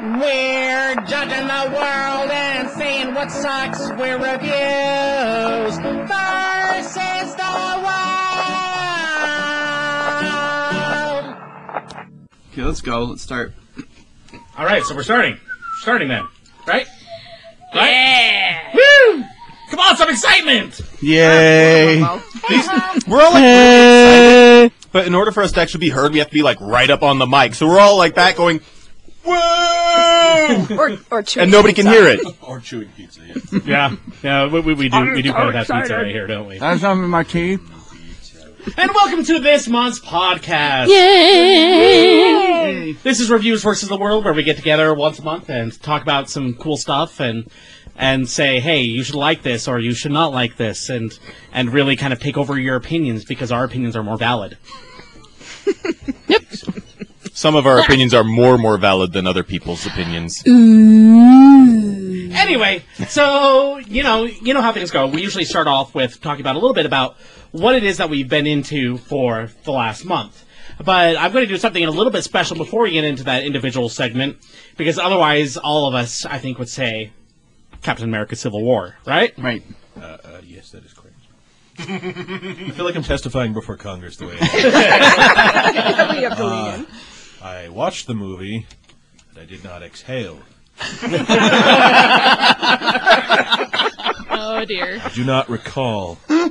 We're judging the world and saying what sucks. We're reviews versus the world. Okay, let's go. Let's start. All right, so we're starting. Starting then, right? Right? Yeah. Woo! Come on, some excitement! Yay! We're all like really excited, but in order for us to actually be heard, we have to be like right up on the mic. So we're all like that going, whoa! Or or chewing and nobody can pizza. hear it. Or chewing pizza, yeah. Yeah, yeah, we, we, we do we do kind of have pizza right here, don't we? That's something in my teeth. And welcome to this month's podcast. Yay! This is Reviews versus the World, where we get together once a month and talk about some cool stuff and and say, hey, you should like this or you should not like this, and and really kind of take over your opinions because our opinions are more valid. Some of our opinions are more more valid than other people's opinions. Ooh. Anyway, so you know, you know how things go. We usually start off with talking about a little bit about what it is that we've been into for the last month. But I'm going to do something a little bit special before we get into that individual segment, because otherwise, all of us, I think, would say Captain America: Civil War, right? Right. Uh, uh, yes, that is correct. I feel like I'm testifying before Congress the way I, You have to lean in. I watched the movie, but I did not exhale. Oh dear. I do not recall. All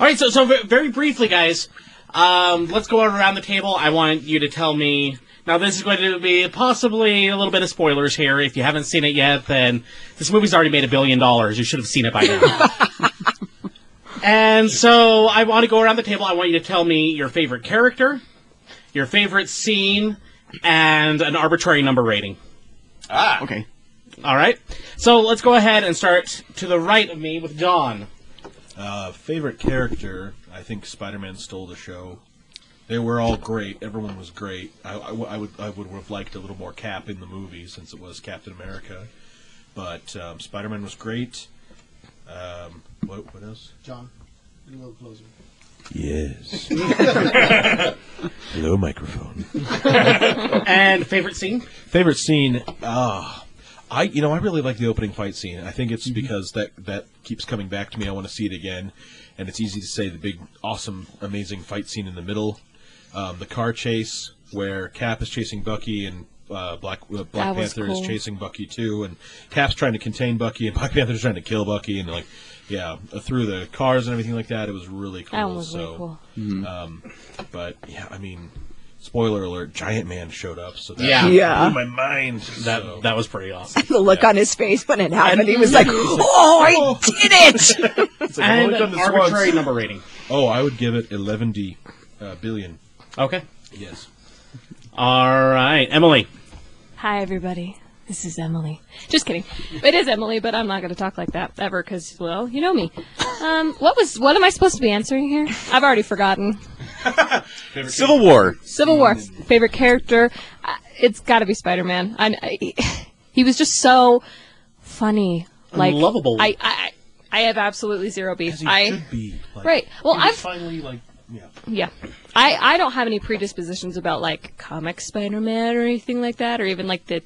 right, so so ve- very briefly, guys, um, let's go around the table. I want you to tell me. Now, this is going to be possibly a little bit of spoilers here. If you haven't seen it yet, then this movie's already made a billion dollars. You should have seen it by now. and so, I want to go around the table. I want you to tell me your favorite character, your favorite scene, and an arbitrary number rating. Ah. Okay. All right. So let's go ahead and start to the right of me with John. Uh, favorite character, I think Spider-Man stole the show. They were all great. Everyone was great. I, I w- I would I would have liked a little more Cap in the movie since it was Captain America, but um, Spider-Man was great. Um, what what else? John, a little closer. Yes. Hello, microphone. And favorite scene? Favorite scene? Ah, I you know I really like the opening fight scene. I think it's because that that keeps coming back to me. I want to see it again, and it's easy to say the big, awesome, amazing fight scene in the middle, um, the car chase where Cap is chasing Bucky and. Uh, Black uh, Black That was Panther is chasing Bucky too, and Cap's trying to contain Bucky, and Black Panther's trying to kill Bucky, and like, yeah, uh, through the cars and everything like that, it was really cool. That was so, really cool. um, but yeah, I mean, spoiler alert: Giant Man showed up, so that Yeah. Yeah. blew my mind. That so. that was pretty awesome. The look on his face when it happened, and he was like, "Oh, I did it!" It's like, and an arbitrary once. number rating. Oh, I would give it 11D uh, billion. Okay. Yes. All right, Emily. Hi, everybody. This is Emily. Just kidding. It is Emily, but I'm not going to talk like that ever because, well, you know me. Um, what was what am I supposed to be answering here? I've already forgotten. Civil War. Civil War. Favorite character? Uh, It's got to be Spider-Man. I, I- he was just so funny, like Lovable. I, I, I have absolutely zero beef. I should be. Like, right. Well, I've finally like yeah. Yeah. I, I don't have any predispositions about like comic Spider Man or anything like that, or even like the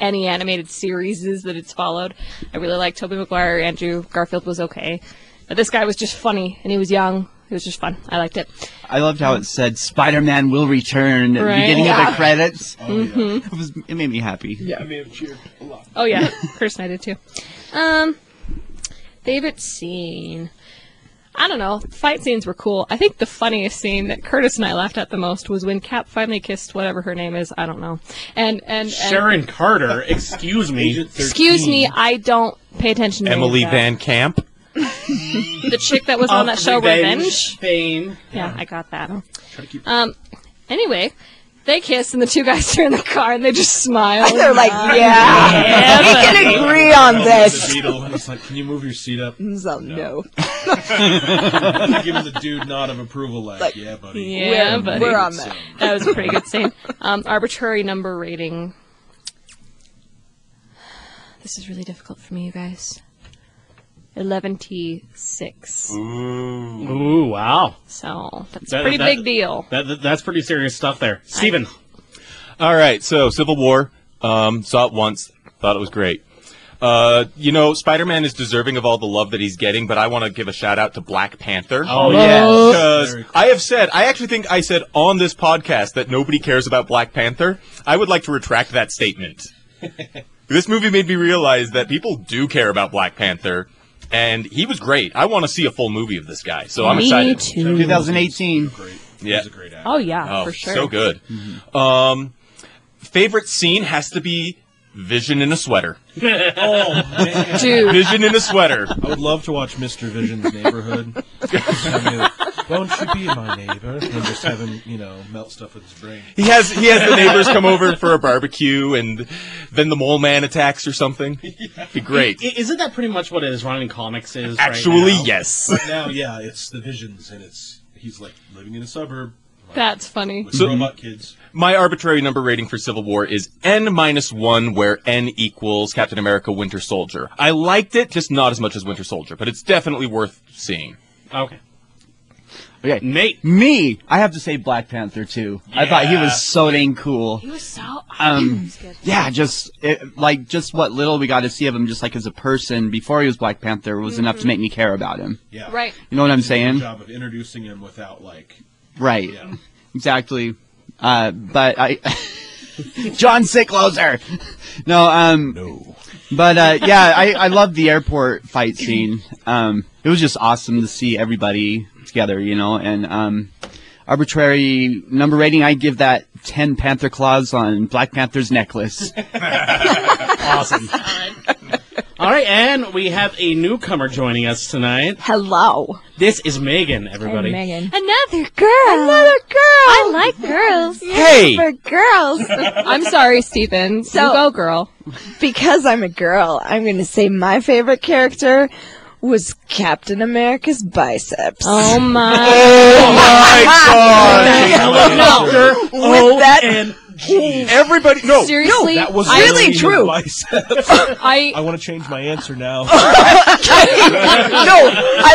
any animated series that it's followed. I really like Tobey Maguire, Andrew Garfield was okay. But this guy was just funny and he was young. It was just fun. I liked it. I loved how it said Spider-Man will return at the Right. beginning of the credits. Mm-hmm. It was. It made me happy. Yeah, I may have cheered a lot. Oh yeah, Chris and I did too. Um, favorite scene. I don't know. Fight scenes were cool. I think the funniest scene that Curtis and I laughed at the most was when Cap finally kissed whatever her name is. I don't know. And and, and Sharon Carter. Excuse me. Excuse me, I don't pay attention to any of Emily that. Van Camp. the chick that was on that show Revenge Revenge. Fame. Yeah, I got that. Try to keep Um, anyway, they kiss and the two guys are in the car and they just smile. They're like, yeah, we can agree on the this. Beetle. It's like, can you move your seat up? So, no. Giving the dude nod of approval, like, Like, yeah, buddy. Yeah, we're, buddy. we're on that. That was a pretty good scene. Um, arbitrary number rating. This is really difficult for me, you guys. 11T6. Ooh, Ooh, wow. So that's That- a pretty that- big deal. That, that- that's pretty serious stuff there. Steven. All right, so Civil War. Um, saw it once, thought it was great. Uh, you know, Spider-Man is deserving of all the love that he's getting, but I want to give a shout out to Black Panther. Oh, yes. Because cool. I have said, I actually think I said on this podcast that nobody cares about Black Panther. I would like to retract that statement. this movie made me realize that people do care about Black Panther, and he was great. I want to see a full movie of this guy, so I'm Me excited. too. 2018. Great. Yeah. He's a great actor. Oh yeah, Oh, for sure. so good. Um, favorite scene has to be Vision in a sweater. Oh man. Dude, Vision in a sweater. I would love to watch Mr. Vision's neighborhood. Just have him, Won't you be my neighbor? And just have him, you know, melt stuff with his brain. He has he has the neighbors come over for a barbecue, and then the mole man attacks or something. Be great. I- Isn't that pretty much what it is running comics is? Actually, right now? yes. But now, yeah, it's the visions, and it's he's like living in a suburb that's funny. with So- robot kids. My arbitrary number rating for Civil War is N minus one, where N equals Captain America Winter Soldier. I liked it, just not as much as Winter Soldier, but it's definitely worth seeing. Okay. Okay. Nate. Me, I have to say Black Panther too. I thought he was so dang cool. He was so. Um, yeah, just it, like just what little we got to see of him, just like as a person before he was Black Panther, was enough to make me care about him. Yeah, Right. You know what I'm Did good saying? job of introducing him without like, Right. yeah. Exactly. Uh, but I, John Sickloser. No, um, No. but uh, yeah, I I love the airport fight scene. Um, it was just awesome to see everybody together, you know, and um, arbitrary number rating, I give that ten panther claws on Black Panther's necklace. Awesome. All right, and we have a newcomer joining us tonight. Hello. This is Megan, everybody. Megan. Another girl. Another girl. I like girls. Hey! For girls. I'm sorry, Stephen. So- you go, girl. because I'm a girl, I'm going to say my favorite character was Captain America's biceps. Oh my. Oh my god! no, With oh, that, And Everybody, no! Seriously, That was I, really true. biceps. I, I want to change my answer now. no, I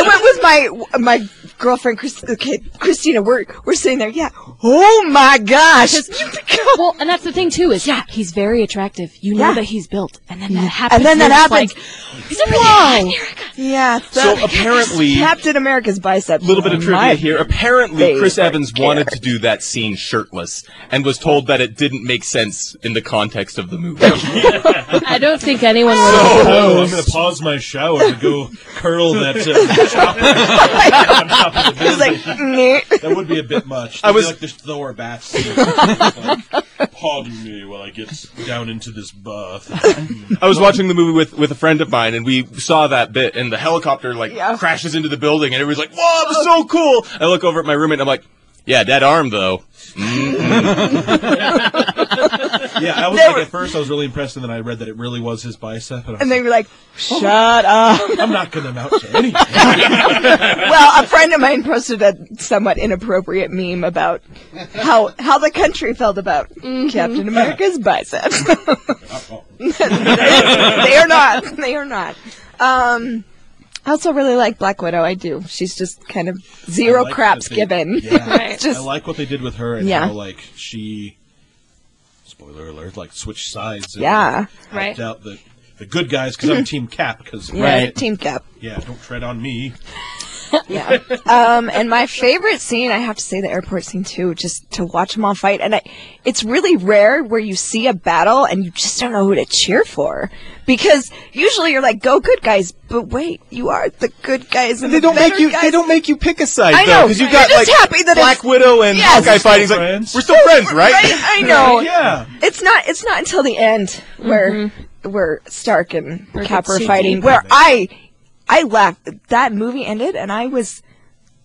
went with my my girlfriend, Chris, okay, Christina. We're we're sitting there. Yeah. Oh my gosh. well, and that's the thing too is yeah, he's very attractive. You know Yeah. that he's built, and then that happens. And then that you're happens. Like, he's a really Whoa. America. Yeah. So the- apparently, a Captain America's biceps. little bit of trivia here. Apparently, Chris favorite Evans wanted to do that scene shirtless, and was told that it didn't make sense in the context of the movie. I don't think anyone would. oh, I'm going to pause my shower to go curl that uh, chopper on top of the It's building. like, meh. That would be a bit much. I That'd be was- like the Thor bat scene. Like, Pardon me while I get down into this bath. I was watching the movie with, with a friend of mine, and we saw that bit, and the helicopter like Yeah. crashes into the building, and everybody's like, "Whoa, it was so cool!" I look over at my roommate, and I'm like, "Yeah, dead arm though." Mm-hmm. Yeah, I was They like were- at first I was really impressed, and then I read that it really was his bicep, and, I was And like, they were like, shut up. I'm not going to amount to anything. well, a friend of mine posted a somewhat inappropriate meme about how how the country felt about Captain America's biceps. they are not. They are not. Um, I also really like Black Widow. I do. She's just kind of zero like craps they- given. Yeah. It's just I like what they did with her and Yeah. how like she spoiler alert like switch sides and yeah, helped Right. out the the good guys because I'm Team Cap because yeah. Team Cap. yeah don't tread on me Yeah. um, and my favorite scene, I have to say, the airport scene too, just to watch them all fight. And I, it's really rare where you see a battle and you just don't know who to cheer for, because usually you're like, "Go good guys," but wait, you are the good guys. And They the don't make you. Guys. They don't make you pick a side I though, know. because you You're got like happy that Black it's- Widow and Yes. Hawkeye fighting. Like we're still friends, right? Right? I know. yeah It's not. It's not until the end where where Stark and Cap are fighting. Where I I laughed. That movie ended, and I was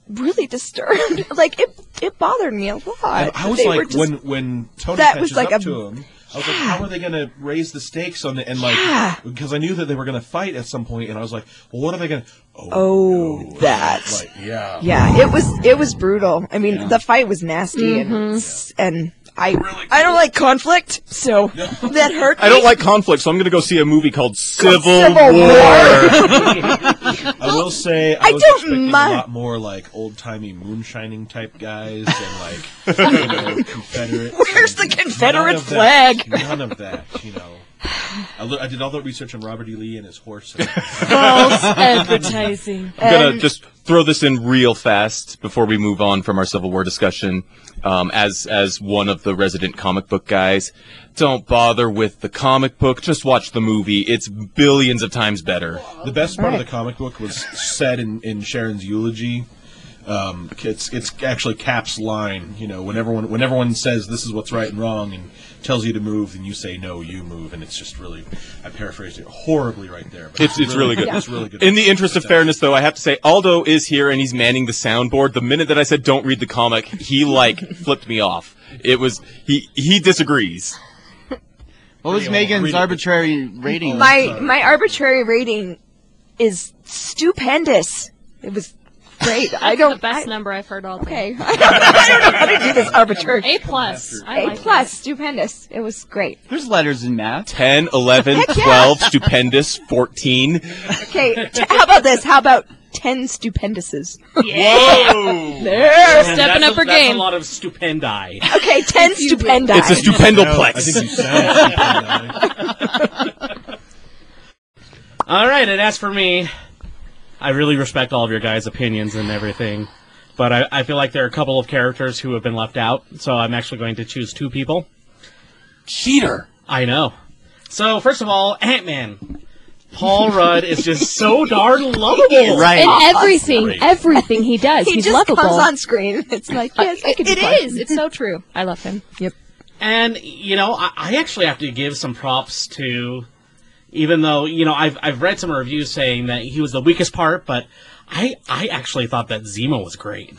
really disturbed. like it it bothered me a lot. I, I was They like just- when when Tony that catches was like up a- to him I was like how are they gonna raise the stakes on the and like Yeah. because I knew that they were gonna fight at some point and I was like well what are they gonna oh, Oh, no. that. like yeah Yeah, it was it was brutal. I mean, the fight was nasty, and mm-hmm. and I really I don't like conflict, so that hurt. I don't like conflict, so I'm going to go see a movie called Civil, Civil War. I I will say I, I was don't expecting mind- a lot more like old timey moonshining type guys and like you know, Confederate. Where's the Confederate None of that. flag? None of that. You know. I, lo- I did all the research on Robert E. Lee and his horse. False advertising. I'm gonna And- just throw this in real fast before we move on from our Civil War discussion. Um, as as one of the resident comic book guys, don't bother with the comic book. Just watch the movie. It's billions of times better. The best part of the comic book was said in, in Sharon's eulogy. Um, it's it's actually Cap's line. You know, when everyone when everyone says this is what's right and wrong and tells you to move, and you say no, you move, and it's just really I paraphrased it horribly right there. But It's it's really good. It's really good. In the interest of fairness, though, I have to say Aldo is here and he's manning the soundboard. The minute that I said don't read the comic, he like flipped me off. It was he he disagrees. What was Megan's arbitrary rating? My my arbitrary rating is stupendous. It was great. I The don't. The best I, number I've heard all day. okay. I don't, I don't know how to do this arbitrary. A plus. I A like plus, stupendous. It was great. There's letters in math. 10, 11, Heck yeah. 12, stupendous, 14. Okay, t- how about this? How about ten stupenduses? Whoa! There. it. Stepping up a, her that's game. a lot of stupendi. Okay, ten stupendi. It's a stupendoplex. I think you sound stupid. All right, and as for me, I really respect all of your guys' opinions and everything, but I, I feel like there are a couple of characters who have been left out, so I'm actually going to choose two people. Cheater. I know. So first of all, Ant Man. Paul Rudd is just so darn lovable. Right. And everything, everything he does, he he's just lovable. comes on screen. It's like yes, I it, could be it fun. is. It's so true. I love him. Yep. And you know, I, I actually have to give some props to, even though you know I've I've read some reviews saying that he was the weakest part, but I I actually thought that Zemo was great.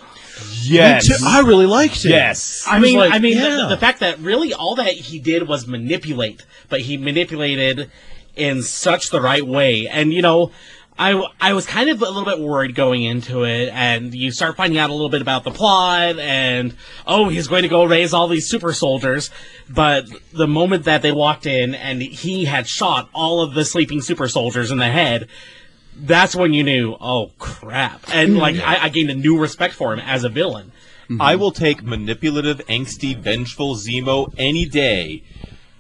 Yes. I really liked it. Yes. I mean, like, I mean, yeah. the, the fact that really all that he did was manipulate, but he manipulated in such the right way. And you know, I I was kind of a little bit worried going into it, and you start finding out a little bit about the plot, and oh, he's going to go raise all these super soldiers. But the moment that they walked in and he had shot all of the sleeping super soldiers in the head. That's when you knew, oh crap, and mm-hmm. like I, I gained a new respect for him as a villain. Mm-hmm. I will take manipulative, angsty, vengeful Zemo any day.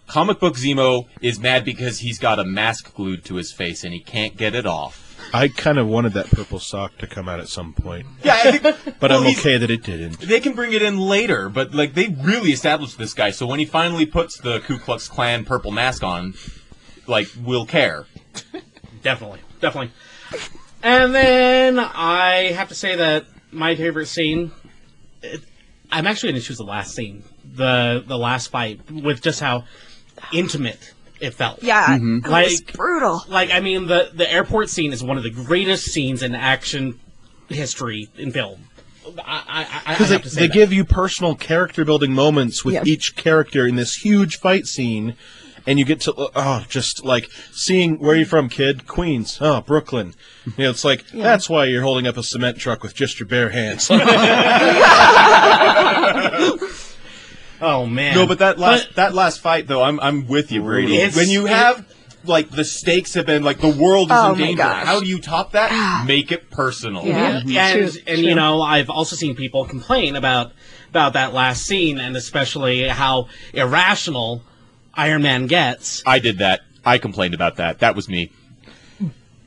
Comic book Zemo is mad because he's got a mask glued to his face and he can't get it off. I kind of wanted that purple sock to come out at some point, Yeah, I think, but Well, I'm okay that it didn't. They can bring it in later, but like they really established this guy. So when he finally puts the Ku Klux Klan purple mask on, like we'll care. Definitely, definitely. And then I have to say that my favorite scene. It, I'm actually going to choose the last scene, the the last fight, with just how intimate it felt. Yeah, it mm-hmm. was Like- brutal. Like I mean, the the airport scene is one of the greatest scenes in action history in film. I I, I, I Because they, they give you personal character building moments with Yeah. each character in this huge fight scene, and you get to uh, oh, just like seeing where are you from, kid? Queens, oh, Brooklyn. You know, it's like that's why you're holding up a cement truck with just your bare hands. Oh man. No, but that last that last fight though, I'm I'm with you, Brady. It's- when you have like the stakes have been like the world is Oh in my danger. gosh. How do you top that? Ah. Make it personal. Yeah. and True, and you know I've also seen people complain about about that last scene and especially how irrational Iron Man gets. I did that. I complained about that. That was me.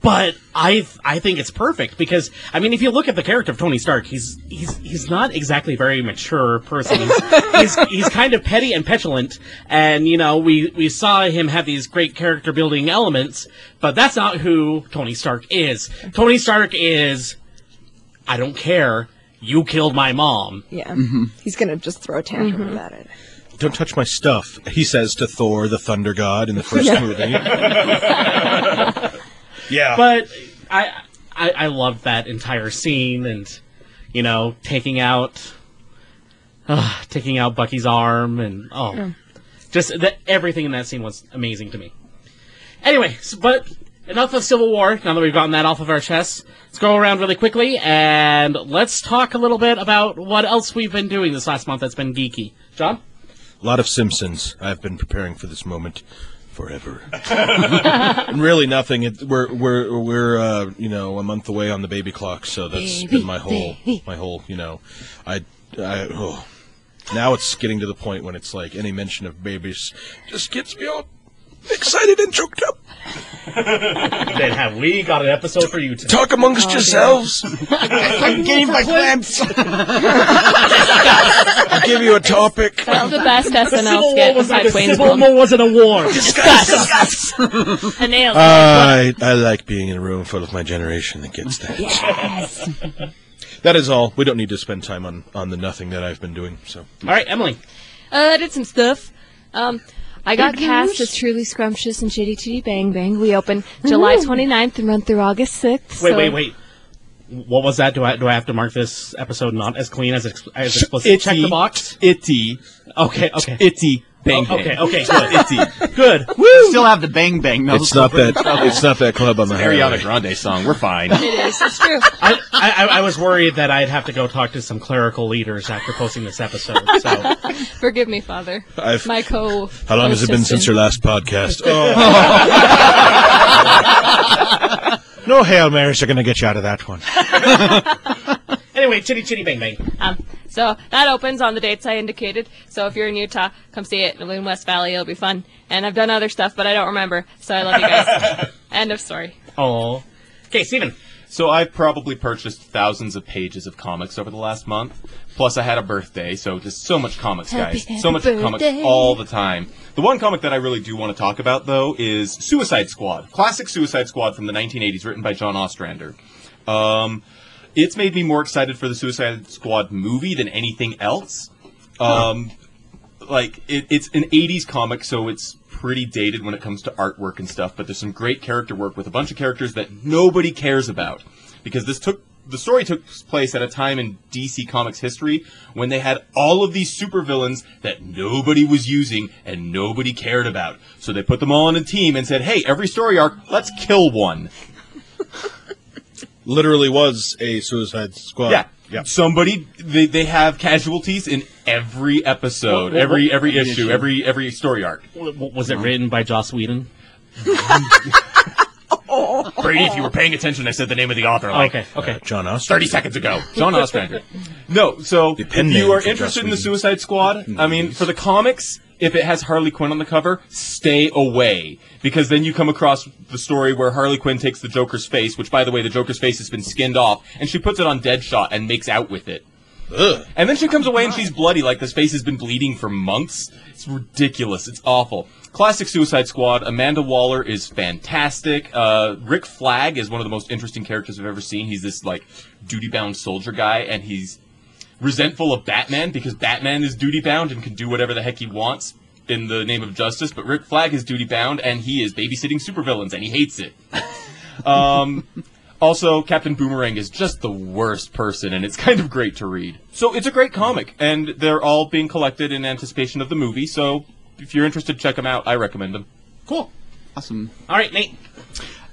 But I I think it's perfect because I mean if you look at the character of Tony Stark, he's he's he's not exactly a very mature person. He's, he's he's kind of petty and petulant, and you know we we saw him have these great character building elements, but that's not who Tony Stark is. Tony Stark is I don't care. You killed my mom. Yeah, mm-hmm. he's gonna just throw a tantrum mm-hmm. about it. Don't touch my stuff, he says to Thor, the Thunder God, in the first movie. yeah, But I, I I loved that entire scene, and you know, taking out, uh, taking out Bucky's arm, and oh, just that everything in that scene was amazing to me. Anyway, s but enough of Civil War. Now that we've gotten that off of our chests, let's go around really quickly and let's talk a little bit about what else we've been doing this last month that's been geeky. John. a lot of Simpsons. I've been preparing for this moment forever. and really, nothing. It, we're we're we're uh, you know a month away on the baby clock, so that's been my whole my whole you know, I I oh. now it's getting to the point when it's like any mention of babies just gets me all excited and choked up. Then have we got an episode for you today? Talk amongst yourselves. I'm getting my clamps. I'll give you a topic. That's the best Civil SNL War skit was like a Wayne's Civil War was an award. A nail. I I like being in a room full of my generation that gets that. Yes. That is all. We don't need to spend time on, on the nothing that I've been doing. So All right, Emily. Uh, I did some stuff. Um, I got cast as Truly Scrumptious and Chitty Chitty Bang Bang. We open July 29th and run through August 6th. Wait, so- wait, wait. What was that? Do I do I have to mark this episode not as clean as ex- as explicit? Itty. Check the box. Itty, Okay, okay, itty, bang, Oh, bang. okay, okay, good. Itty. good. Still have the bang bang. though. it's not that it's not that club on the Ariana highway. Grande song. We're fine. It is. It's true. I, I, I was worried that I'd have to go talk to some clerical leaders after posting this episode. So Forgive me, Father. I've, My co. how long has it been since your last podcast? Oh. no hail marys are going to get you out of that one. Anyway, chitty chitty bang bang. Um, so that opens on the dates I indicated. So if you're in Utah, come see it in West Valley. It'll be fun. And I've done other stuff, but I don't remember. So I love you guys. End of story. Oh. Okay, Steven. So I've probably purchased thousands of pages of comics over the last month. Plus, I had a birthday, so just so much comics, guys. Happy, so much happy comics all the time. The one comic that I really do want to talk about, though, is Suicide Squad. Classic Suicide Squad from the 1980s, written by John Ostrander. Um, it's made me more excited for the Suicide Squad movie than anything else. Um, like it, it's an 80s comic so it's pretty dated when it comes to artwork and stuff but there's some great character work with a bunch of characters that nobody cares about because this took the story took place at a time in DC Comics history when they had all of these supervillains that nobody was using and nobody cared about. So they put them all on a team and said, "Hey, every story arc, let's kill one." Literally was a Suicide Squad. Yeah. Yeah. Somebody they, they have casualties in every episode, What- what- every what- every issue, every every story arc. W- w- Was it written by Joss Whedon? Brady, if you were paying attention, I said the name of the author. Like, Okay, okay. Uh, John Oster. 30 seconds ago. John Ostrander. No, so if you are interested in the Suicide Squad, I mean, for the comics, if it has Harley Quinn on the cover, stay away. Because then you come across the story where Harley Quinn takes the Joker's face, which, by the way, the Joker's face has been skinned off, and she puts it on Deadshot and makes out with it. Ugh. And then she comes away and she's bloody, like this face has been bleeding for months. It's ridiculous. It's awful. Classic Suicide Squad. Amanda Waller is fantastic. Uh, Rick Flag is one of the most interesting characters I've ever seen. He's this like duty-bound soldier guy, and he's resentful of Batman because Batman is duty-bound and can do whatever the heck he wants in the name of justice. But Rick Flag is duty-bound, and he is babysitting supervillains, and he hates it. Um, also, Captain Boomerang is just the worst person, and it's kind of great to read. So it's a great comic, and they're all being collected in anticipation of the movie. So if you're interested, check them out. I recommend them. Cool. Awesome. All right, Nate.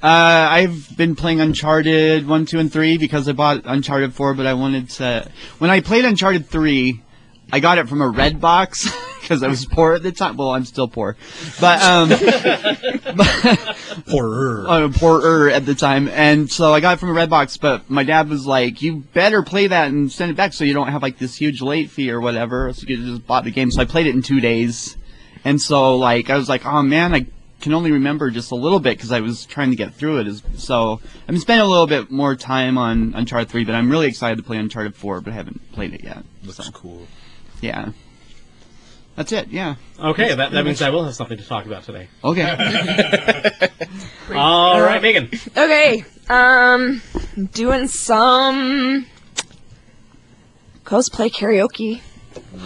Uh, I've been playing Uncharted 1, 2, and 3 because I bought Uncharted 4, but I wanted to. When I played Uncharted 3, I got it from a red box because I was poor at the time. Well, I'm still poor. But, um. Horror. uh, poorer at the time, and so I got it from a red box. But my dad was like, "You better play that and send it back, so you don't have like this huge late fee or whatever." So you just bought the game. So I played it in two days, and so like I was like, "Oh man, I can only remember just a little bit because I was trying to get through it." So I've been spending a little bit more time on Uncharted three, but I'm really excited to play Uncharted four, but I haven't played it yet. Looks So, cool. yeah, that's it. Yeah. Okay, that, that means I will have something to talk about today. Okay. All right, Megan. Okay, um, doing some cosplay karaoke.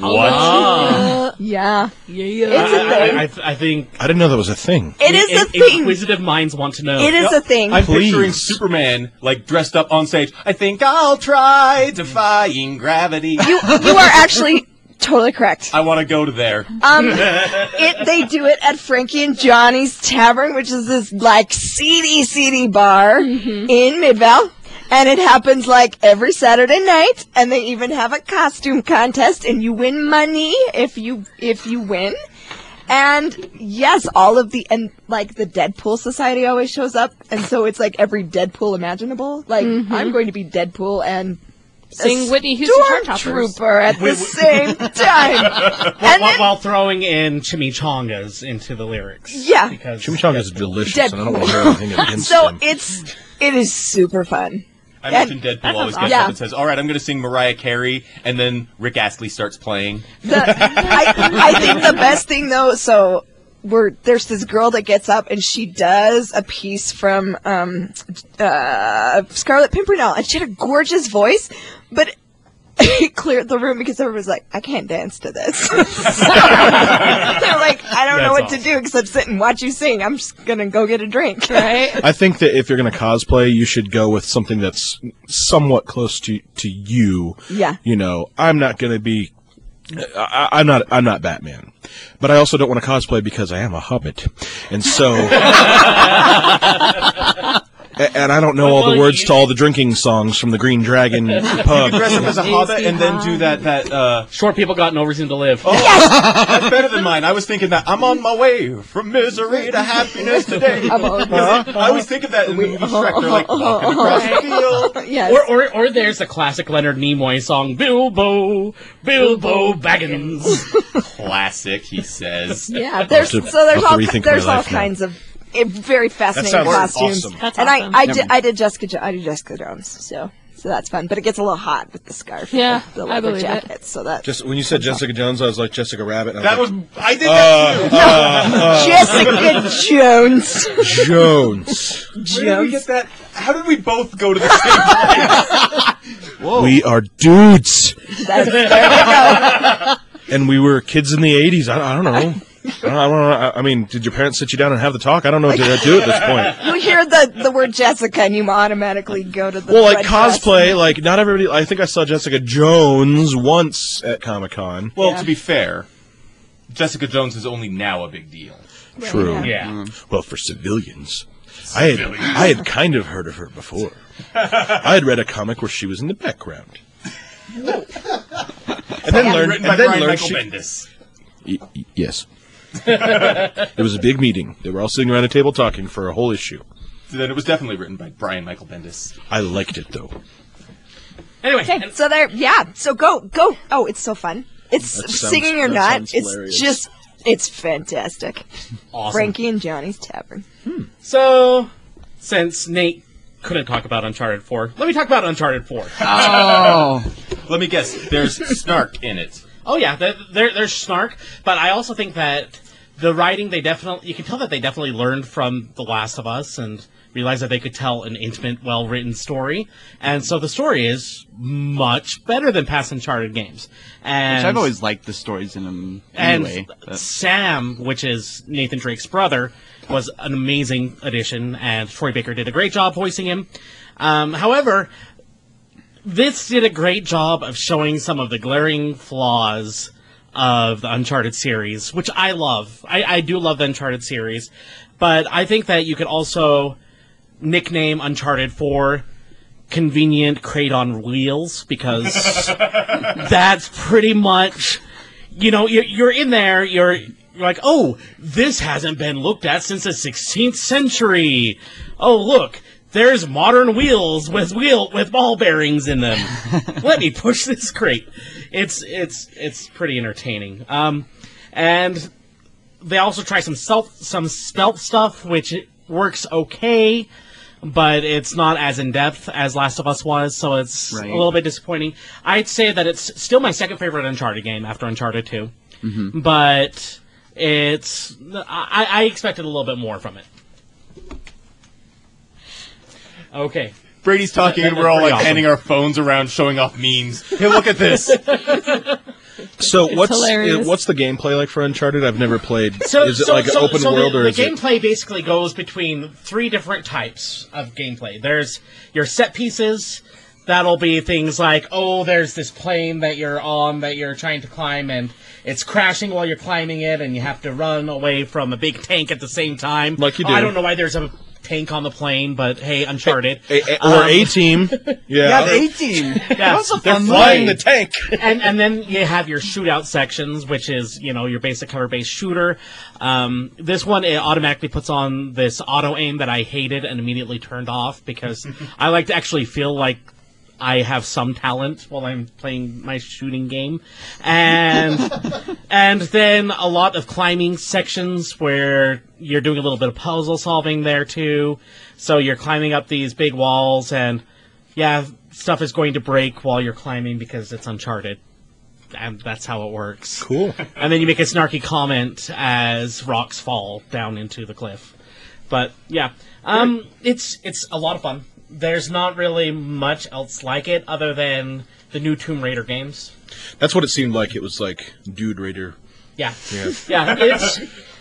What? Ah. Yeah, Yeah. it's a I, thing. I, I, I think I didn't know that was a thing. It is a in- thing. inquisitive minds want to know. It is a thing. I'm Please. picturing Superman like dressed up on stage. I think I'll try defying gravity. You you are actually totally correct. I want to go to there. Um, it they do it at Frankie and Johnny's Tavern, which is this like seedy, seedy bar in Midvale, and it happens like every Saturday night. And they even have a costume contest, and you win money if you if you win. And yes, all of the and like the Deadpool Society always shows up, and so it's like every Deadpool imaginable. Like mm-hmm. I'm going to be Deadpool and Sing a Whitney Houston Hearttoppers. Stormtrooper at the same time. while, and while, while throwing in chimichangas into the lyrics. Yeah. Because Chimichanga is delicious, and I don't want to hear anything against so them. it's it is super fun. I mentioned Deadpool always gets awesome. up and says, "All right, I'm going to sing Mariah Carey," and then Rick Astley starts playing. The, I, I think the best thing though, so we're there's this girl that gets up and she does a piece from um, uh, Scarlet Pimpernel, and she had a gorgeous voice, but. It cleared the room because everyone was like, "I can't dance to this." so, they're like, "I don't know That's what to do except sit and watch you sing. I'm just gonna go get a drink." Right? I think that if you're going to cosplay, you should go with something that's somewhat close to to you. Yeah. You know, I'm not going to be. I, I'm not. I'm not Batman, but I also don't want to cosplay because I am a hobbit, and so. A- And I don't know all the words to all the drinking songs from the Green Dragon pub. Dress up as a hobbit and then do that. That uh, Short people got no reason to live. that's better than mine. I was thinking that I'm on my way from misery to happiness today. I'm I always think of that in the movie Shrek. They're like walking across the field. yes. Or, or, or there's the classic Leonard Nimoy song, Bilbo, Bilbo Baggins. Classic, he says. Yeah, there's so there's all there's all kinds of eh, very fascinating sounds costumes. awesome. That's and awesome. I I did I did Jessica Jo- I did Jessica Jones, so so that's fun. But it gets a little hot with the scarf, Yeah, the, the I leather believe it. jacket. So that Just when you said Jessica Jones, I was like Jessica Rabbit. and I That was like, I did that too. Jessica Jones. Jones. Where did we get that? How did we both go to the same place? We are dudes, That's, there we go. and we were kids in the '80s. I, I don't know. I don't, I don't know. I- I mean, did your parents sit you down and have the talk? I don't know what to do at this point. You hear the the word Jessica, and you automatically go to the Well, like red dress. cosplay, like not everybody. I think I saw Jessica Jones once at Comic Con. Well, Yeah. to be fair, Jessica Jones is only now a big deal. True. Yeah. Mm-hmm. Well, for civilians, I had I had kind of heard of her before. I had read a comic where she was in the background, and then learned by and then Brian learned Michael she, Bendis. Y- y- yes. It was a big meeting. They were all sitting around a table talking for a whole issue. Then it was definitely written by Brian Michael Bendis. I liked it though. Anyway, Okay, so there, yeah. So go, go. Oh, it's so fun. It's sounds- singing or not. It's just, it's fantastic. awesome. Frankie and Johnny's Tavern. Hmm. So, since Nate couldn't talk about Uncharted 4, let me talk about Uncharted 4. Oh, Let me guess. There's snark in it. Oh yeah, there, there's snark, but I also think that the writing they definitely you can tell that they definitely learned from The Last of Us and realized that they could tell an intimate, well-written story, and so the story is much better than past Uncharted games. And which I've always liked the stories in them and anyway. but- Sam, which is Nathan Drake's brother, was an amazing addition, and Troy Baker did a great job voicing him. Um, however, this did a great job of showing some of the glaring flaws of the Uncharted series, which I love. I, I do love the Uncharted series, but I think that you could also nickname Uncharted for convenient crate on wheels because that's pretty much you know you're, you're in there you're you're like oh this hasn't been looked at since the 16th century oh look there's modern wheels with wheel with ball bearings in them let me push this crate it's it's it's pretty entertaining um and they also try some self some stealth stuff which works okay but it's not as in depth as Last of Us was, so it's Right. a little bit disappointing. I'd say that it's still my second favorite Uncharted game after Uncharted 2, but it's I, I expected a little bit more from it. Okay, Brady's talking, and we're all like awesome. handing our phones around, showing off memes. Hey, look at this. So what's hilarious. uh, what's the gameplay like for Uncharted? I've never played. so is it so, like an so, open so world the, or the is it? gameplay basically goes between three different types of gameplay. There's your set pieces. That'll be things like, oh, there's this plane that you're on that you're trying to climb, and it's crashing while you're climbing it, and you have to run away from a big tank at the same time. Like you Oh, I don't know why there's a tank on the plane, but hey, Uncharted. A- a- or Um, A team. Yeah, Yeah. the 18. Yeah, That was a They're fun flying the tank. and and then you have your shootout sections, which is you know your basic cover based shooter. Um, this one it automatically puts on this auto aim that I hated and immediately turned off because I like to actually feel like I have some talent while I'm playing my shooting game, and and then a lot of climbing sections where you're doing a little bit of puzzle solving there too. So you're climbing up these big walls and yeah, stuff is going to break while you're climbing because it's Uncharted. And that's how it works. Cool. And then you make a snarky comment as rocks fall down into the cliff. But yeah, um, it's it's a lot of fun. There's not really much else like it other than the new Tomb Raider games. That's what it seemed like. It was like Dude Raider. Yeah, Yeah. yeah, it's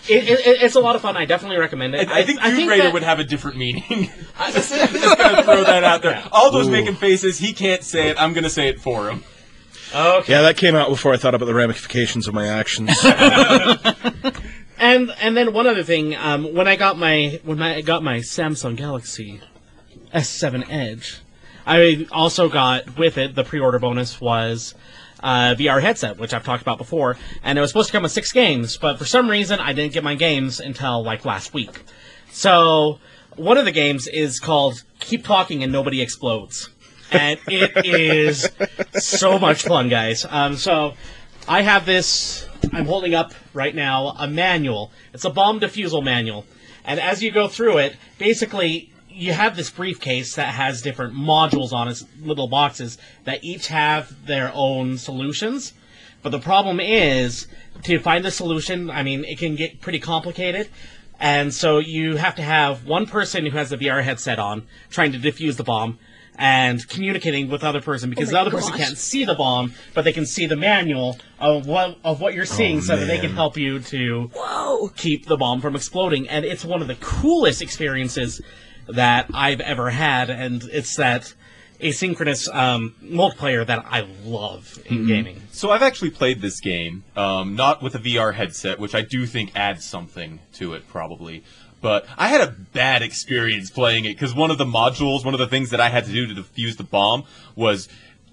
it, it, it's a lot of fun. I definitely recommend it. I, I think Tomb Raider that- would have a different meaning. I'm just gonna throw that out there. Aldo's making faces. He can't say it. I'm gonna say it for him. Okay. Yeah, that came out before I thought about the ramifications of my actions. And and then one other thing, um, when I got my when I got my Samsung Galaxy S7 Edge, I also got with it the pre-order bonus was uh, VR headset, which I've talked about before, and it was supposed to come with six games, but for some reason I didn't get my games until like last week. So one of the games is called Keep Talking and Nobody Explodes. And it is so much fun, guys. Um, so I have this, I'm holding up right now a manual. It's a bomb defusal manual. And as you go through it, basically, you have this briefcase that has different modules on it, little boxes that each have their own solutions. But the problem is to find the solution, I mean, it can get pretty complicated. And so you have to have one person who has the VR headset on trying to defuse the bomb and communicating with the other person because the other person can't see the bomb, but they can see the manual of what of what you're seeing oh, so that they can help you to keep the bomb from exploding. And it's one of the coolest experiences that I've ever had, and it's that asynchronous um, multiplayer that I love in gaming. So I've actually played this game, um, not with a VR headset, which I do think adds something to it, probably. But I had a bad experience playing it because one of the modules, one of the things that I had to do to defuse the bomb was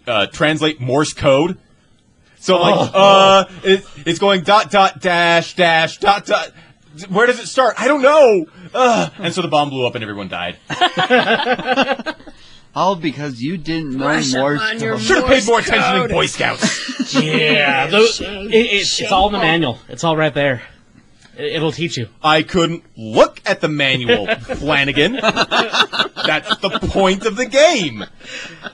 uh, translate Morse code. So like, uh, it, it's going dot dot dash dash dot dot. Where does it start? I don't know. Uh, and so the bomb blew up and everyone died. All because you didn't know Morse code. Should have paid more attention in Boy Scouts. Yeah, those, it, it's, it's all in the manual. It's all right there. It, it'll teach you. I couldn't look at the manual, Flanagan. That's the point of the game.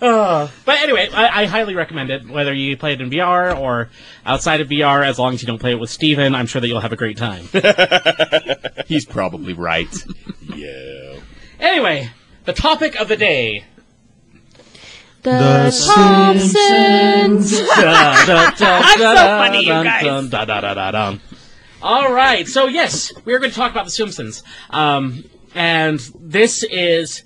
Uh, but anyway, I, I highly recommend it. Whether you play it in VR or outside of VR, as long as you don't play it with Steven, I'm sure that you'll have a great time. He's probably right. yeah. anyway, the topic of the day. The, Simpsons. I'm so funny, you guys. All right, so yes, we are going to talk about The Simpsons, um, and this is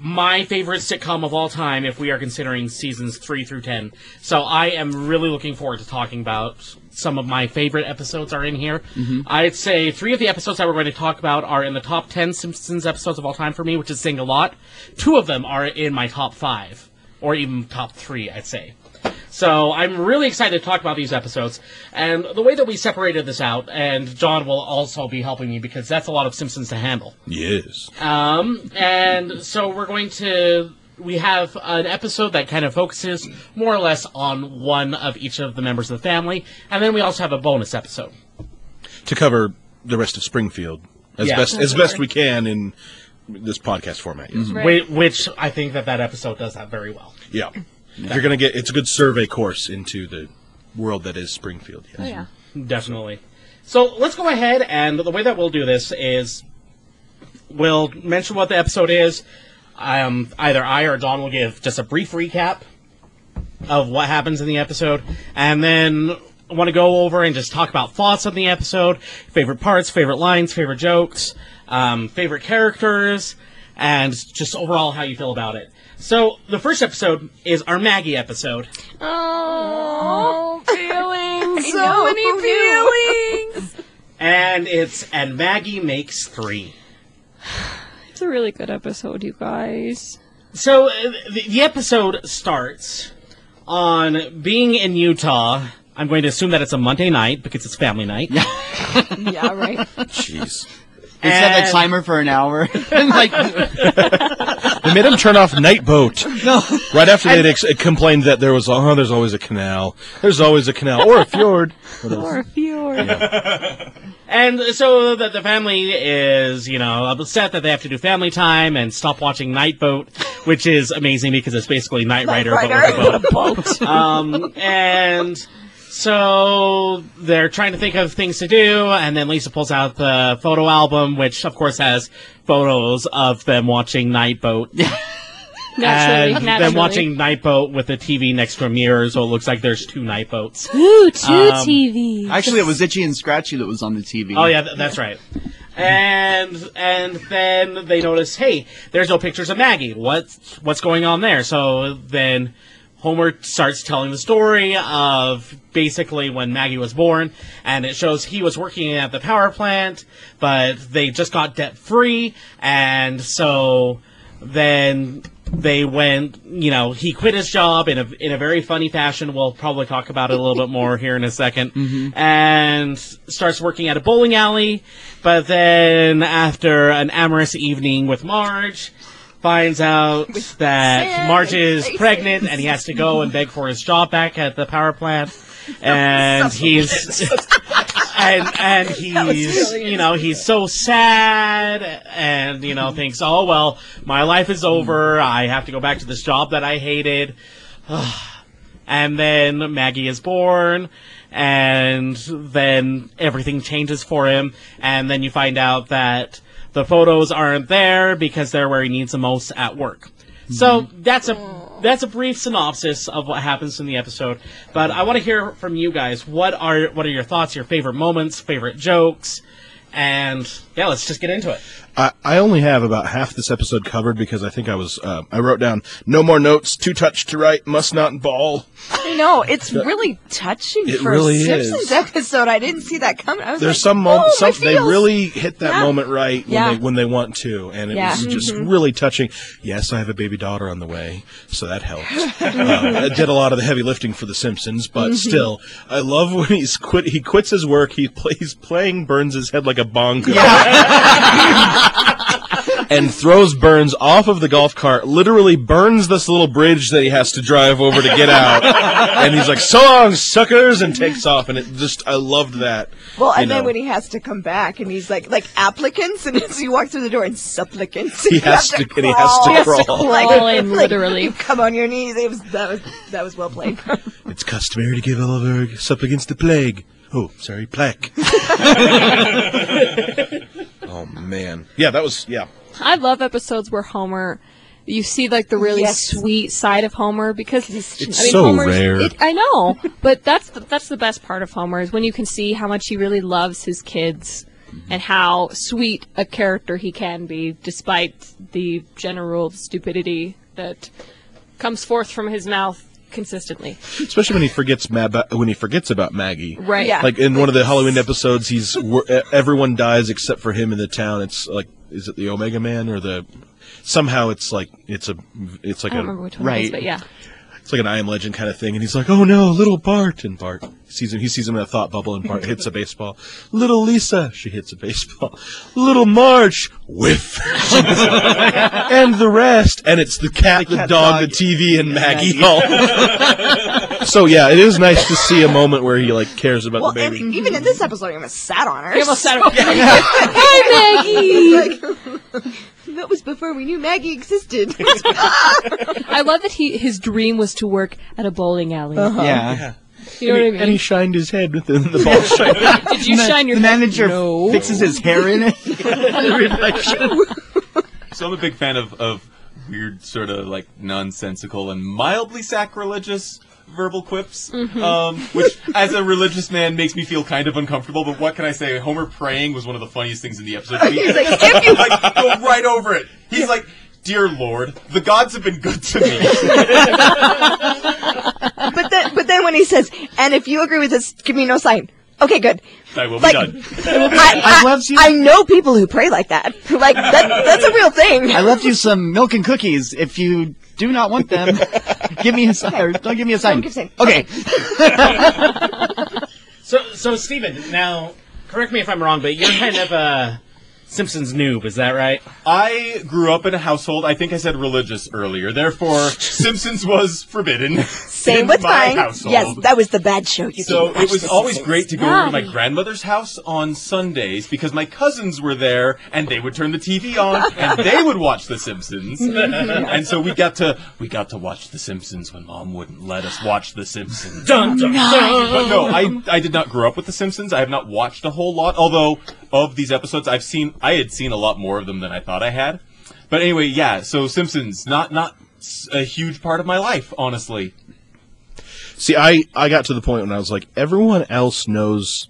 my favorite sitcom of all time. If we are considering seasons three through ten, so I am really looking forward to talking about some of my favorite episodes are in here. I'd say three of the episodes that we're going to talk about are in the top ten Simpsons episodes of all time for me, which is saying a lot. Two of them are in my top five, or even top three, I'd say. So I'm really excited to talk about these episodes. And the way that we separated this out, and John will also be helping me because that's a lot of Simpsons to handle. Yes. Um, and so we're going to. We have an episode that kind of focuses more or less on one of each of the members of the family, and then we also have a bonus episode. To cover the rest of Springfield as Yeah. best as best we can in this podcast format. Yes. Right. Which I think that that episode does that very well. Yeah. You're gonna get it's a good survey course into the world that is Springfield. Yes. Oh yeah. Definitely. So let's go ahead, and the way that we'll do this is we'll mention what the episode is. Um, either I or Don will give just a brief recap of what happens in the episode, and then I want to go over and just talk about thoughts on the episode, favorite parts, favorite lines, favorite jokes, um, favorite characters, and just overall how you feel about it. So the first episode is our Maggie episode. Oh, feelings. So know, many feelings. And it's and Maggie makes three. It's a really good episode, you guys. So uh, the, the episode starts on being in Utah. I'm going to assume that it's a Monday night because it's family night. Yeah. Yeah, right. Jeez. They set the And- timer for an hour. and like, They made him turn off Knight Boat. no. Right after they'd ex- complained that there was, oh, there's always a canal. There's always a canal. Or a fjord. Or a fjord. And so the, the family is, you know, upset that they have to do family time and stop watching Knight Boat, which is amazing because it's basically Knight Rider, but Rider. with a boat. um, and so they're trying to think of things to do, and then Lisa pulls out the photo album, which of course has photos of them watching Knight Boat. Naturally, and naturally. them watching Knight Boat with the TV next to a mirror, so it looks like there's two Knight Boats. Ooh, two Um, TVs. Actually, it was Itchy and Scratchy that was on the TV. Oh yeah, th- that's right. And and then they notice, hey, there's no pictures of Maggie. What's what's going on there? So then Homer starts telling the story of basically when Maggie was born, and it shows he was working at the power plant, but they just got debt free, and so then they went, you know, he quit his job in a in a very funny fashion. We'll probably talk about it a little bit more here in a 2nd mm-hmm. and starts working at a bowling alley. But then, after an amorous evening with Marge, finds out that sand Marge is pregnant, and he has to go and beg for his job back at the power plant. And he's and and he's you know he's so sad and you know thinks oh well my life is over. I have to go back to this job that I hated. And then Maggie is born and then everything changes for him. And then you find out that the photos aren't there because they're where he needs the most at work so mm-hmm. that's a that's a brief synopsis of what happens in the episode. But I want to hear from you guys. What are what are your thoughts? Your favorite moments? Favorite jokes? And yeah, let's just get into it. I, I only have about half this episode covered because I think I was, uh, I wrote down, no more notes, too touched to write, must not ball. I know it's really touching It for really a Simpsons is. episode. I didn't see that coming. I was There's like, some oh, moments, my some, they really hit that Yeah. moment right when Yeah. they when they want to, and it Yeah. was just Mhm. really touching. Yes, I have a baby daughter on the way, so that helped. uh, I did a lot of the heavy lifting for The Simpsons, but Mm-hmm. still, I love when he's quit. He quits his work. He plays playing Burns' head like a bongo. And throws Burns off of the golf cart, literally burns this little bridge that he has to drive over to get out. and he's like, so long, suckers, and takes off. And it just, I loved that. Well, you and then when he has to come back, and he's like, like applicants, and as you walk through the door, and supplicants. He You has have to- and he has to crawl. crawl. Crawl in, literally. you come on your knees. It was that was that was well played. It's customary to give all of our supplicants the plague. Oh, sorry, plaque. oh, man. Yeah, that was, yeah. I love episodes where Homer, you see like the really Yes. sweet side of Homer because It's I mean, so Homer's, rare. It, I know, but that's the, that's the best part of Homer is when you can see how much he really loves his kids and how sweet a character he can be despite the general stupidity that comes forth from his mouth consistently. Especially when he forgets Ma- when he forgets about Maggie. Right. Yeah. Like in one of the Halloween episodes, he's everyone dies except for him in the town. It's like, is it the Omega Man or the? Somehow it's like it's a it's like I don't a remember which one it is, Right. but yeah. It's like an I Am Legend kind of thing, and he's like, "Oh no, little Bart!" And Bart sees him. He sees him in a thought bubble, and Bart hits a baseball. Little Lisa, she hits a baseball. Little Marge, whiff, and the rest. And it's the cat, the, cat, dog, dog, the TV, and Maggie. Maggie. all. so yeah, it is nice to see a moment where he like cares about well, the and baby. even in this episode, he almost sat on her. He almost said, so- "Hi, Maggie." That was before we knew Maggie existed. I love that he his dream was to work at a bowling alley. Uh-huh. Yeah. You know what I mean? and he shined his head with the, the ball shine. Did you shine your the manager No. fixes his hair in it. So I'm a big fan of, of weird, sort of like nonsensical and mildly sacrilegious verbal quips, um, which, as a religious man, makes me feel kind of uncomfortable. But what can I say? Homer praying was one of the funniest things in the episode. He's like, if you like, go right over it. He's like, "Dear Lord, the gods have been good to me." but then, but then when he says, "And if you agree with this, give me no sign." Okay, good. I will be Like- done. I, I I, left you- I know people who pray like that. Like that, that's a real thing. I left you some milk and cookies. If you do not want them, give me a sign. Or don't give me a sign. give a sign. Okay. So, so Stephen, now, correct me if I'm wrong, but you're kind of a Simpsons noob, is that right? I grew up in a household, I think I said religious earlier, therefore, Simpsons was forbidden. Same in with my mine. household. Yes, that was the bad show. You So it was always Simpsons. great to go over to my grandmother's house on Sundays because my cousins were there and they would turn the TV on and they would watch The Simpsons. and so we got to we got to watch The Simpsons when mom wouldn't let us watch The Simpsons. Dun, dun, dun. But no, I I did not grow up with The Simpsons. I have not watched a whole lot. Although of these episodes, I've seen I had seen a lot more of them than I thought I had. But anyway, yeah. So Simpsons, not not s- a huge part of my life, honestly. See, I, I got to the point when I was like, everyone else knows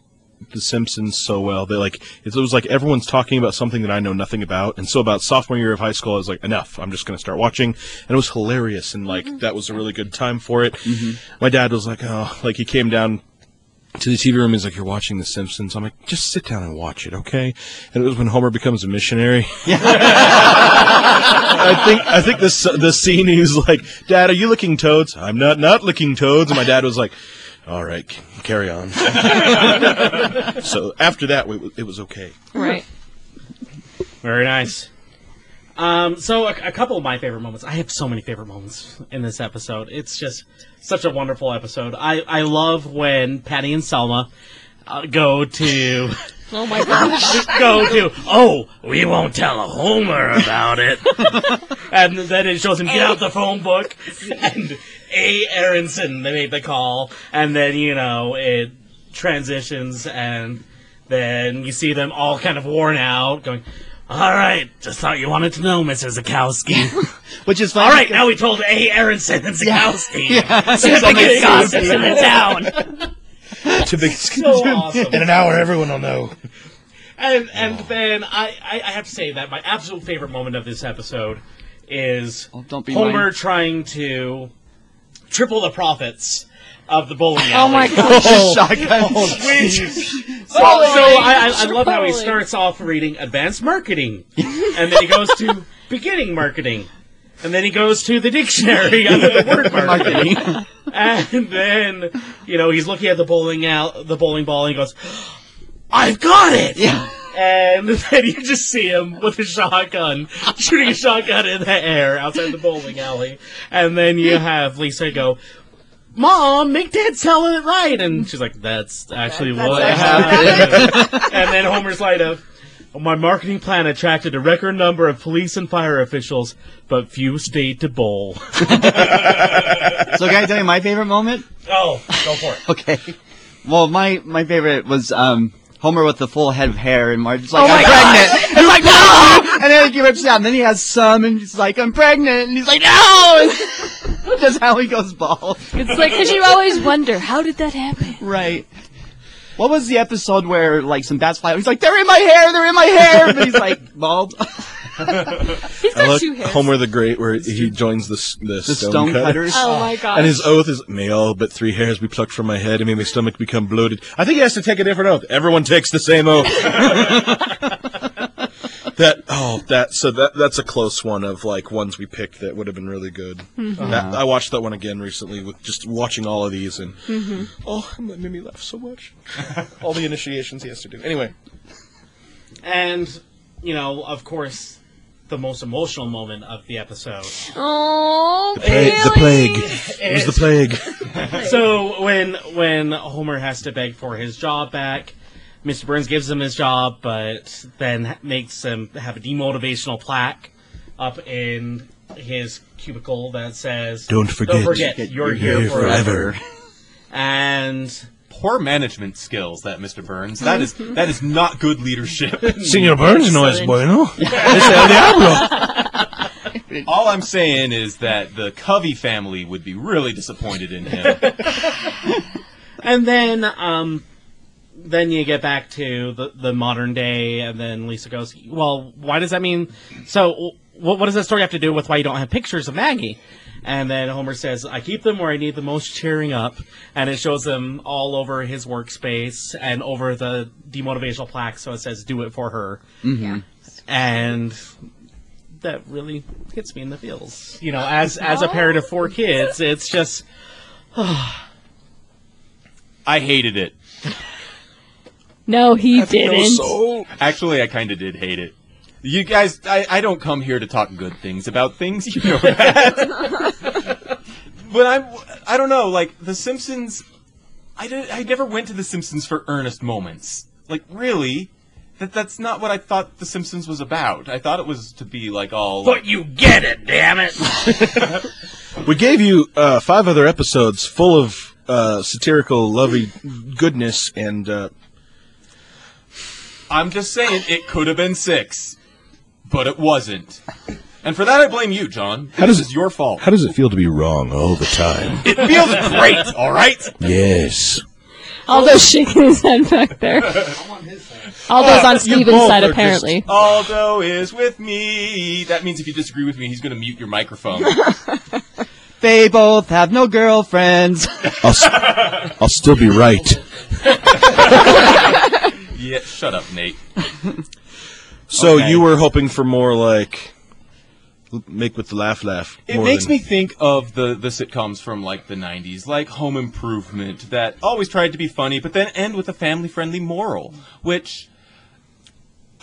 The Simpsons so well. They like it was like everyone's talking about something that I know nothing about, and so about sophomore year of high school, I was like, enough. I'm just going to start watching, and it was hilarious, and like mm-hmm. that was a really good time for it. Mm-hmm. My dad was like, oh, like he came down to the TV room. He's like, "You're watching The Simpsons." I'm like, "Just sit down and watch it, okay?" And it was when Homer becomes a missionary. I think I think this the scene he's like, "Dad, are you licking toads?" I'm not not licking toads. And my dad was like, "All right, carry on." so after that, it was okay. Right. Very nice. Um, so a, a couple of my favorite moments. I have so many favorite moments in this episode. It's just such a wonderful episode. I, I love when Patty and Selma uh, go to Oh my gosh. go to. Oh, we won't tell Homer about it. and then it shows him get out the phone book and A. Aronson. They made the call, and then you know it transitions, and then you see them all kind of worn out, going. All right, just thought you wanted to know, Mr. Zakowski. Which is fine. All right, now we told A. Aronson and Zakowski. Yeah. So the biggest gossips in the town. To big So awesome. in an hour, everyone will know. And and then I, I, I have to say that my absolute favorite moment of this episode is Oh, don't be Homer mine. trying to triple the profits of the bowling alley. Oh my gosh. Oh, shotgun. Which, so, oh, so I, I, I love how he starts off reading advanced marketing, and then he goes to beginning marketing, and then he goes to the dictionary under the word marketing, Marketing. and then you know he's looking at the bowling out the bowling ball, and he goes, "I've got it!" Yeah. And then you just see him with a shotgun, shooting a shotgun in the air outside the bowling alley. And then you have Lisa go, Mom, make Dad tell it right. And she's like, that's actually That's what actually happened. and then Homer's like, of, my marketing plan attracted a record number of police and fire officials, but few stayed to bowl. So can I tell you my favorite moment? oh, go for it. Okay. Well, my my favorite was um Homer with the full head of hair, and Marge's like, Oh my "I'm pregnant." He's like, "No!" And then he rips it out, and then he has some, and he's like, "I'm pregnant," and he's like, "No!" Just how he goes bald. It's like because you always wonder how did that happen. Right. What was the episode where like some bats fly? out? He's like, "They're in my hair! They're in my hair!" But he's like bald. He's I got like two hairs. Homer the Great, where he joins the s- the, The stone cutters. Oh my gosh. And his oath is, "May all but three hairs be plucked from my head, and may my stomach become bloated." I think he has to take a different oath. Everyone takes the same oath. That oh, that so that that's a close one of like ones we picked that would have been really good. Mm-hmm. That, uh-huh. I watched that one again recently with just watching all of these, and mm-hmm. oh, that made me laugh so much. all the initiations he has to do. Anyway, And, you know, of course, the most emotional moment of the episode Oh, plague, the plague. It was the plague. so when when Homer has to beg for his job back, Mr. Burns gives him his job, but then makes him have a demotivational plaque up in his cubicle that says, Don't forget, don't forget, you're, here, forever." And Poor management skills, that Mr. Burns. That is that is not good leadership. Senor Burns no es bueno. Es el diablo. All I'm saying is that the Covey family would be really disappointed in him. and then um, then you get back to the, the modern day, and then Lisa goes, "Well, why does that mean? So, what, what does that story have to do with why you don't have pictures of Maggie?" And then Homer says, "I keep them where I need the most cheering up," and it shows them all over his workspace and over the demotivational plaque, so it says, "Do it for her," mm-hmm. Yeah. and that really hits me in the feels. You know, as as a parent of four kids, it's just Oh. I hated it. No, he No didn't. soul. Actually, I kind of did hate it. You guys, I, I don't come here to talk good things about things, you know that. but I'm, I don't know, like, The Simpsons, I, did, I never went to The Simpsons for earnest moments. Like, really? That, that's not what I thought The Simpsons was about. I thought it was to be, like, all... But you get it, damn it! We gave you uh, five other episodes full of uh, satirical, lovey goodness, and uh, I'm just saying, it could have been six. But it wasn't. And for that, I blame you, John. How does this it- is your fault. how does it feel to be wrong all the time? It feels great, alright? yes. Aldo's shaking his head back there. I'm on his side. Aldo's on uh, You Steven's side, are apparently. Aldo is with me. That means if you disagree with me, he's going to mute your microphone. They both have no girlfriends. I'll, s- I'll still be right. Yeah, shut up, Nate. So Okay. you were hoping for more like make with the laugh laugh. It more makes than- me think of the, the sitcoms from like the 90s, like Home Improvement, that always tried to be funny, but then end with a family friendly moral, which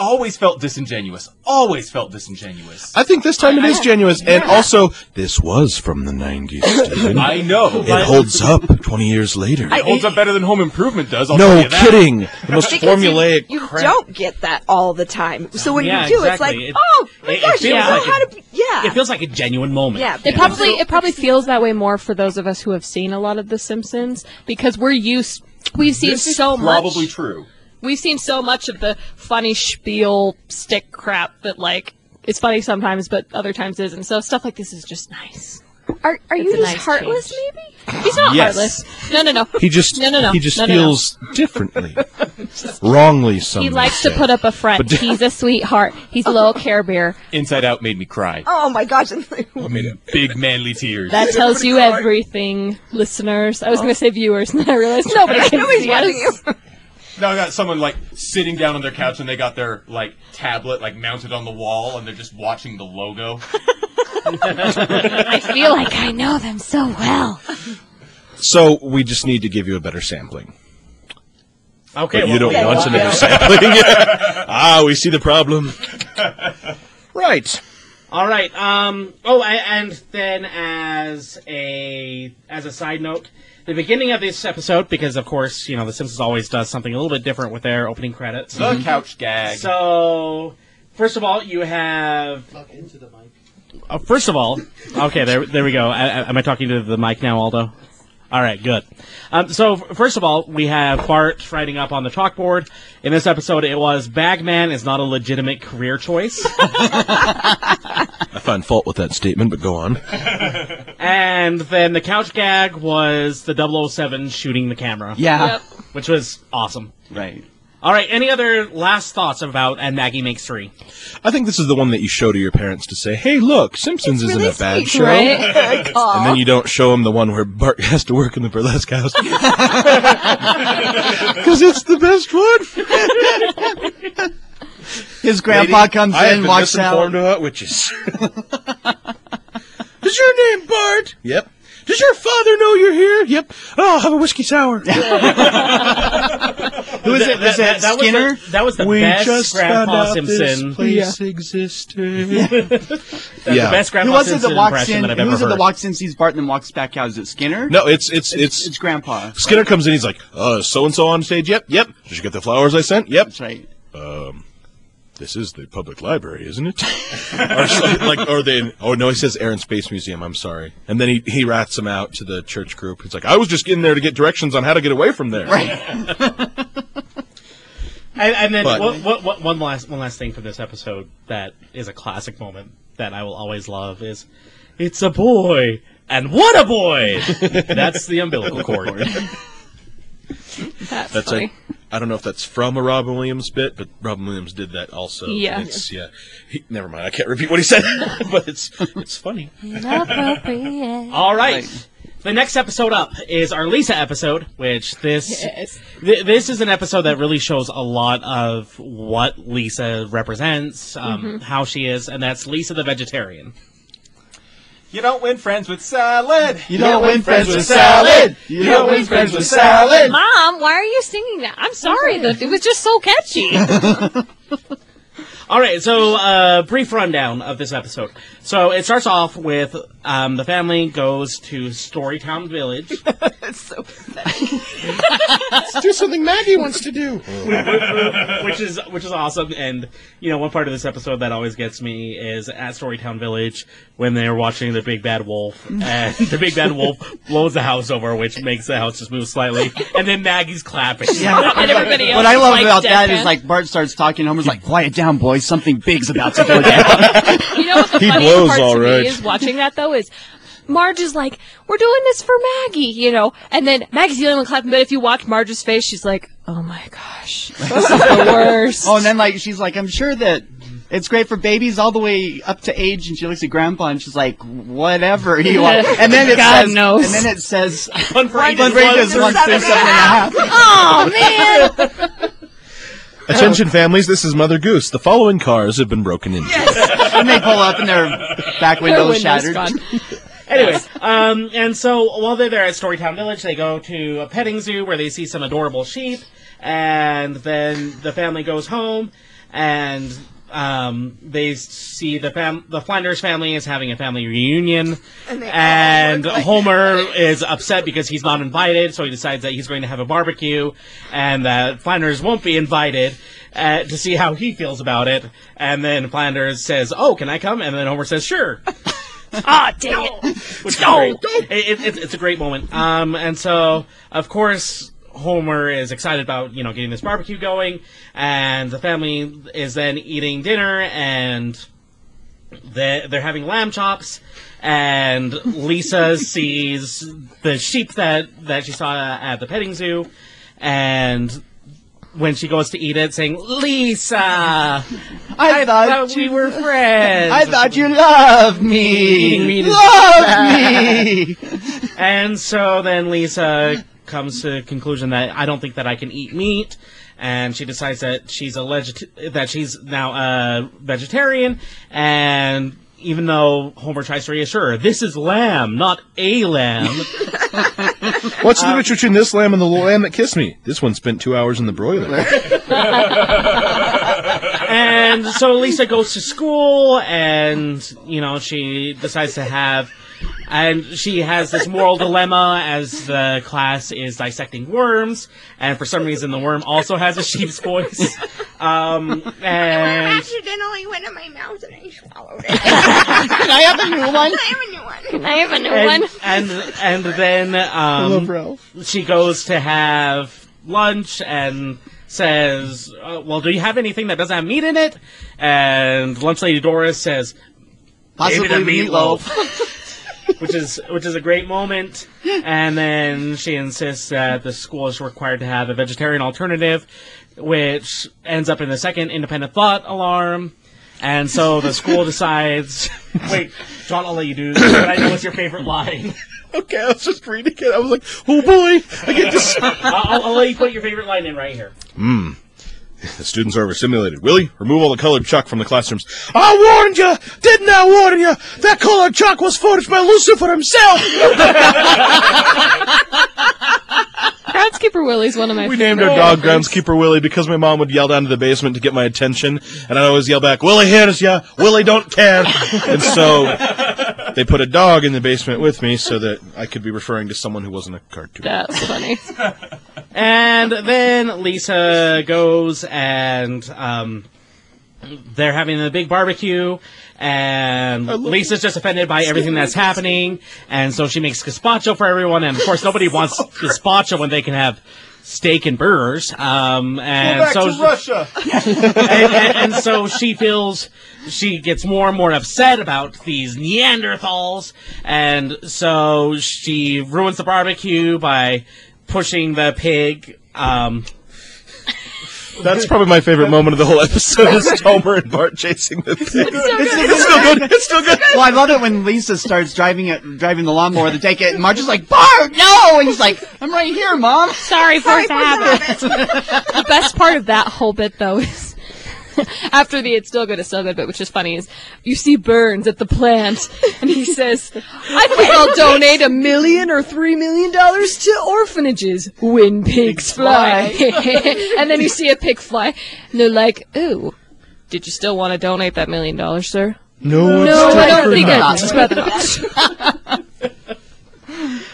always felt disingenuous. Always felt disingenuous. I think this time it is genuine, and also this was from the '90s. Steven. I know. it holds up 20 years later. It holds up better than Home Improvement does. I'll no tell you that. kidding. The most Because formulaic you, you crap. don't get that all the time. So when Yeah, you do, it's like. Oh, it- oh my it- it gosh, you feels know like how it- to be, yeah. It feels like a genuine moment. yeah. It probably it probably feels that way more for those of us who have seen a lot of The Simpsons because we're used. We've seen This is so probably much. true. We've seen so much of the funny spiel stick crap that like it's funny sometimes, but other times isn't. So stuff like this is just nice. Are, are It's you just nice heartless, change. maybe? He's not Yes. heartless. No, no, no. He just No, no, no. he just No, no, no. feels differently, wrongly. Some He may likes to put up a front. But- He's a sweetheart. He's a little Care Bear. Inside Out made me cry. Oh my gosh. I mean, big manly tears. That tells you everything, listeners. I was going to oh. say viewers, and I realized nobody can Nobody's see watching us. You. Now I got someone like sitting down on their couch and they got their like tablet like mounted on the wall and they're just watching the logo. I feel like I know them so well. So we just need to give you a better sampling. Okay. But you don't want well, another sampling. ah, we see the problem. right. All right. Um. Oh, a- and then as a as a side note, the beginning of this episode, because of course you know the Simpsons always does something a little bit different with their opening credits. The couch gag. So, first of all, you have. Oh, first of all, okay, there, there we go. I, I- am I talking to the mic now, Aldo? All right, good. Um, so, f- first of all, we have Bart writing up on the chalkboard. In this episode, it was Bagman is not a legitimate career choice. I find fault with that statement, but go on. and then the couch gag was the 007 shooting the camera, Yeah. Yep. which was awesome. Right. All right, any other last thoughts about And Maggie Makes Three? I think this is the one that you show to your parents to say, "Hey, look, Simpsons isn't really a bad sweet, show." Right? And then you don't show them the one where Bart has to work in the burlesque house. Because it's the best one. His grandpa comes I have in, been walks out. misinformed about witches. Is your name Bart? Yep. Does your father know you're here? Yep. Oh, I'll have a whiskey sour. Who is it? Was it Skinner? Was the, that was the we best just Grandpa found out Simpson. this place existed. That's Yeah. the best Grandpa Who was it Simpson that walks impression in? that I've Who ever was it heard. that walks in, sees Bart, and then walks back out? Is it Skinner? no, it's it's it's, it's, it's Grandpa. Skinner comes in. He's like, "Uh, so and so on stage. Yep, yep. Did you get the flowers I sent? Yep. That's right. This is the public library, isn't it? or so, like, or they? Oh no, he says Air and Space Museum. I'm sorry. And then he he rats him out to the church group. He's like, I was just getting there to get directions on how to get away from there. Right. And, and then But- one, one- one- one last one last thing from this episode that is a classic moment that I will always love is, it's a boy, and what a boy! That's the umbilical cord. That's, That's funny. like I don't know if that's from a Robin Williams bit, but Robin Williams did that also. Yeah. It's, yeah. He, never mind. I can't repeat what he said, but it's it's funny. Inappropriate. All right. Right. The next episode up is our Lisa episode, which this Yes. th- this is an episode that really shows a lot of what Lisa represents, um, Mm-hmm. how she is, and that's Lisa the vegetarian. You don't win friends with salad. You don't win friends with salad. You don't win friends with salad. Mom, why are you singing that? I'm sorry, the, it was just so catchy. All right, so uh, brief rundown of this episode. So it starts off with um, the family goes to Storytown Village, It's so Let's do something Maggie wants to do. which is which is awesome. And you know, one part of this episode that always gets me is at Storytown Village when they're watching the Big Bad Wolf, and the Big Bad Wolf blows the house over, which makes the house just move slightly, and then Maggie's clapping. and everybody else What I is, love like, about that is deadpan. like Bart starts talking, Homer's like, "Quiet down, boys. Something big's about to go down." You know what the He funniest blows part all to me is watching that though is Marge is like, "We're doing this for Maggie," you know, and then Maggie's the only one clapping. But if you watch Marge's face, she's like, "Oh my gosh, this is the worst." oh, and then like she's like, "I'm sure that." It's great for babies all the way up to age, and she looks at Grandpa and she's like, "Whatever you want." And then it God says, knows. and then it says, One for each "One one. one through seven and a half." oh man, Attention, families. This is Mother Goose. The following cars have been broken into. Yes. And they pull up and their back window window's shattered. gone. Anyways, um, and so while they're there at Storytown Village, they go to a petting zoo where they see some adorable sheep, and then the family goes home, and um, they see the fam- the Flanders family is having a family reunion, and Homer is upset because he's not invited, so he decides that he's going to have a barbecue, and that Flanders won't be invited. Uh, to see how he feels about it, and then Flanders says, "Oh, can I come?" And then Homer says, "Sure." Ah, dang it. Which great. It, it, it's- it's a great moment. Um, and so, of course, Homer is excited about you know getting this barbecue going, and the family is then eating dinner, and they they're having lamb chops, and Lisa sees the sheep that that she saw at the petting zoo, and. When she goes to eat it, saying, "Lisa, I, I thought thought we were friends." I thought you loved me. Eating Love me. And so then Lisa comes to the conclusion that I don't think that I can eat meat, and she decides that she's a legit- that she's now a vegetarian. And even though Homer tries to reassure her, this is lamb, not a lamb. What's the difference between this lamb and the lamb that kissed me? This one spent two hours in the broiler. and so Lisa goes to school, and you know she decides to have. And she has this moral dilemma as the class is dissecting worms, and for some reason the worm also has a sheep's voice. Um, and I accidentally went in my mouth and I swallowed it. Can I have a new one? Can I have a new one. Can I have a new and, one? and and then um, Ralph. she goes to have lunch and says, uh, "Well, do you have anything that doesn't have meat in it?" And lunch lady Doris says, Possibly "Maybe the the meatloaf. which is which is a great moment. And then she insists that the school is required to have a vegetarian alternative, which ends up in the second independent thought alarm. And so the school decides. Wait, John, I'll let you do. this, But I know what's your favorite line. okay, I was just reading it. I was like, oh boy, I get this. I'll, I'll, I'll let you put your favorite line in right here. Hmm. The students are overstimulated. Willie, remove all the colored chalk from the classrooms. I warned you! Didn't I warn you? That colored chalk was forged by Lucifer himself! Groundskeeper Willie's one of my We named our dog Groundskeeper Willie because my mom would yell down to the basement to get my attention, and I'd always yell back, Willie hears ya! Willie don't care! and so, they put a dog in the basement with me so that I could be referring to someone who wasn't a cartoon. That's funny. And then Lisa goes and um, they're having a big barbecue. And Lisa's just offended by everything that's happening. And so she makes gazpacho for everyone. And of course, nobody wants gazpacho when they can have steak and burgers. Um, and so Russia. and, and, and so she feels she gets more and more upset about these Neanderthals, and so she ruins the barbecue by pushing the pig um, That's probably my favorite moment of the whole episode is Homer and Bart chasing the pig. It's still It's still good. It's still good. Well, I love it when Lisa starts driving it, driving the lawnmower to take it, and Marge is like, "Bart, no!" And he's like, "I'm right here, mom." Sorry for the habit. the best part of that whole bit, though, is after the "It's still good, it's still good," but which is funny is you see Burns at the plant, and he says, "I think I'll donate a million or three million dollars to orphanages when pigs fly." and then you see a pig fly, and they're like, "Ooh." Did you still want to donate that million dollars, sir? No, No, I don't think I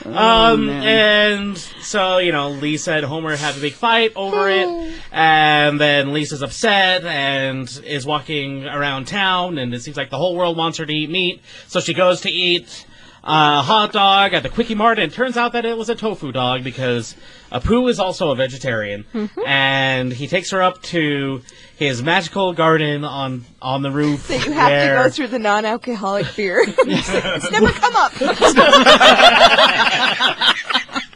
rather. Um, and so, you know, Lisa and Homer have a big fight over it, and then Lisa's upset and is walking around town, and it seems like the whole world wants her to eat meat, so she goes to eat a hot dog at the Kwik-E-Mart, and it turns out that it was a tofu dog because Apu is also a vegetarian, mm-hmm. and he takes her up to his magical garden on on the roof. That you have where, to go through the non-alcoholic beer. it's never come up.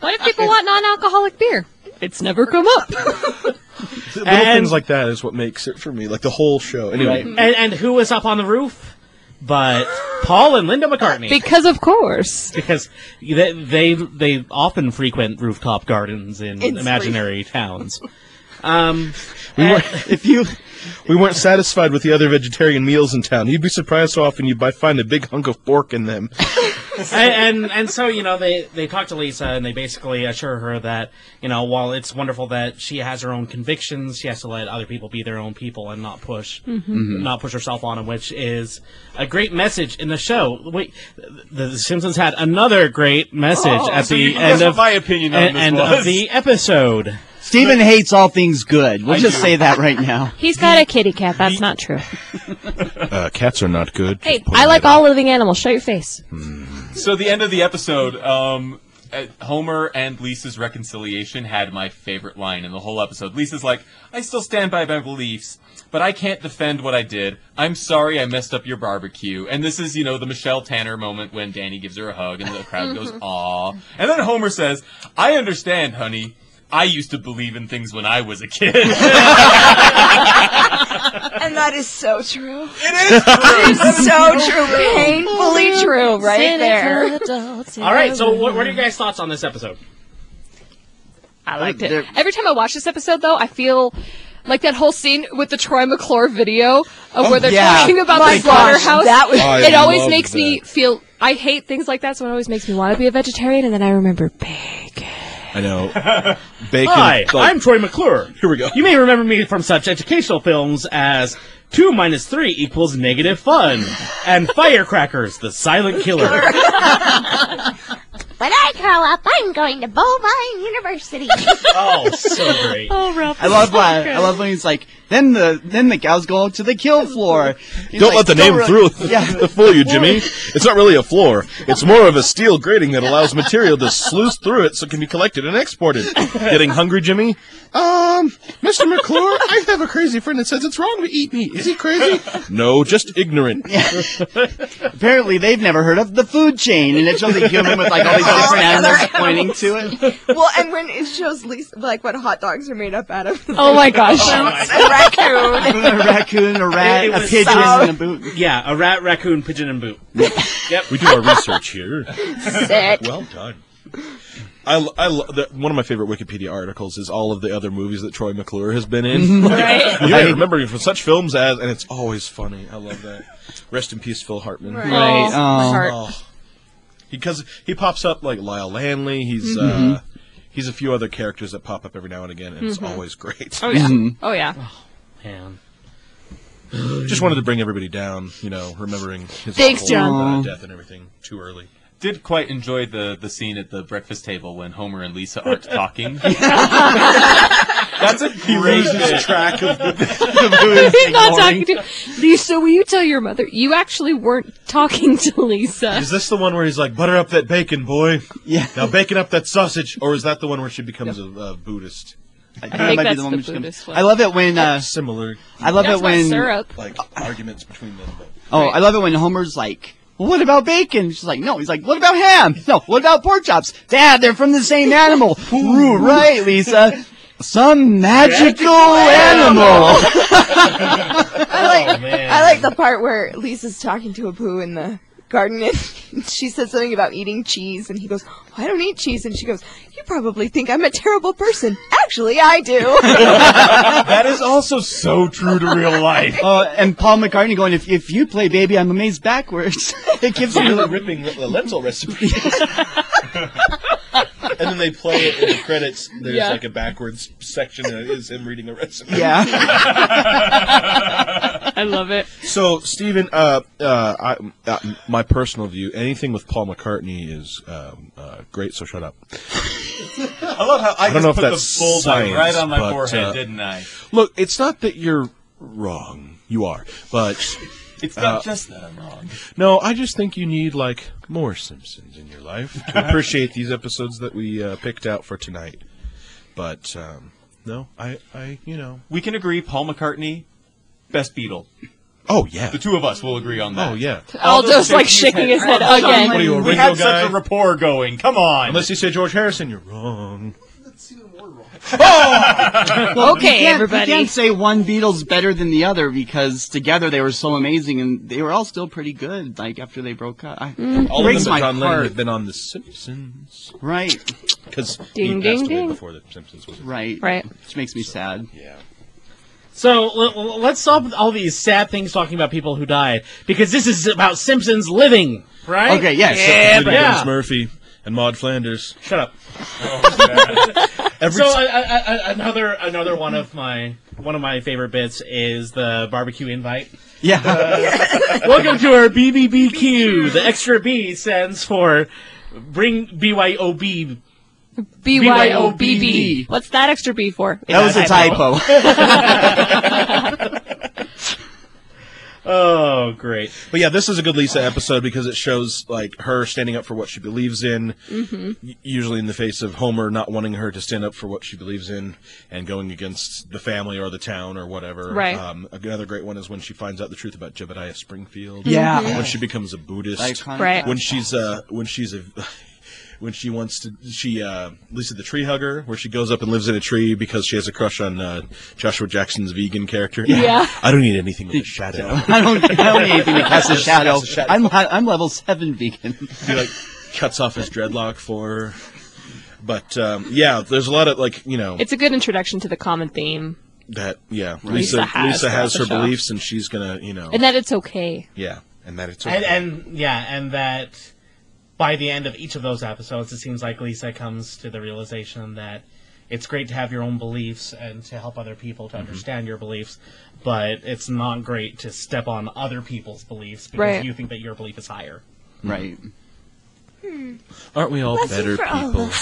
What if people want non-alcoholic beer? It's never come up. Little And- things like that is what makes it for me. Like the whole show. Anyway, And, and who was up on the roof? But Paul and Linda McCartney. Because of course. because they, they they often frequent rooftop gardens in In imaginary towns. Um, we eh, weren't, if you we weren't satisfied with the other vegetarian meals in town, you'd be surprised how often you'd find a big hunk of pork in them. and and and so you know they they talk to Lisa and they basically assure her that you know while it's wonderful that she has her own convictions, she has to let other people be their own people and not push mm-hmm. Mm-hmm. not push herself on them, which is a great message in the show. Wait, the, the Simpsons had another great message oh, at So the you end of my opinion on and, this end was. of the episode. Steven hates all things good. We'll I just do. say that right now. He's got a kitty cat. That's not true. Uh, cats are not good. Hey, I like that out. all living animals. Shut your face. So the end of the episode, um, uh, Homer and Lisa's reconciliation had my favorite line in the whole episode. Lisa's like, "I still stand by my beliefs, but I can't defend what I did. I'm sorry I messed up your barbecue." And this is, you know, the Michelle Tanner moment when Danny gives her a hug and the crowd goes, "Aw!" And then Homer says, "I understand, honey." I used to believe in things when I was a kid. and that is so true. It is so true. Painfully true, right there. All right, so what, what are your guys' thoughts on this episode? I liked it. Every time I watch this episode, though, I feel like that whole scene with the Troy McClure video of oh, where they're yeah. talking about My the gosh, slaughterhouse. that was- I it always loved makes me feel. I hate things like that, so it always makes me want to be a vegetarian, and then I remember bacon. I know. Bacon. Hi, like- I'm Troy McClure. Here we go. You may remember me from such educational films as 2 minus 3 equals negative fun and Firecrackers, the Silent Killer. When I grow up, I'm going to Bovine University. oh, so great. Oh, Ralph. I love when I love when he's like, then the then the cows go to the kill floor. He's Don't like, let the "Don't name really-" through Yeah. fool you, Jimmy. It's not really a floor. It's more of a steel grating that allows material to sluice through it so it can be collected and exported. Getting hungry, Jimmy? Um, Mr. McClure, I have a crazy friend that says it's wrong to eat meat. Is he crazy? No, just ignorant. Apparently, they've never heard of the food chain, and it shows a human with like all these different animals pointing to it. Well, and when it shows Lisa, like what hot dogs are made up out of. Oh my gosh. a raccoon. a raccoon, a rat, It a was pigeon, so- and a boot. Yeah, a rat, raccoon, pigeon, and boot. Yep. We do our research here. Sick. Well done. I, l- I lo- the, one of my favorite Wikipedia articles is all of the other movies that Troy McClure has been in. Right? Yeah, I remember him from such films as, and it's always funny. I love that. Rest in peace, Phil Hartman. Right. Right. Oh, my Oh. Oh. Because he pops up like Lyle Lanley. He's Mm-hmm. uh, he's a few other characters that pop up every now and again, and it's always great. Oh yeah. Mhm. Oh yeah. Man. Just wanted to bring everybody down, you know, remembering his Thanks, awful, John. uh, death and everything too early. Did quite enjoy the the scene at the breakfast table when Homer and Lisa aren't talking. That's a great bit. track of the He's not talking to Lisa. Will you tell your mother you actually weren't talking to Lisa? Is this the one where he's like, butter up that bacon, boy? Yeah. Now bacon up that sausage, or is that the one where she becomes a uh, Buddhist? I think think that might be that's the one the which comes- Buddhist one. I love it when uh, Similar, I love That's it when syrup. like arguments between them. But oh I love it when Homer's like. Well, what about bacon? She's like, no. He's like, what about ham? No. What about pork chops? Dad, they're from the same animal. Ooh, right, Lisa. Some magical animal. I like Oh. I like the part where Lisa's talking to Apu in the garden and she said something about eating cheese and he goes, oh, I don't eat cheese and she goes, You probably think I'm a terrible person. Actually I do. that is also so true to real life. Uh, and Paul McCartney going, if, if you play Maybe I'm Amazed backwards, it gives It's you really ripping the lentil recipe. And then they play it in the credits. There's Yeah. like a backwards section and it is him reading a recipe. Yeah. I love it. So, Stephen, uh, uh, I, uh, my personal view, anything with Paul McCartney is um, uh, great. So shut up. I love how I, don't just know if put that's the bullseye science, right on my but, forehead, uh, didn't I? Look, it's not that you're wrong. You are, but It's not uh, just that I'm wrong. no, I just think you need like more Simpsons in your life to appreciate these episodes that we uh, picked out for tonight. But um, no, I, I, you know, We can agree, Paul McCartney, best Beatle. oh yeah, The two of us will agree on that. oh yeah. Aldo's like shaking his head What are again. you, a We Ringo had guy? such a rapport going. Come on. Unless you say George Harrison, you're wrong. Oh! Okay, You everybody. can't say one Beatles better than the other because together they were so amazing and they were all still pretty good. Like after they broke up, I, mm. All of them my but John Lennon heart. have been on The Simpsons Right, because Ding, he passed ding, away ding. before The Simpsons was. right, Right. Which makes me sad. Yeah. So l- l- let's stop with all these sad things talking about people who died because this is about Simpsons living, right? Okay, yes. Yeah, Including but- Dennis Murphy and Maude Flanders. Shut up. Oh, Every So t- I, I, I, another another one of my one of my favorite bits is the barbecue invite. Yeah, uh, Welcome to our BBBQ. The extra B stands for bring BYOB. BYOBB. What's that extra B for? that was a typo. Oh, great. But yeah, this is a good Lisa episode because it shows like her standing up for what she believes in. Mm-hmm. y- Usually in the face of Homer not wanting her to stand up for what she believes in and going against the family or the town or whatever. Right. Um, another great one is when she finds out the truth about Jebediah Springfield. Yeah. When she becomes a Buddhist. Iconic. Right. when she's uh when she's a when she wants to she uh Lisa the tree hugger where she goes up and lives in a tree because she has a crush on uh, Joshua Jackson's vegan character. Yeah. I don't need anything with a shadow. I don't, I don't need anything to cast a shadow. Shadow. I'm I'm level seven vegan. he like cuts off his dreadlock for her. But um, yeah, there's a lot of like you know It's a good introduction to the common theme, that yeah Lisa Lisa has Lisa has her throughout the show. beliefs and she's gonna you know and that it's okay. yeah and that it's And, okay. and yeah, and that by the end of each of those episodes, it seems like Lisa comes to the realization that it's great to have your own beliefs and to help other people Mm-hmm. to understand your beliefs, but it's not great to step on other people's beliefs because Right. you think that your belief is higher. Right. Hmm. aren't we all better for all people?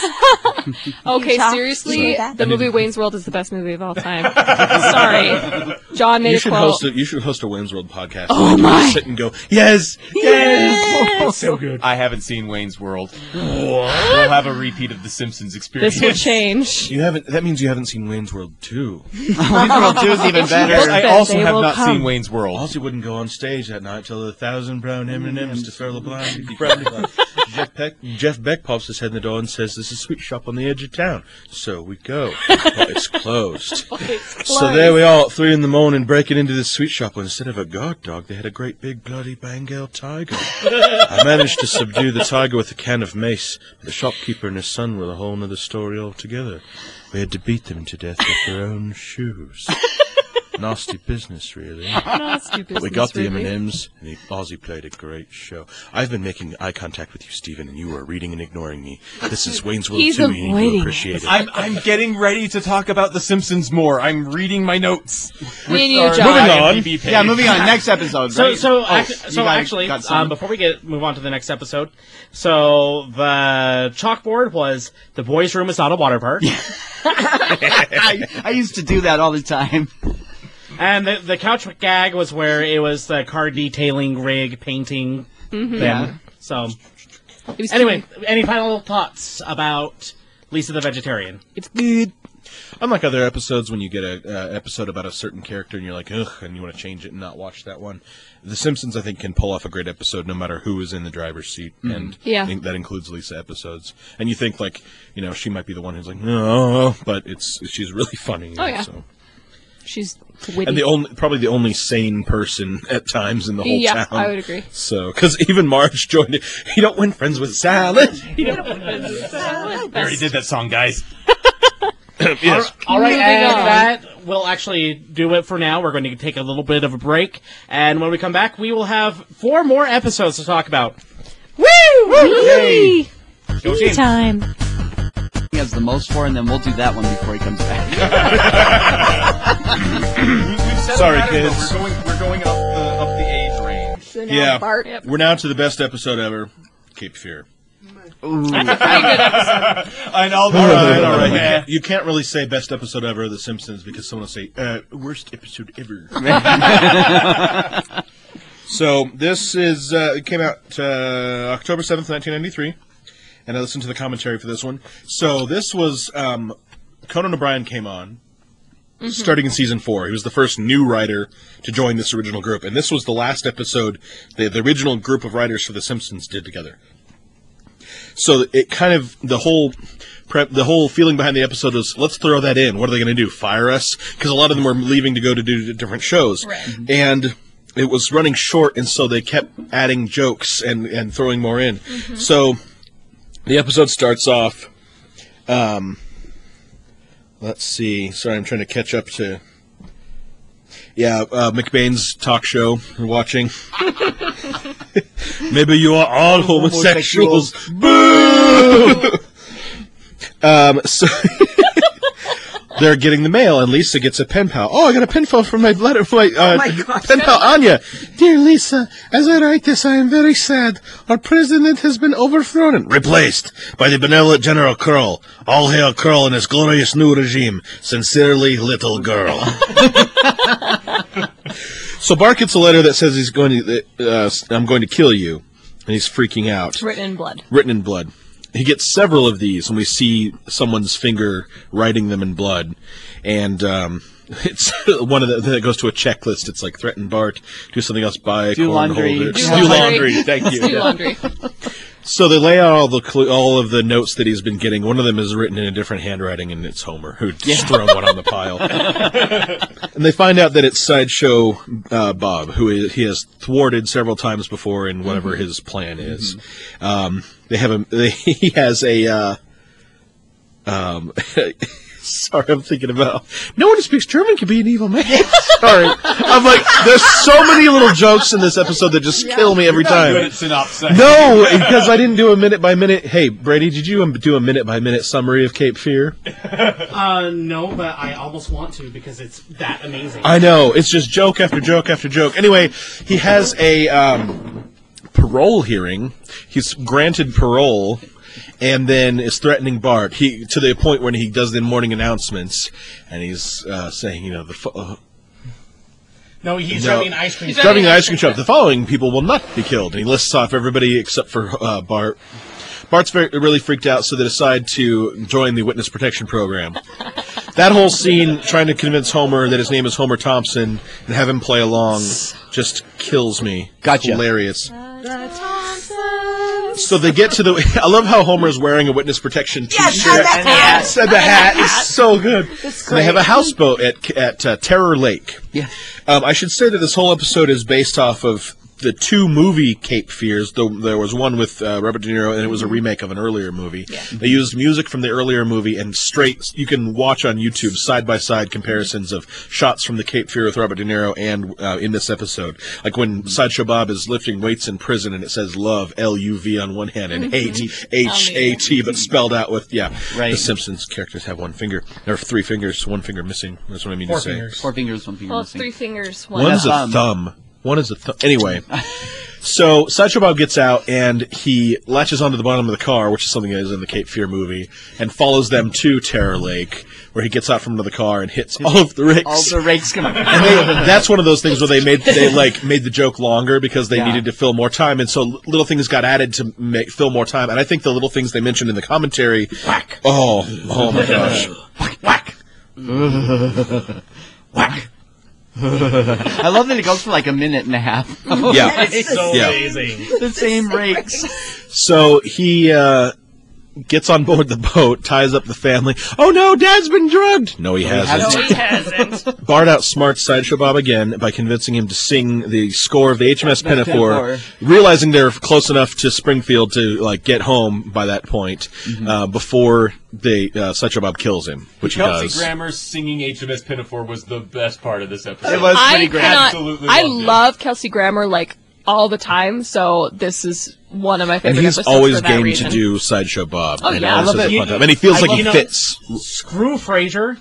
Okay, Utah. seriously, See that? the movie Wayne's World is the best movie of all time. Sorry, John made You a should quote. host a you should host a Wayne's World podcast. Oh, and my. Sit and go yes Yes! so good. I haven't seen Wayne's World. We'll have a repeat of The Simpsons experience. This will change. you haven't that means you haven't seen Wayne's World two. Wayne's World Two is even better. I also they have not come. seen Wayne's World. Ozzy wouldn't go on stage that night till the thousand brown M&Ms to fill the blind. Brown- Jeff, Beck, Jeff Beck pops his head in the door and says, "This is a sweet shop on the edge of town." So we go, but it's closed. So there we are, at three in the morning, breaking into this sweet shop. And instead of a guard dog, they had a great big bloody Bengal tiger. I managed to subdue the tiger with a can of mace. But the shopkeeper and his son were a whole other story altogether. We had to beat them to death with their own shoes. Nasty business, really. Nasty But we business, got the. M&Ms, and he, Ozzy played a great show. I've been making eye contact with you, Stephen, and you are reading and ignoring me. This is Wayne's World He's 2, and you need avoiding to appreciate it. I'm I'm getting ready to talk about The Simpsons more. I'm reading my notes. Me and you, Our John. Moving on. IMDb page. Yeah, moving on. Next episode. So, right? so, Oh, act- you so got- actually, got some? um, before we get move on to the next episode, so the chalkboard was the boys' room is not a water park, I, I used to do that all the time. and the, the couch gag was where it was the car detailing rig painting. Mm-hmm. Yeah. So It was anyway, any final thoughts about Lisa the vegetarian? it's good. Unlike other episodes, when you get a uh, episode about a certain character and you're like, ugh, and you want to change it and not watch that one, The Simpsons, I think, can pull off a great episode no matter who is in the driver's seat, and Yeah. I think that includes Lisa episodes. And you think like, you know, she might be the one who's like, no, but it's she's really funny. Oh, yeah. so. She's witty. and the only probably the only sane person at times in the whole yeah, town. I would agree. So, because even Marge joined it, you don't win friends with salad. We already did that song, guys. yes. All right, Moving and on. that will actually do it for now. We're going to take a little bit of a break, and when we come back, we will have four more episodes to talk about. Woo! Yay! Go team. Time. He has the most for, and then we'll do that one before he comes back. Sorry, kids. We're going, we're going up the up the age range. So now Yeah. Bart. Yep. We're now to the best episode ever, Cape Fear. That's a pretty good episode. I know. All right, all right. You Yeah. can't, you can't really say best episode ever of The Simpsons because someone will say uh, worst episode ever. so this is uh, it came out uh, October seventh, nineteen ninety three, and I listened to the commentary for this one. So this was um, Conan O'Brien came on. Mm-hmm. Starting in season four, he was the first new writer to join this original group, and this was the last episode the, the original group of writers for The Simpsons did together. So it kind of the whole prep the whole feeling behind the episode was let's throw that in. What are they going to do? Fire us? Because a lot of them were leaving to go to do different shows. Mm-hmm. And it was running short and so they kept adding jokes and and throwing more in. Mm-hmm. So the episode starts off um let's see sorry i'm trying to catch up to yeah uh, mcbain's talk show we're watching Maybe you are all homosexuals. Boo! um, so they're getting the mail, and Lisa gets a pen pal. Oh, I got a pen pal from my letter. For my, uh, pen pal Anya. Dear Lisa, as I write this, I am very sad. Our president has been overthrown and replaced by the benevolent General Krull. All hail Krull and his glorious new regime. Sincerely, little girl. So Bart gets a letter that says he's going to, uh, I'm going to kill you, and he's freaking out, Written in blood. written in blood. He gets several of these, and we see someone's finger writing them in blood, and um, it's one of the that goes to a checklist. It's like threaten Bart, do something else, buy a Do laundry. holder, Do do laundry. laundry. Thank you. Do Yeah. laundry. So they lay out all the clu- all of the notes that he's been getting. One of them is written in a different handwriting, and it's Homer who just thrown one on the pile. and they find out that it's sideshow uh, Bob, who is, he has thwarted several times before in whatever his plan is. Um, they have a they, he has a. Uh, um, sorry, I'm thinking about. No one who speaks German can be an evil man. sorry, I'm like, there's so many little jokes in this episode that just kill me every time. Good at synopsis. No, because I didn't do a minute by minute. Hey, Brady, did you um, do a minute by minute summary of Cape Fear? Uh, no, but I almost want to because it's that amazing. I know it's just joke after joke after joke. Anyway, he has a um, parole hearing. He's granted parole, and then is threatening Bart. He to the point when he does the morning announcements, and he's uh, saying, you know, the. Fo- uh, no, he's No. driving an ice cream. driving an ice cream truck. The following people will not be killed. And he lists off everybody except for uh, Bart. Bart's very, really freaked out, so they decide to join the witness protection program. that whole scene, trying to convince Homer that his name is Homer Thompson and have him play along, just kills me. Gotcha. Hilarious. So they get to the. I love how Homer is wearing a witness protection Yes, T-shirt. and the hat. Yes, and the hat is so good. And they have a houseboat at at uh, Terror Lake. Yeah. Um, I should say that this whole episode is based off of the two movie Cape Fears. Though there was one with uh, Robert De Niro, and it was a remake of an earlier movie. They used music from the earlier movie and straight. You can watch on YouTube side by side comparisons of shots from the Cape Fear with Robert De Niro and uh, in this episode. Like when Sideshow Bob is lifting weights in prison, and it says "Love" L U V on one hand and "hate" H A T, but spelled out with yeah. Right. The Simpsons characters have one finger. or three fingers, one finger missing. That's what I mean Four to say. fingers. Four fingers, one finger Well, it's missing. three fingers. One. One's a thumb. One is a thumb. Anyway, so Sideshow Bob gets out and he latches onto the bottom of the car, which is something that is in the Cape Fear movie, and follows them to Terror Lake, where he gets out from under the car and hits all of the rakes. All the rakes come and they, that's one of those things where they made they like made the joke longer because they Yeah. needed to fill more time, and so little things got added to make fill more time. And I think the little things they mentioned in the commentary, whack. Oh, oh my gosh, whack, whack. Whack. I love that it goes for like a minute and a half. Yeah. It's so Yeah. amazing. the same rakes. So he uh, gets on board the boat, ties up the family. Oh no, Dad's been drugged. No, he hasn't. No, he hasn't. Bart outsmarts Sideshow Bob again by convincing him to sing the score of the HMS Pinafore, Pinafore. realizing they're close enough to Springfield to like get home by that point uh, before they uh, Sideshow Bob kills him, which he Kelsey does. Grammer singing HMS Pinafore was the best part of this episode. It was I pretty great. cannot. Absolutely I loved it. love Kelsey Grammer like all the time. So this is one of my favorite. and he's episodes always for that game reason. to do Sideshow Bob. Oh, and yeah. I love has it. fun time. And he feels I like he you know- fits. Screw Frasier.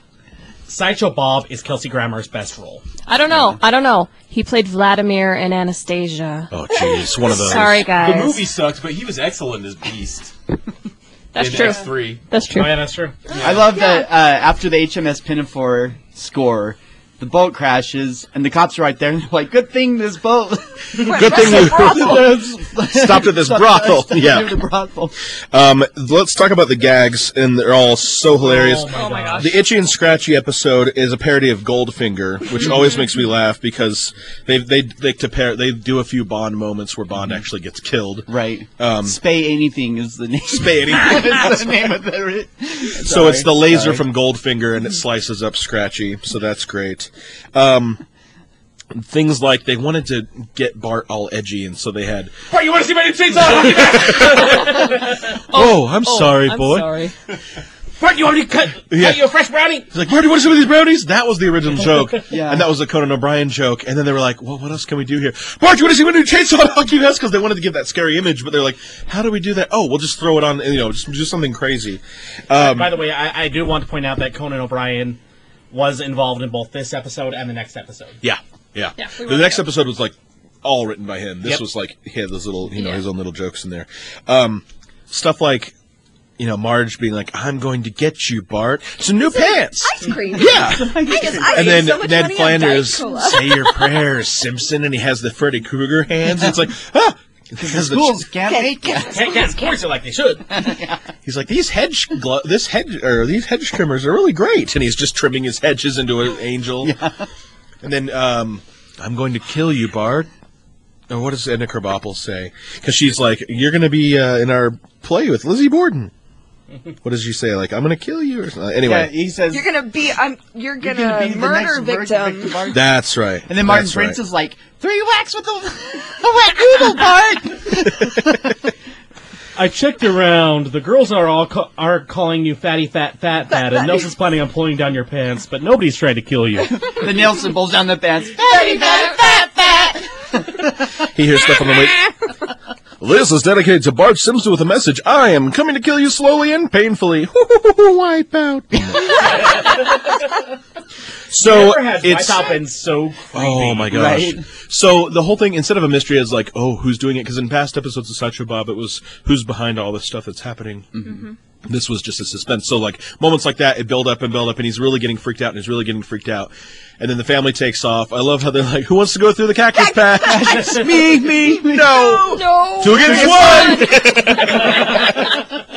Sideshow Bob is Kelsey Grammer's best role. I don't know. I don't know. He played Vladimir in Anastasia. Oh jeez, one of those. Sorry, guys. The movie sucked, but he was excellent as Beast That's in true. X3. That's true. Oh yeah, that's true. I love that uh, after the HMS Pinafore score, the boat crashes and the cops are right there and they're like, "Good thing this boat Good thing we stopped at this brothel. Yeah. the brothel." Um, let's talk about the gags, and they're all so hilarious. Oh my, gosh. The Itchy and Scratchy episode is a parody of Goldfinger, which always makes me laugh because they they they to pair they do a few Bond moments where Bond actually gets killed. Right. Um, Spay anything is the name. Spay anything. Is the name of the. so it's the laser Sorry. from Goldfinger, and it slices up Scratchy. So that's great. Um, things like they wanted to get Bart all edgy, and so they had. Bart, you want to see my new chainsaw? Oh, I'm sorry, I'm boy. sorry. Bart, you already cut, Yeah. cut you a fresh brownie? He's like, Marty, what are some of these brownies? That was the original joke. Yeah. And that was a Conan O'Brien joke. And then they were like, well, what else can we do here? Bart, you want to see what new chainsaw Hockey has? Because they wanted to give that scary image, but they're like, how do we do that? Oh, we'll just throw it on, you know, just do something crazy. Um, By the way, I, I do want to point out that Conan O'Brien was involved in both this episode and the next episode. yeah, yeah. Yeah, we the wrote next it. episode was like all written by him. This Yep. was like, he had those little, you know, Yeah. his own little jokes in there. Um, stuff like, you know, Marge being like, I'm going to get you, Bart. Some new pants. Ice cream. Yeah. I guess I and then so much Ned money on Flanders, Diet Cola. say your prayers, Simpson, and he has the Freddy Krueger hands. And it's like, ah! Because the Schools can't make it. Can't get sports it like they should. He's like these hedge glo- this hedge or these hedge trimmers are really great, and he's just trimming his hedges into an angel. And then um, I'm going to kill you, Bart. Or what does Edna Krabappel say? Because she's like, you're going to be uh, in our play with Lizzie Borden. What does she say? Like, I'm going to kill you or something. Yeah, Anyway, he says You're gonna be. I'm. You're "You're gonna, gonna be the murder next victim. Bart." that's right. And then Martin That's Prince right. is like, three whacks with the, the wet noodle, Bart. I checked around. The girls are all ca- are calling you fatty, fat, fat, fat, and Nelson's planning on pulling down your pants, but nobody's trying to kill you. the Nelson pulls down the pants. Fatty, fatty fat, fat, fat. he hears stuff on the way. This is dedicated to Bart Simpson with a message. I am coming to kill you slowly and painfully. Wipe out. so Never has it's Wipeout been so creepy. oh my gosh. Right. So the whole thing instead of a mystery is like oh who's doing it because in past episodes of Sideshow Bob it was who's behind all this stuff that's happening. Mm-hmm. Mm-hmm. This was just a suspense. So like moments like that, it build up and build up, and he's really getting freaked out, and he's really getting freaked out. And then the family takes off. I love how they're like, "Who wants to go through the cactus patch?" me, me, me. no, No. two against one.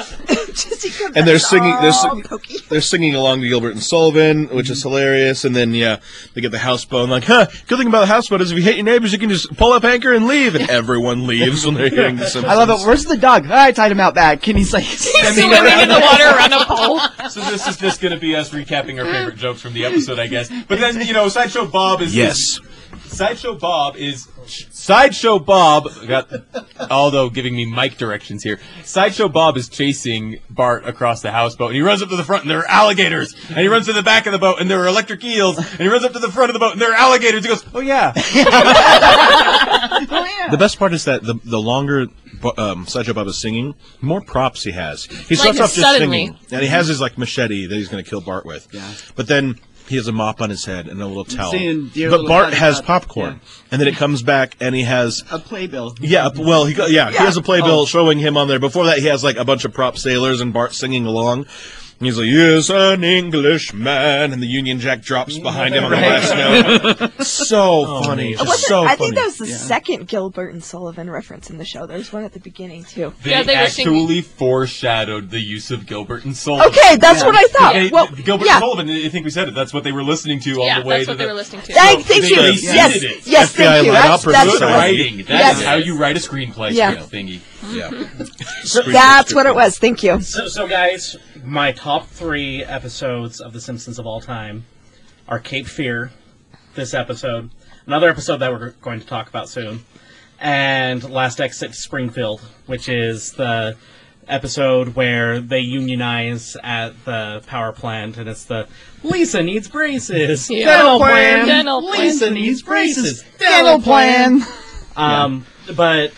and they're singing. They're, sing- they're singing along to Gilbert and Sullivan, which is hilarious. And then yeah, they get the houseboat. And like, huh? Good thing about the houseboat is if you hate your neighbors, you can just pull up anchor and leave. And everyone leaves when they're hearing the Simpsons. I love it. Where's the dog? I tied him out back. And he's like, Swimming in the water around a pole. so this is just going to be us recapping our favorite jokes from the episode, I guess. But then you know, Sideshow Bob is Yes. is- Sideshow Bob is Sideshow Bob got although giving me mic directions here. Sideshow Bob is chasing Bart across the houseboat and he runs up to the front and there are alligators. And he runs to the back of the boat and there are electric eels. And he runs up to the front of the boat and there are alligators. He goes, "Oh yeah." oh, yeah. The best part is that the the longer um, Sideshow Bob is singing, the more props he has. He starts Like off just suddenly. singing, and he has his like machete that he's going to kill Bart with. Yeah. But then he has a mop on his head and a little towel. Saying, "Dear But little Bart has Pat." popcorn, and then it comes back, and he has a playbill. yeah. Well, he got, yeah, he has a playbill Oh. showing him on there. Before that, he has like a bunch of prop sailors and Bart singing along. He's like, "Yes, an Englishman," and the Union Jack drops behind him on the last note. So oh, funny, amazing. just so I funny. think that was the second Gilbert and Sullivan reference in the show. There's one at the beginning too. They, Yeah, they were actually singing- foreshadowed the use of Gilbert and Sullivan. Okay, that's what I thought. They- well, Gilbert yeah. and Sullivan, I think we said it. That's what they were listening to yeah, on the way that's to what the they were listening to. Thank, thank you. They Yes, it. yes, thank you. That's, opera that's Good Good what it was. writing. That's Yes. how you write a screenplay Yeah. thingy. yeah. That's what it was. Thank you. So, so guys, my top three episodes of The Simpsons of all time are Cape Fear, this episode, another episode that we're going to talk about soon, and Last Exit to Springfield, which is the episode where they unionize at the power plant, and it's the Lisa needs braces. Yeah. Dental plan. Dental plan. Lisa needs braces. Dental plan. Um, but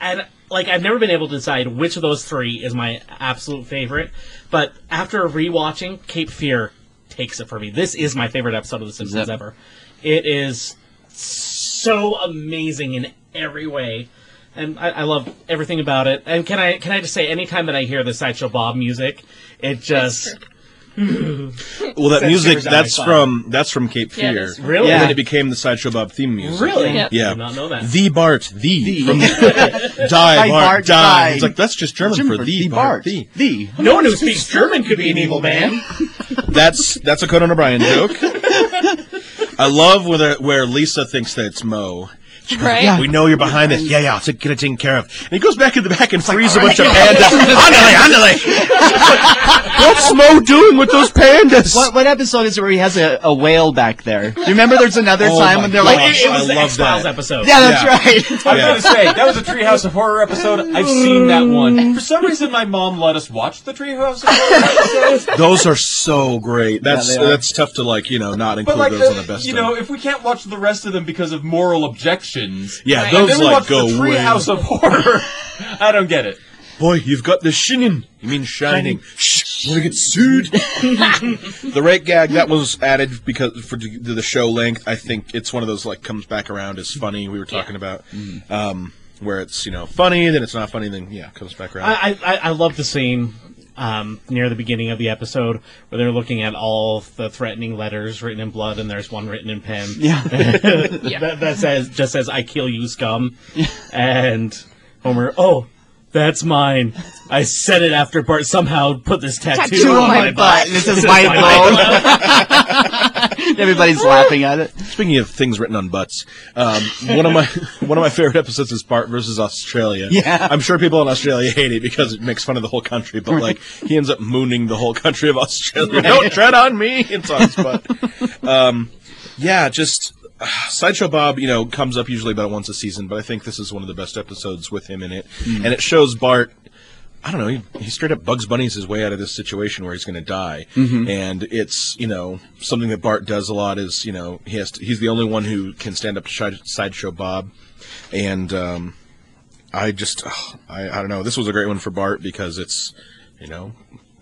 and like I've never been able to decide which of those three is my absolute favorite. But after rewatching, Cape Fear takes it for me. This is my favorite episode of The Simpsons that- ever. It is so amazing in every way. And I, I love everything about it. And can I can I just say, anytime that I hear the Sideshow Bob music, it just Well, that music shivers down my that's from that's from Cape Fear. is. Really? And then it became the Sideshow Bob theme music. really, Yeah. Yeah. I did not know that. The Bart, the, The. from the, die, Bart, Bart, die. die. It's like that's just German, for the Bart, the. The. no one who speaks German could be an evil man. That's that's a Conan O'Brien joke. I love where where Lisa thinks that it's Moe. Right? We know you're behind this. Yeah, yeah, I'll take, get it taken care of. And he goes back in the back and frees a bunch of pandas. Andale, andale. What's Moe doing with those pandas? What, what episode is it where he has a, a whale back there? Do you remember there's another Oh time when they're gosh. like, It, it was I the love X Files episode. yeah, that's Yeah. right. I'm Yeah. gonna say that was a Treehouse of Horror episode. I've seen that one. Mm. For some reason, my mom let us watch the Treehouse of Horror episodes. Those are so great. That's they are. that's tough to like, you know, not include like, those on the, uh, the best. you know, if we can't watch the rest of them because of moral objections, yeah, and those then we like watch go the way. Treehouse of Horror, I don't get it. Boy, you've got the shinin. You mean shining? Shh, wanna get sued? the rate gag that was added because for the, the show length. I think it's one of those like comes back around as funny. We were talking about, um, where it's you know funny, then it's not funny, then yeah, comes back around. I, I, I love the scene um, near the beginning of the episode where they're looking at all the threatening letters written in blood, and there's one written in pen. Yeah. that, that says just says "I kill you, scum," and Homer, oh. That's mine. I said it after Bart somehow put this tattoo, Tattoo on on my my butt. This is my blow. Everybody's laughing at it. Speaking of things written on butts, um, one of my one of my favorite episodes is Bart versus Australia. Yeah. I'm sure people in Australia hate it because it makes fun of the whole country, but like he ends up mooning the whole country of Australia. Don't tread on me. It's on his butt. Um, yeah, just Sideshow Bob, you know, comes up usually about once a season, but I think this is one of the best episodes with him in it, and it shows Bart. I don't know. He, he straight up Bugs Bunny's his way out of this situation where he's going to die, and it's you know something that Bart does a lot is you know he has to, he's the only one who can stand up to sideshow Bob, and um, I just ugh, I I don't know. This was a great one for Bart because it's you know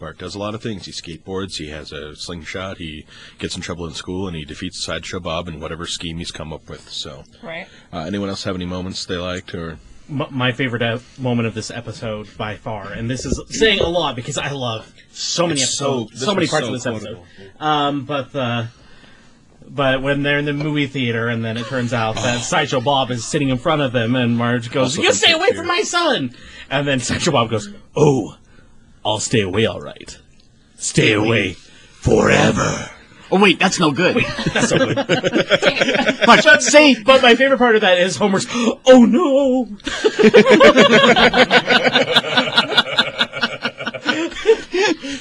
Bart does a lot of things. He skateboards. He has a slingshot. He gets in trouble in school, and he defeats sideshow Bob in whatever scheme he's come up with. So, Right. uh, anyone else have any moments they liked or? My favorite uh, moment of this episode by far, and this is saying a lot because I love so many It's so- episodes, this so, many parts so of this episode. Um, but the but when they're in the movie theater, and then it turns out that Sideshow Bob is sitting in front of them, and Marge goes, Also "You stay away Fear. from my son," and then Sideshow Bob goes, "Oh, I'll stay away, all right. Stay away forever." Oh wait, that's no good. That's so good. March, say But my favorite part of that is Homer's, "Oh no."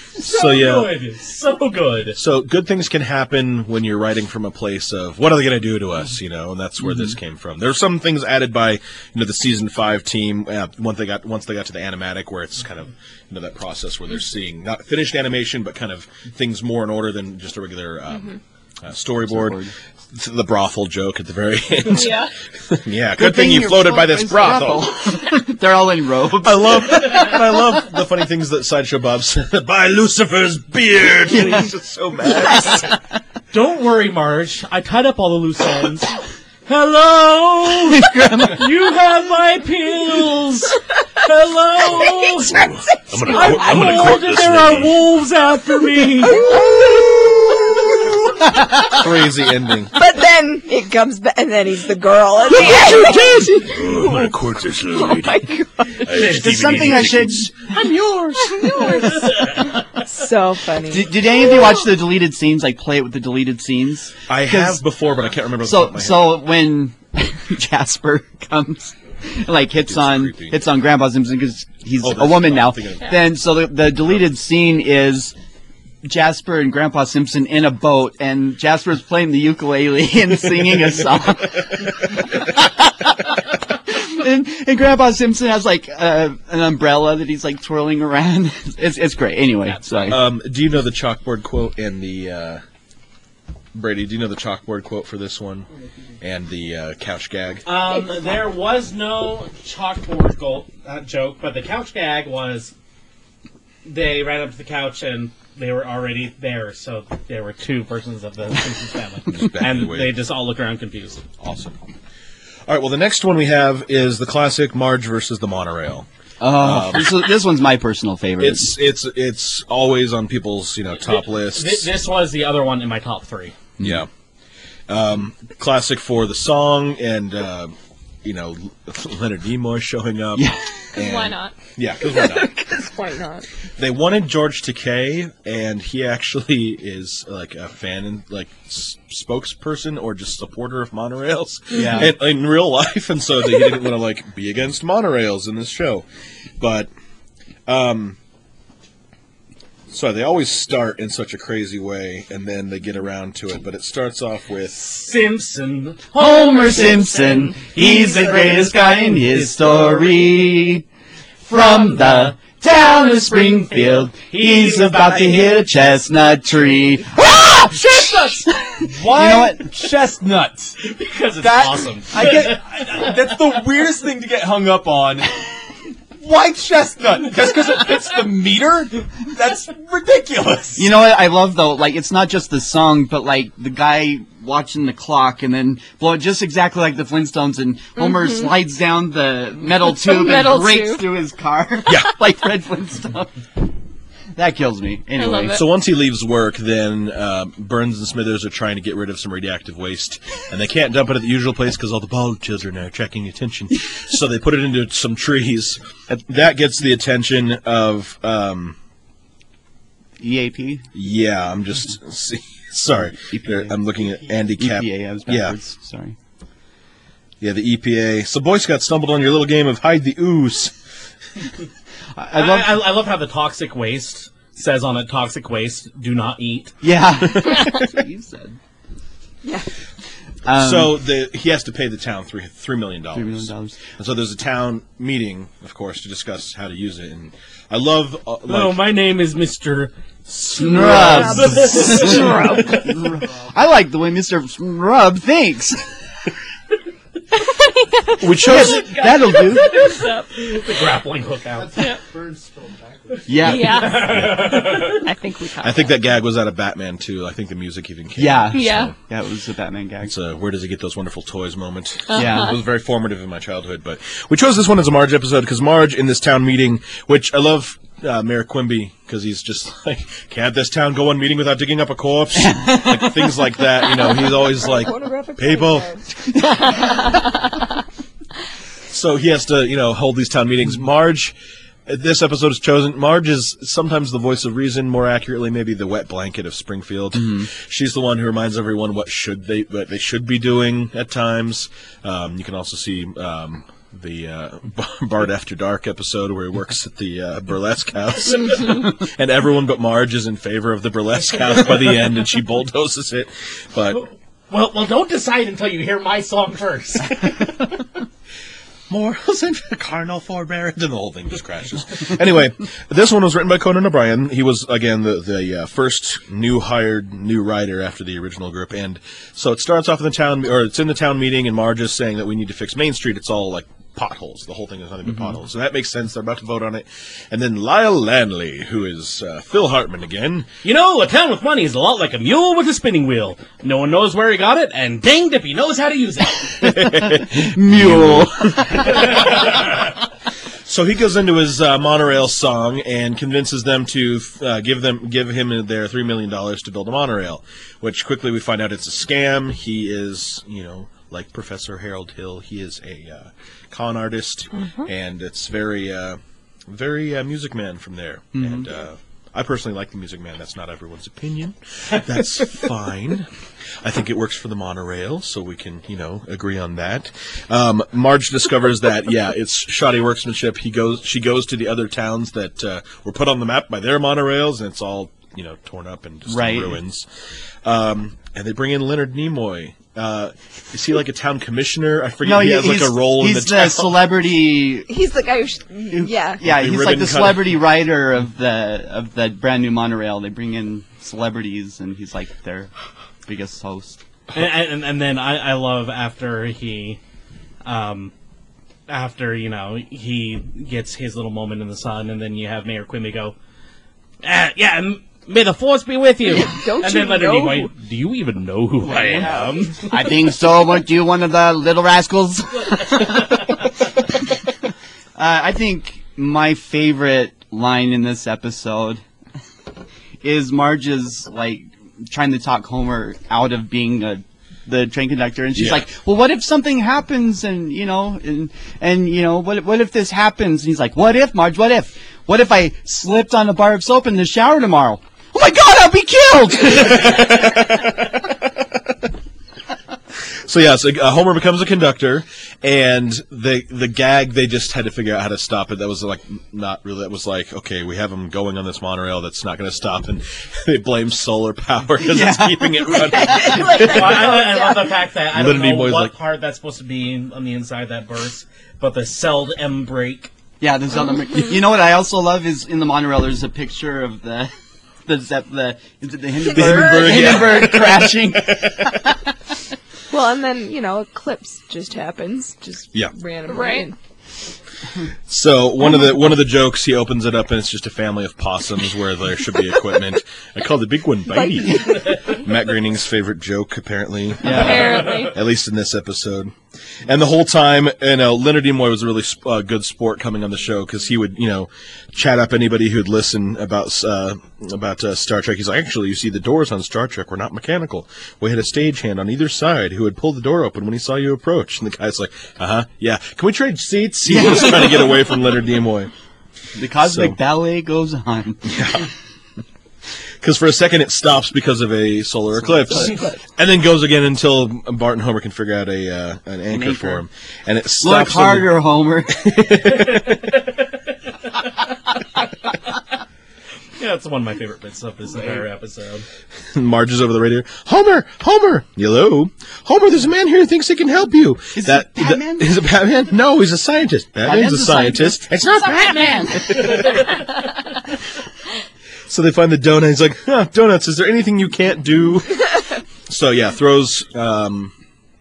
So yeah. good, so good. So good things can happen when you're writing from a place of what are they going to do to us, you know, and that's where this came from. There were some things added by you know the season five team uh, once they got once they got to the animatic where it's kind of you know that process where they're seeing not finished animation but kind of things more in order than just a regular um, uh, storyboard. The brothel joke at the very end. Yeah. yeah, good, thing, you you're floated by this floated brothel. They're all in robes. I love, I love the funny things that Sideshow Bob said. By Lucifer's beard, he's just so mad. Don't worry, Marge. I tied up all the loose ends. Hello! you have my pills! Hello. I'm gonna, court, I'm gonna court that this there are wolves after me. Crazy ending. But then it comes back, and then he's the girl. At the end. Oh, I'm gonna court this little lady. my oh, God. It's something I should. I'm yours. I'm yours. So funny. Did, did any of you watch the deleted scenes? Like play it with the deleted scenes. I have before, but I can't remember. off the top of So so when Jasper comes, like hits It's on creepy. hits on Grandpa Simpson because he's Oh, a woman now. Then so the, the deleted scene is Jasper and Grandpa Simpson in a boat, and Jasper's playing the ukulele and singing a song. and, and Grandpa Simpson has like uh, an umbrella that he's like twirling around. It's it's great. Anyway, sorry. Um, do you know the chalkboard quote and the uh, Brady? Do you know the chalkboard quote for this one and the uh, couch gag? Um, there was no chalkboard goal, uh, joke, but the couch gag was they ran up to the couch and they were already there, so there were two persons of the Simpsons family, back and away. they just all look around confused. Awesome. All right. Well, the next one we have is the classic Marge versus the monorail. oh, this, this one's my personal favorite. It's it's it's always on people's you know top lists. Th- this was the other one in my top three. Yeah. Um, classic for the song and uh, you know Leonard Nimoy showing up. Yeah. Why not? Yeah, because why not? Why not? They wanted George Takei, and he actually is like a fan and like s- spokesperson or just supporter of monorails. Yeah. in, in real life, and so he didn't want to like be against monorails in this show. But, um, so they always start in such a crazy way, and then they get around to it. But it starts off with Simpson, Homer Simpson, he's the greatest guy in history. From the town of Springfield, he's about to hit a chestnut tree. Ah! Chestnuts! Why You know what? chestnuts? because it's That- awesome. I get that's the weirdest thing to get hung up on. Why chestnut? Just because it fits the meter? That's ridiculous. You know what I love though? Like, it's not just the song, but like the guy watching the clock and then blow it just exactly like the Flintstones and Homer mm-hmm. slides down the metal tube metal and breaks tube. through his car. Yeah. like Fred Flintstone. That kills me. Anyway. So once he leaves work, then uh, Burns and Smithers are trying to get rid of some radioactive waste, and they can't dump it at the usual place because all the bald children are now attracting attention. so they put it into some trees. That gets the attention of, um, EAP? yeah, I'm just see, sorry, There- I'm looking at Andy Cap. EPA, I was yeah. Sorry. yeah, the EPA. So Boy Scout stumbled on your little game of hide the ooze. I, I love. I, I, I love how the toxic waste says on it toxic waste do not eat. yeah. That's what you said. Yeah. Um, so the, he has to pay the town three three million dollars. $3 million. And so there's a town meeting, of course, to discuss how to use it. And I love uh, like, oh, my name is Mister Snrub. I like the way Mr. Snrub thinks. We chose That'll do. the grappling hook out. Yeah. Yeah. I think we caught I think that gag was out of Batman too. I think the music even came. Yeah. Yeah. Yeah, it was a Batman gag. It's a where does he get those wonderful toys moment. Yeah. It was very formative in my childhood, but we chose this one as a Marge episode because Marge in this town meeting, which I love uh, Mayor Quimby because he's just like, can't this town go on meeting without digging up a corpse? like things like that. You know, he's always like, people. so he has to, you know, hold these town meetings. Marge, uh, this episode is chosen. Marge is sometimes the voice of reason, more accurately, maybe the wet blanket of Springfield. She's the one who reminds everyone what should they what they should be doing at times. Um, you can also see. Um, the uh, Bart After Dark episode where he works at the uh, burlesque house, and everyone but Marge is in favor of the burlesque house by the end, and she bulldozes it. But Well, well, don't decide until you hear my song first. morals and carnal forbearance, and the whole thing just crashes. anyway, this one was written by Conan O'Brien. He was again the the uh, first new hired new writer after the original group, and so it starts off in the town, or it's in the town meeting, and Marge is saying that we need to fix Main Street. It's all like potholes. The whole thing is nothing but potholes, and that makes sense. They're about to vote on it, and then Lyle Lanley, who is uh, Phil Hartman again, you know, a town with money is a lot like a mule with a spinning wheel. No one knows where he got it, and danged if he knows how to use it. Mule. So So he goes into his uh, monorail song and convinces them to uh, give them give him their three million dollars to build a monorail, which quickly we find out it's a scam. He is, you know, like Professor Harold Hill. He is a uh, con artist, and it's very, uh, very uh, Music Man from there. And uh, I personally like the Music Man. That's not everyone's opinion. That's fine. I think it works for the monorail, so we can, you know, agree on that. Um, Marge discovers that, yeah, it's shoddy workmanship. He goes, she goes to the other towns that uh, were put on the map by their monorails, and it's all, you know, torn up and just Right. ruins. Um, and they bring in Leonard Nimoy. Uh, is he like a town commissioner? I forget. No, he he- has like a role in he's the town. celebrity. He's the guy who, sh- yeah. Yeah, The he's like the cutter. celebrity writer of the of the brand new monorail. They bring in celebrities, and he's like their biggest host. and, and, and then I, I love after he, um, after you know he gets his little moment in the sun, and then you have Mayor Quimby go, ah, "Yeah, m- may the force be with you." Don't and you then Leonard know Nimoy, "Do you even know who I am?" I think so. Weren't you one of the little rascals? uh, I think my favorite line in this episode is Marge's like trying to talk Homer out of being a the train conductor, and she's Yeah. like, "Well, what if something happens, and you know, and and you know, what what if this happens?" And he's like, "What if, Marge? What if? What if I slipped on a bar of soap in the shower tomorrow? Oh my God, I'll be killed!" So yeah, so uh, Homer becomes a conductor, and the the gag they just had to figure out how to stop it. That was like not really. That was like okay, we have him going on this monorail that's not going to stop, and they blame solar power because it's keeping it running. Well, I, I, I love the fact that I don't know what like- part that's supposed to be on the inside of that burst, but the celled M break. Yeah, the Zelda. You know what I also love is in the monorail. There's a picture of the the Zep, the is it the Hindenburg, Hindenburg, yeah. Hindenburg crashing. Well, and then, you know, Eclipse just happens. Just Yeah. randomly. Right. So one of the one of the jokes he opens it up and it's just a family of possums where there should be equipment. I call the big one Bitey. Matt Groening's favorite joke apparently. Apparently. at least in this episode. And the whole time, you know, Leonard Nimoy was a really uh, good sport coming on the show because he would, you know, chat up anybody who'd listen about uh, about uh, Star Trek. He's like, actually, you see, the doors on Star Trek were not mechanical. We had a stagehand on either side who would pull the door open when he saw you approach. And the guy's like, uh huh, yeah. Can we trade seats? He was trying to get away from Leonard Nimoy. The cosmic So- ballet goes on. Because for a second it stops because of a solar eclipse, and then goes again until Bart and Homer can figure out a uh, an, anchor anchor. for him, and it Look stops. on the- harder, Homer. Yeah, that's one of my favorite bits of this entire episode. Marge is over the radio. Homer, Homer, hello, Homer. There's a man here who thinks he can help you. Is that it Batman? that- is it Batman? No, he's a scientist. Batman's, Batman's a a scientist. It's not Batman. so they find the donut. He's like, huh, donuts. Is there anything you can't do? so yeah, throws. Um,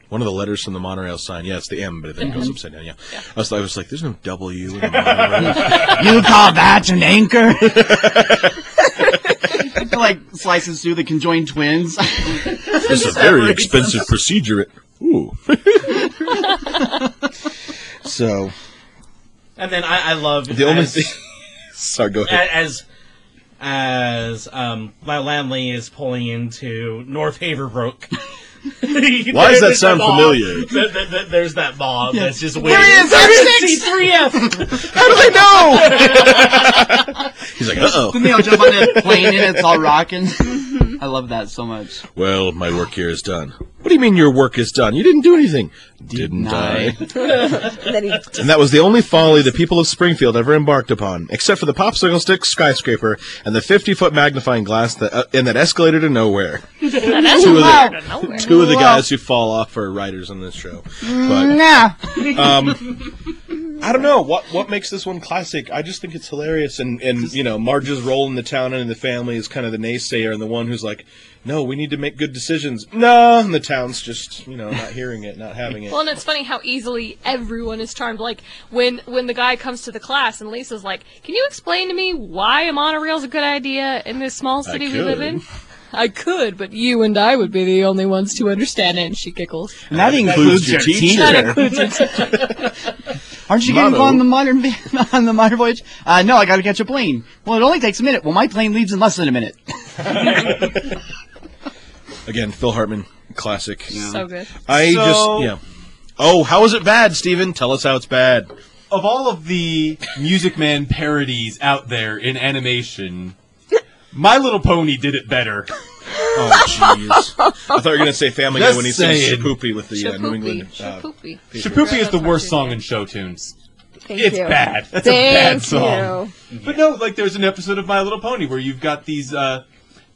one of the letters from the monorail sign. Yeah, it's the M, but it then it goes upside down. Yeah. I, was, I was like, there's no W in the monorail. you call that an anchor? like slices through the conjoined twins. It's a very expensive procedure. Ooh. so And then I, I love the only as, thing. Sorry, go ahead. as as um Lanley is pulling into North Haverbrook. Why does that sound familiar? Th- th- th- There's that mob that's just waiting. There he is, There C3F. How do they know? He's like, uh oh. Then they'll jump on the plane and it's all rocking. I love that so much. Well, my work here is done. What do you mean your work is done? You didn't do anything. Didn't I? And then he And that was the only folly the people of Springfield ever embarked upon, except for the popsicle stick skyscraper and the 50 foot magnifying glass that, uh, and that escalator to nowhere. two, of the, two of the guys who fall off are writers on this show. But Nah. I don't know what what makes this one classic. I just think it's hilarious, and and you know Marge's role in the town and in the family is kind of the naysayer and the one who's like, no, we need to make good decisions. No, and the town's just you know not hearing it, not having it. Well, and it's funny how easily everyone is charmed. Like when when the guy comes to the class and Lisa's like, "Can you explain to me why a monorail's a good idea in this small city we live in?" I could, but you and I would be the only ones to understand it. And she giggles. And that includes your your teacher. teacher. That includes your teacher. Aren't you going to go Motto. on the modern on the modern voyage? Uh, no, I got to catch a plane. Well, it only takes a minute. Well, my plane leaves in less than a minute. Again, Phil Hartman, classic. So good. I So- just yeah. Oh, how is it bad, Steven? Tell us how it's bad. Of all of the Music Man parodies out there in animation, My Little Pony did it better. Oh, jeez. I thought you were going to say Family Guy Just when he sings saying. Shipoopi with the uh, New England. Uh, Shipoopi. Shipoopi is the worst song in show tunes. Thank It's you. bad. That's a bad song. you. But no, like there's an episode of My Little Pony where you've got these uh,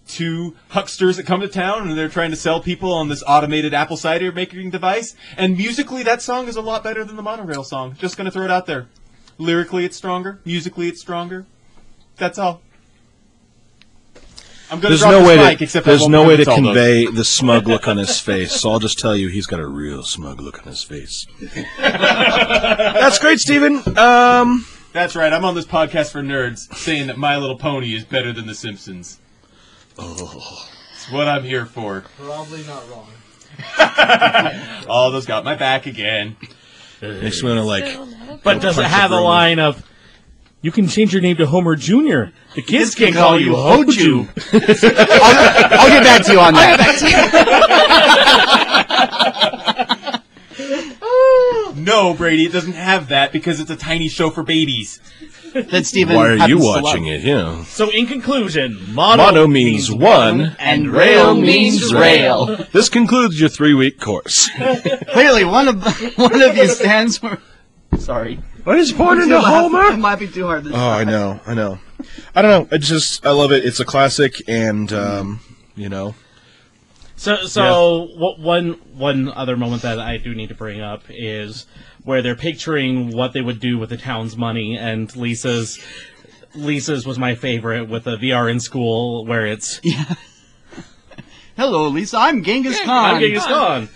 two hucksters that come to town and they're trying to sell people on this automated apple cider making device. And musically, that song is a lot better than the monorail song. Just gonna throw it out there. Lyrically, it's stronger. Musically, it's stronger. That's all. I'm gonna There's drop no way mic, to there's no way to all those. convey the smug look on his face. So I'll just tell you, he's got a real smug look on his face. That's great, Stephen. Um, That's right. I'm on this podcast for nerds saying that My Little Pony is better than The Simpsons. Oh, it's what I'm here for. Probably not wrong. All those got my back again. makes me want to like. But does it have a room. line of, you can change your name to Homer Jr. The kids can can call you Hoju." Hoju. I'll, I'll get back to you on that. No, Brady, it doesn't have that because it's a tiny show for babies. That Steven Why are you happens to love. watching it? Yeah. So in conclusion, mono, Mono means one, And rail means rail. This concludes your three-week course. Clearly, one of one of you stands for. Sorry. What is pointing to It Homer? might be too hard. This Oh, I know, I know. I don't know. I just, I love it. It's a classic, and um, you know, So, so wha- one one other moment that I do need to bring up is where they're picturing what they would do with the town's money, and Lisa's Lisa's was my favorite with a VR in school, where it's Hello, Lisa. I'm Genghis Khan. I'm Genghis Khan.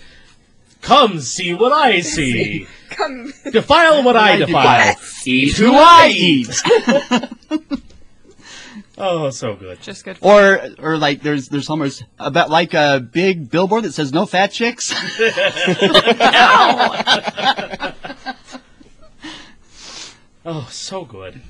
Come see what I see. Come. Defile what I defile. Eat who I eat. Oh, so good. Just good. Or, or like, there's there's Homer's about like a big billboard that says "No fat chicks." Oh, so good.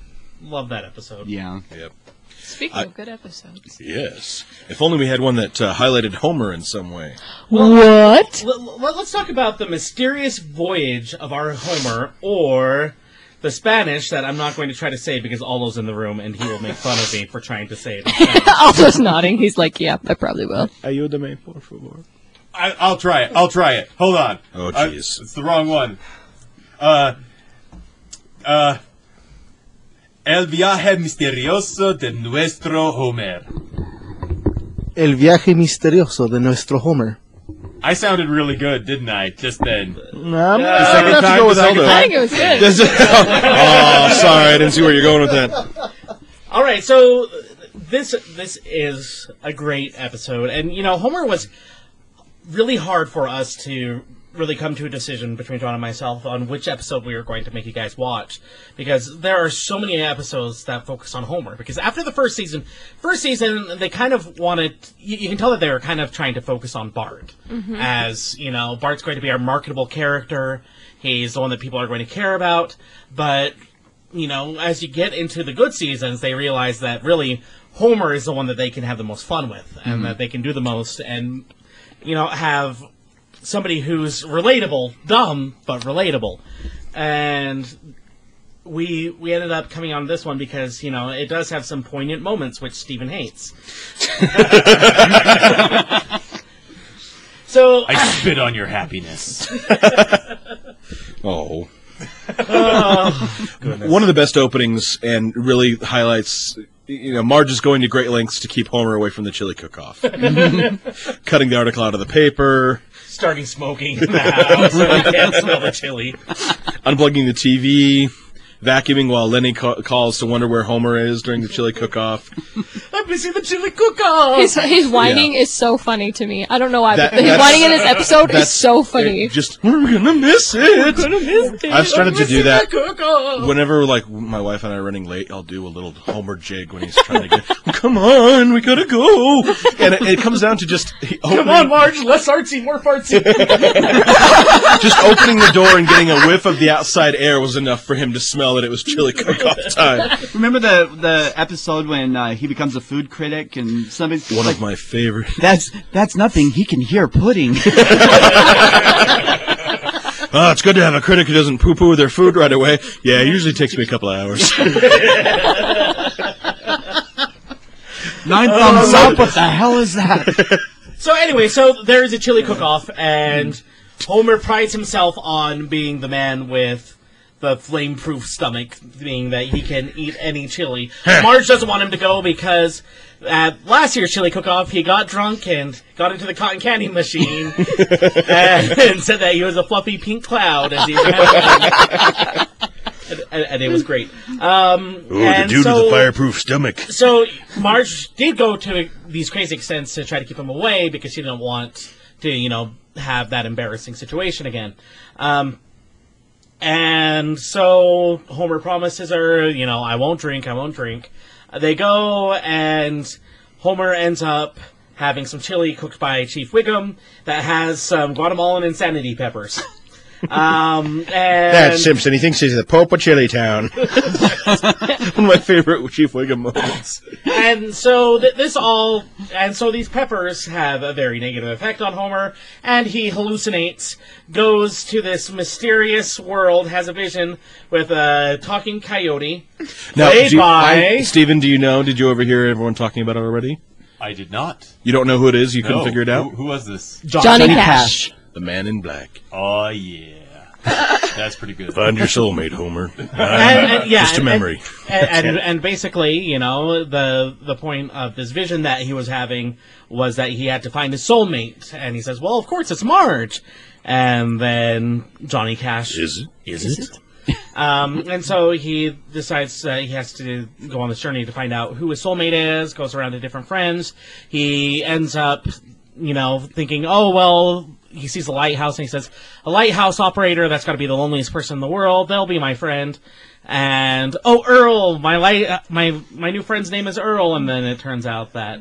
Love that episode. yeah. yep. Speaking I- of good episodes. Yes. If only we had one that uh, highlighted Homer in some way. What? Let, us talk about the mysterious voyage of our Homer, or the Spanish that I'm not going to try to say because Aldo's in the room and he will make fun of me for trying to say it. in Spanish. Aldo's nodding. He's like, yeah, I probably will. Ayúdame, por favor. I, I'll try it. I'll try it. Hold on. Oh, Uh, jeez. it's the wrong one. Uh, uh, El viaje misterioso de nuestro Homer. El viaje misterioso de nuestro Homer. I sounded really good, didn't I? Just then. Nah, I'm- The second have to go with the second Aldo. I think it was good. Oh, sorry, I didn't see where you're going with that. All right, so this this is a great episode, and you know Homer was really hard for us to really come to a decision between John and myself on which episode we were going to make you guys watch because there are so many episodes that focus on Homer. Because after the first season, first season they kind of wanted you, you can tell that they were kind of trying to focus on Bart mm-hmm. as you know Bart's going to be our marketable character. He's the one that people are going to care about, but you know, as you get into the good seasons, they realize that really Homer is the one that they can have the most fun with, and mm-hmm. that they can do the most, and you know, have somebody who's relatable, dumb but relatable, and we we ended up coming on this one because you know it does have some poignant moments which Stephen hates. so I spit on your happiness. Oh. oh. One of the best openings and really highlights, you know, Marge is going to great lengths to keep Homer away from the chili cook-off. Cutting the article out of the paper, starting smoking in the house they can't smell the chili. unplugging the TV, vacuuming while Lenny ca- calls to wonder where Homer is during the chili cook-off. I'm missing the chili cook-off. His, his whining is so funny to me. I don't know why, That- but his whining in this episode is so funny. Just we're gonna miss it. miss it. I've started I'm to do that. Whenever like my wife and I are running late, I'll do a little Homer jig when he's trying to get. Come on, we gotta go. And it, it comes down to just he- Come on, Marge, less artsy, more fartsy. just opening the door and getting a whiff of the outside air was enough for him to smell that it was chili cook-off time. Remember the the episode when uh, he becomes a food critic and somebody One like, of my favorite. that's that's nothing. He can hear pudding. Oh, it's good to have a critic who doesn't poo-poo their food right away. Yeah, it usually takes me a couple of hours. Nine thumbs up. What the hell is that? so anyway, so there is a chili cook-off, and Homer prides himself on being the man with the flame-proof stomach, being that he can eat any chili. Marge doesn't want him to go because at last year's chili cook-off, he got drunk and got into the cotton candy machine and, and said that he was a fluffy pink cloud as he and, and, and it was great. Um, and so, with the fireproof stomach. so Marge did go to these crazy extents to try to keep him away because she didn't want to, you know, have that embarrassing situation again. Um, and so Homer promises her, you know, I won't drink, I won't drink. They go, and Homer ends up having some chili cooked by Chief Wiggum that has some Guatemalan insanity peppers. Um, and Simpson. He thinks he's the Pope of Chili Town. One of my favorite Chief Wiggum moments. and so th- this all and so these peppers have a very negative effect on Homer and he hallucinates goes to this mysterious world has a vision with a talking coyote Now, played do you, by I, Steven, do you know? Did you overhear everyone talking about it already? I did not. You don't know who it is? You couldn't No. figure it out? Who, who was this? Johnny, Cash. The Man in Black. Oh yeah, that's pretty good. Find your soulmate, Homer. and, and- yeah, Just a memory. and, and, and basically, you know, the the point of this vision that he was having was that he had to find his soulmate, and he says, "Well, of course, it's Marge." And then Johnny Cash Is it? Is it? um, and so he decides uh, he has to go on this journey to find out who his soulmate is. Goes around to different friends. He ends up, you know, thinking, "Oh well." He sees a lighthouse and he says, "A lighthouse operator. That's got to be the loneliest person in the world. They'll be my friend." And oh, Earl, my light, uh, my my new friend's name is Earl. And then it turns out that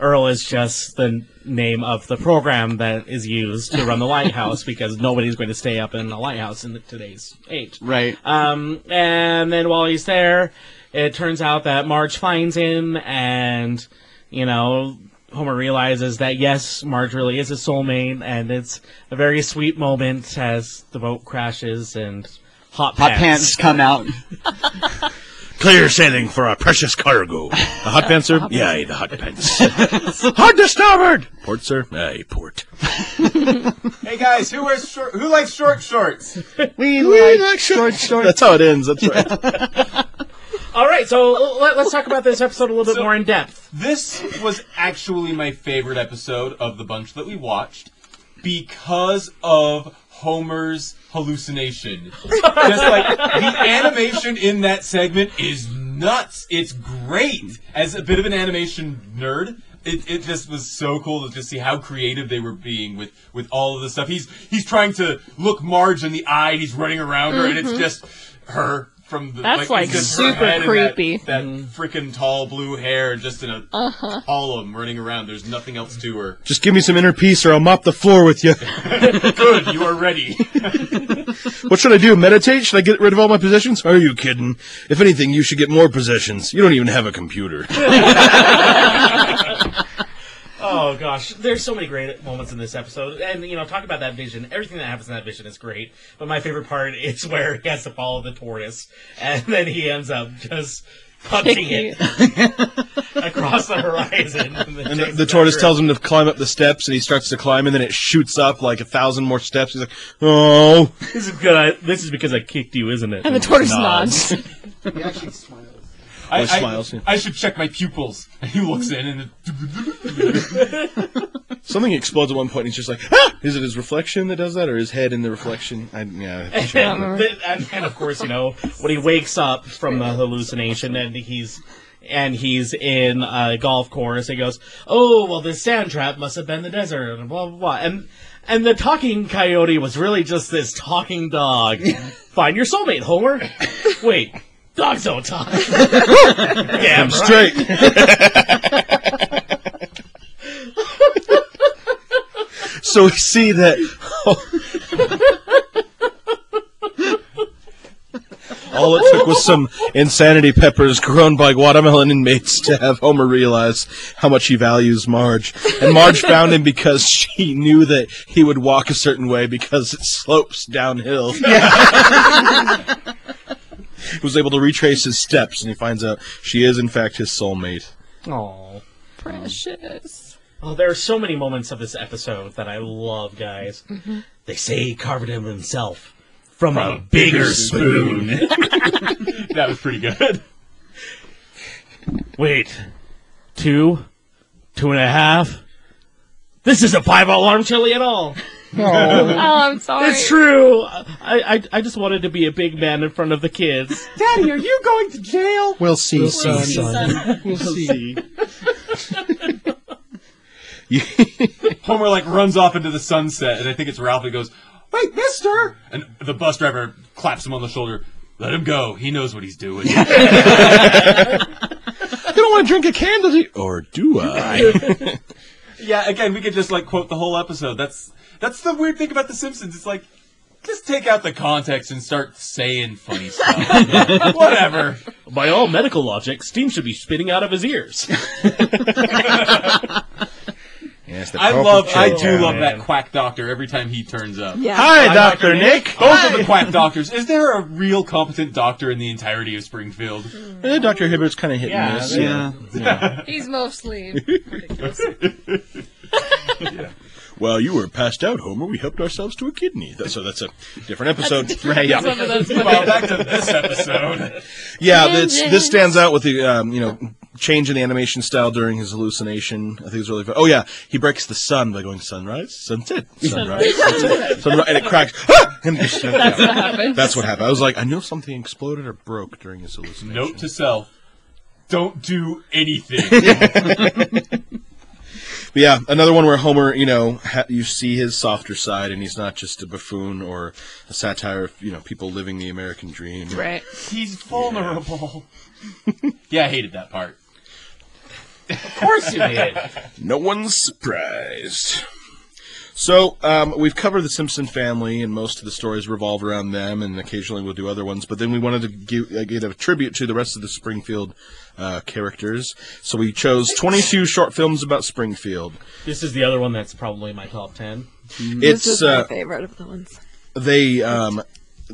Earl is just the name of the program that is used to run the lighthouse because nobody's going to stay up in a lighthouse in today's age. right. Um, and then while he's there, it turns out that Marge finds him, and you know, Homer realizes that yes, Marge really is his soulmate, and it's a very sweet moment as the boat crashes and hot, Hot pants come out. Clear sailing for our precious cargo. The hot pants, sir? Yea, the hot pants. hot to starboard! Port, sir? Aye, port. Hey guys, who wears short? Who likes short shorts? We like short, shorts. That's how it ends, that's right. All right, so let, us talk about this episode a little bit So- more in depth. This was actually my favorite episode of the bunch that we watched because of Homer's hallucination. Just like the animation in that segment is nuts. It's great. As a bit of an animation nerd, it, it just was so cool to just see how creative they were being with, with all of the stuff. He's he's trying to look Marge in the eye and he's running around her and it's mm-hmm. just her from the That's, it's like, just super creepy. That, that freaking tall blue hair just in a uh-huh. column running around. There's nothing else to her. Just give me some inner peace or I'll mop the floor with you. Good, you are ready. What should I do? Meditate? Should I get rid of all my possessions? Are you kidding? If anything, you should get more possessions. You don't even have a computer. Oh gosh, there's so many great moments in this episode, and you know, talk about that vision. Everything that happens in that vision is great, but my favorite part is where he has to follow the tortoise, and then he ends up just punching it across the horizon. And, And the, the tortoise tells him to climb up the steps, and he starts to climb, and then it shoots up like a thousand more steps. He's like, "Oh, This is good. This is because I kicked you, isn't it? And the tortoise nods. He actually smiles. I, Oh, smiles, I. I should check my pupils. And he looks in and. Something explodes at one point, and he's just like, ah! Is it his reflection that does that, or his head in the reflection? I, yeah. I have and, and, and of course, you know, when he wakes up from the hallucination and he's and he's in a golf course, he goes, "Oh, well, this sand trap must have been the desert," and blah blah blah. And and the talking coyote was really just this talking dog. Find your soulmate, Homer. Wait, dogs don't talk. Damn straight. so we see that all it took was some insanity peppers grown by guatemalan inmates to have Homer realize how much he values Marge. And Marge found him because she knew that he would walk a certain way because it slopes downhill. he was able to retrace his steps, and he finds out she is in fact his soulmate. Aww. Precious. Oh, there are so many moments of this episode that I love, guys. Mm-hmm. They say he carved him himself from a bigger spoon. That was pretty good. Wait, two, two and a half. This isn't five alarm chili at all. Oh. oh, I'm sorry. It's true. I, I I just wanted to be a big man in front of the kids. Daddy, are you going to jail? We'll see, son. son. We'll see. Homer like runs off into the sunset, and I think it's Ralph that goes, "Wait, Mister!" And the bus driver claps him on the shoulder. Let him go. He knows what he's doing. You don't want to drink a candle, do you? Or do I? yeah, again, we could just like quote the whole episode. That's that's the weird thing about The Simpsons. It's like just take out the context and start saying funny stuff. Whatever. By all medical logic, steam should be spitting out of his ears. yes, the I Paw love, I Patrol. do love man. that quack doctor every time he turns up. Yeah. Hi, Hi, Dr. Nick. Both of the quack doctors. Is there a real competent doctor in the entirety of Springfield? Eh, Dr. Hibbert's kind of hit Yeah, and miss. Yeah. He's mostly ridiculous. Well, you were passed out, Homer. We helped ourselves to a kidney. That- So that's a different episode. Right. Yeah. Some of those well, back to this episode. Yeah, this, this stands out with the um, you know change in the animation style during his hallucination. I think it's really fun. Oh yeah, he breaks the sun by going sunrise, sunset, sunrise, sunset, sunrise, and it cracks. Ah! And just- That's what happened. That's what happened. I was like, I knew something exploded or broke during his hallucination. Note to self: don't do anything. But yeah, another one where Homer, you know, ha- you see his softer side, and he's not just a buffoon or a satire of you know people living the American dream. Right. He's vulnerable. yeah, I hated that part. of course you did. No one's surprised. So um, we've covered the Simpson family, and most of the stories revolve around them, and occasionally we'll do other ones. But then we wanted to give, uh, give a tribute to the rest of the Springfield uh, characters. So we chose 22 short films about Springfield. This is the other one that's probably my top ten. This It's is my uh, favorite of the ones. they um,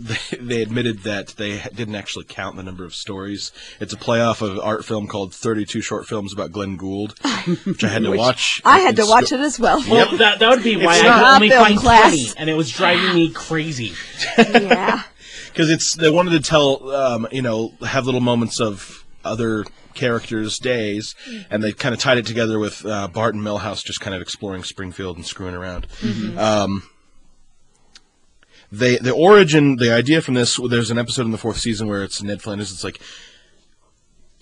they, they admitted that they didn't actually count the number of stories. It's a playoff of art film called 32 Short Films about Glenn Gould, which I had to watch. I had to It's watch it as well. Well, that that would be why I not could only film find class. twenty, and it was driving me crazy. yeah. because it's they wanted to tell um, you know have little moments of other characters' days, and they kind of tied it together with uh, Bart and Milhouse just kind of exploring Springfield and screwing around. Um, they the origin, the idea from this. There's an episode in the fourth season where it's Ned Flanders. It's like.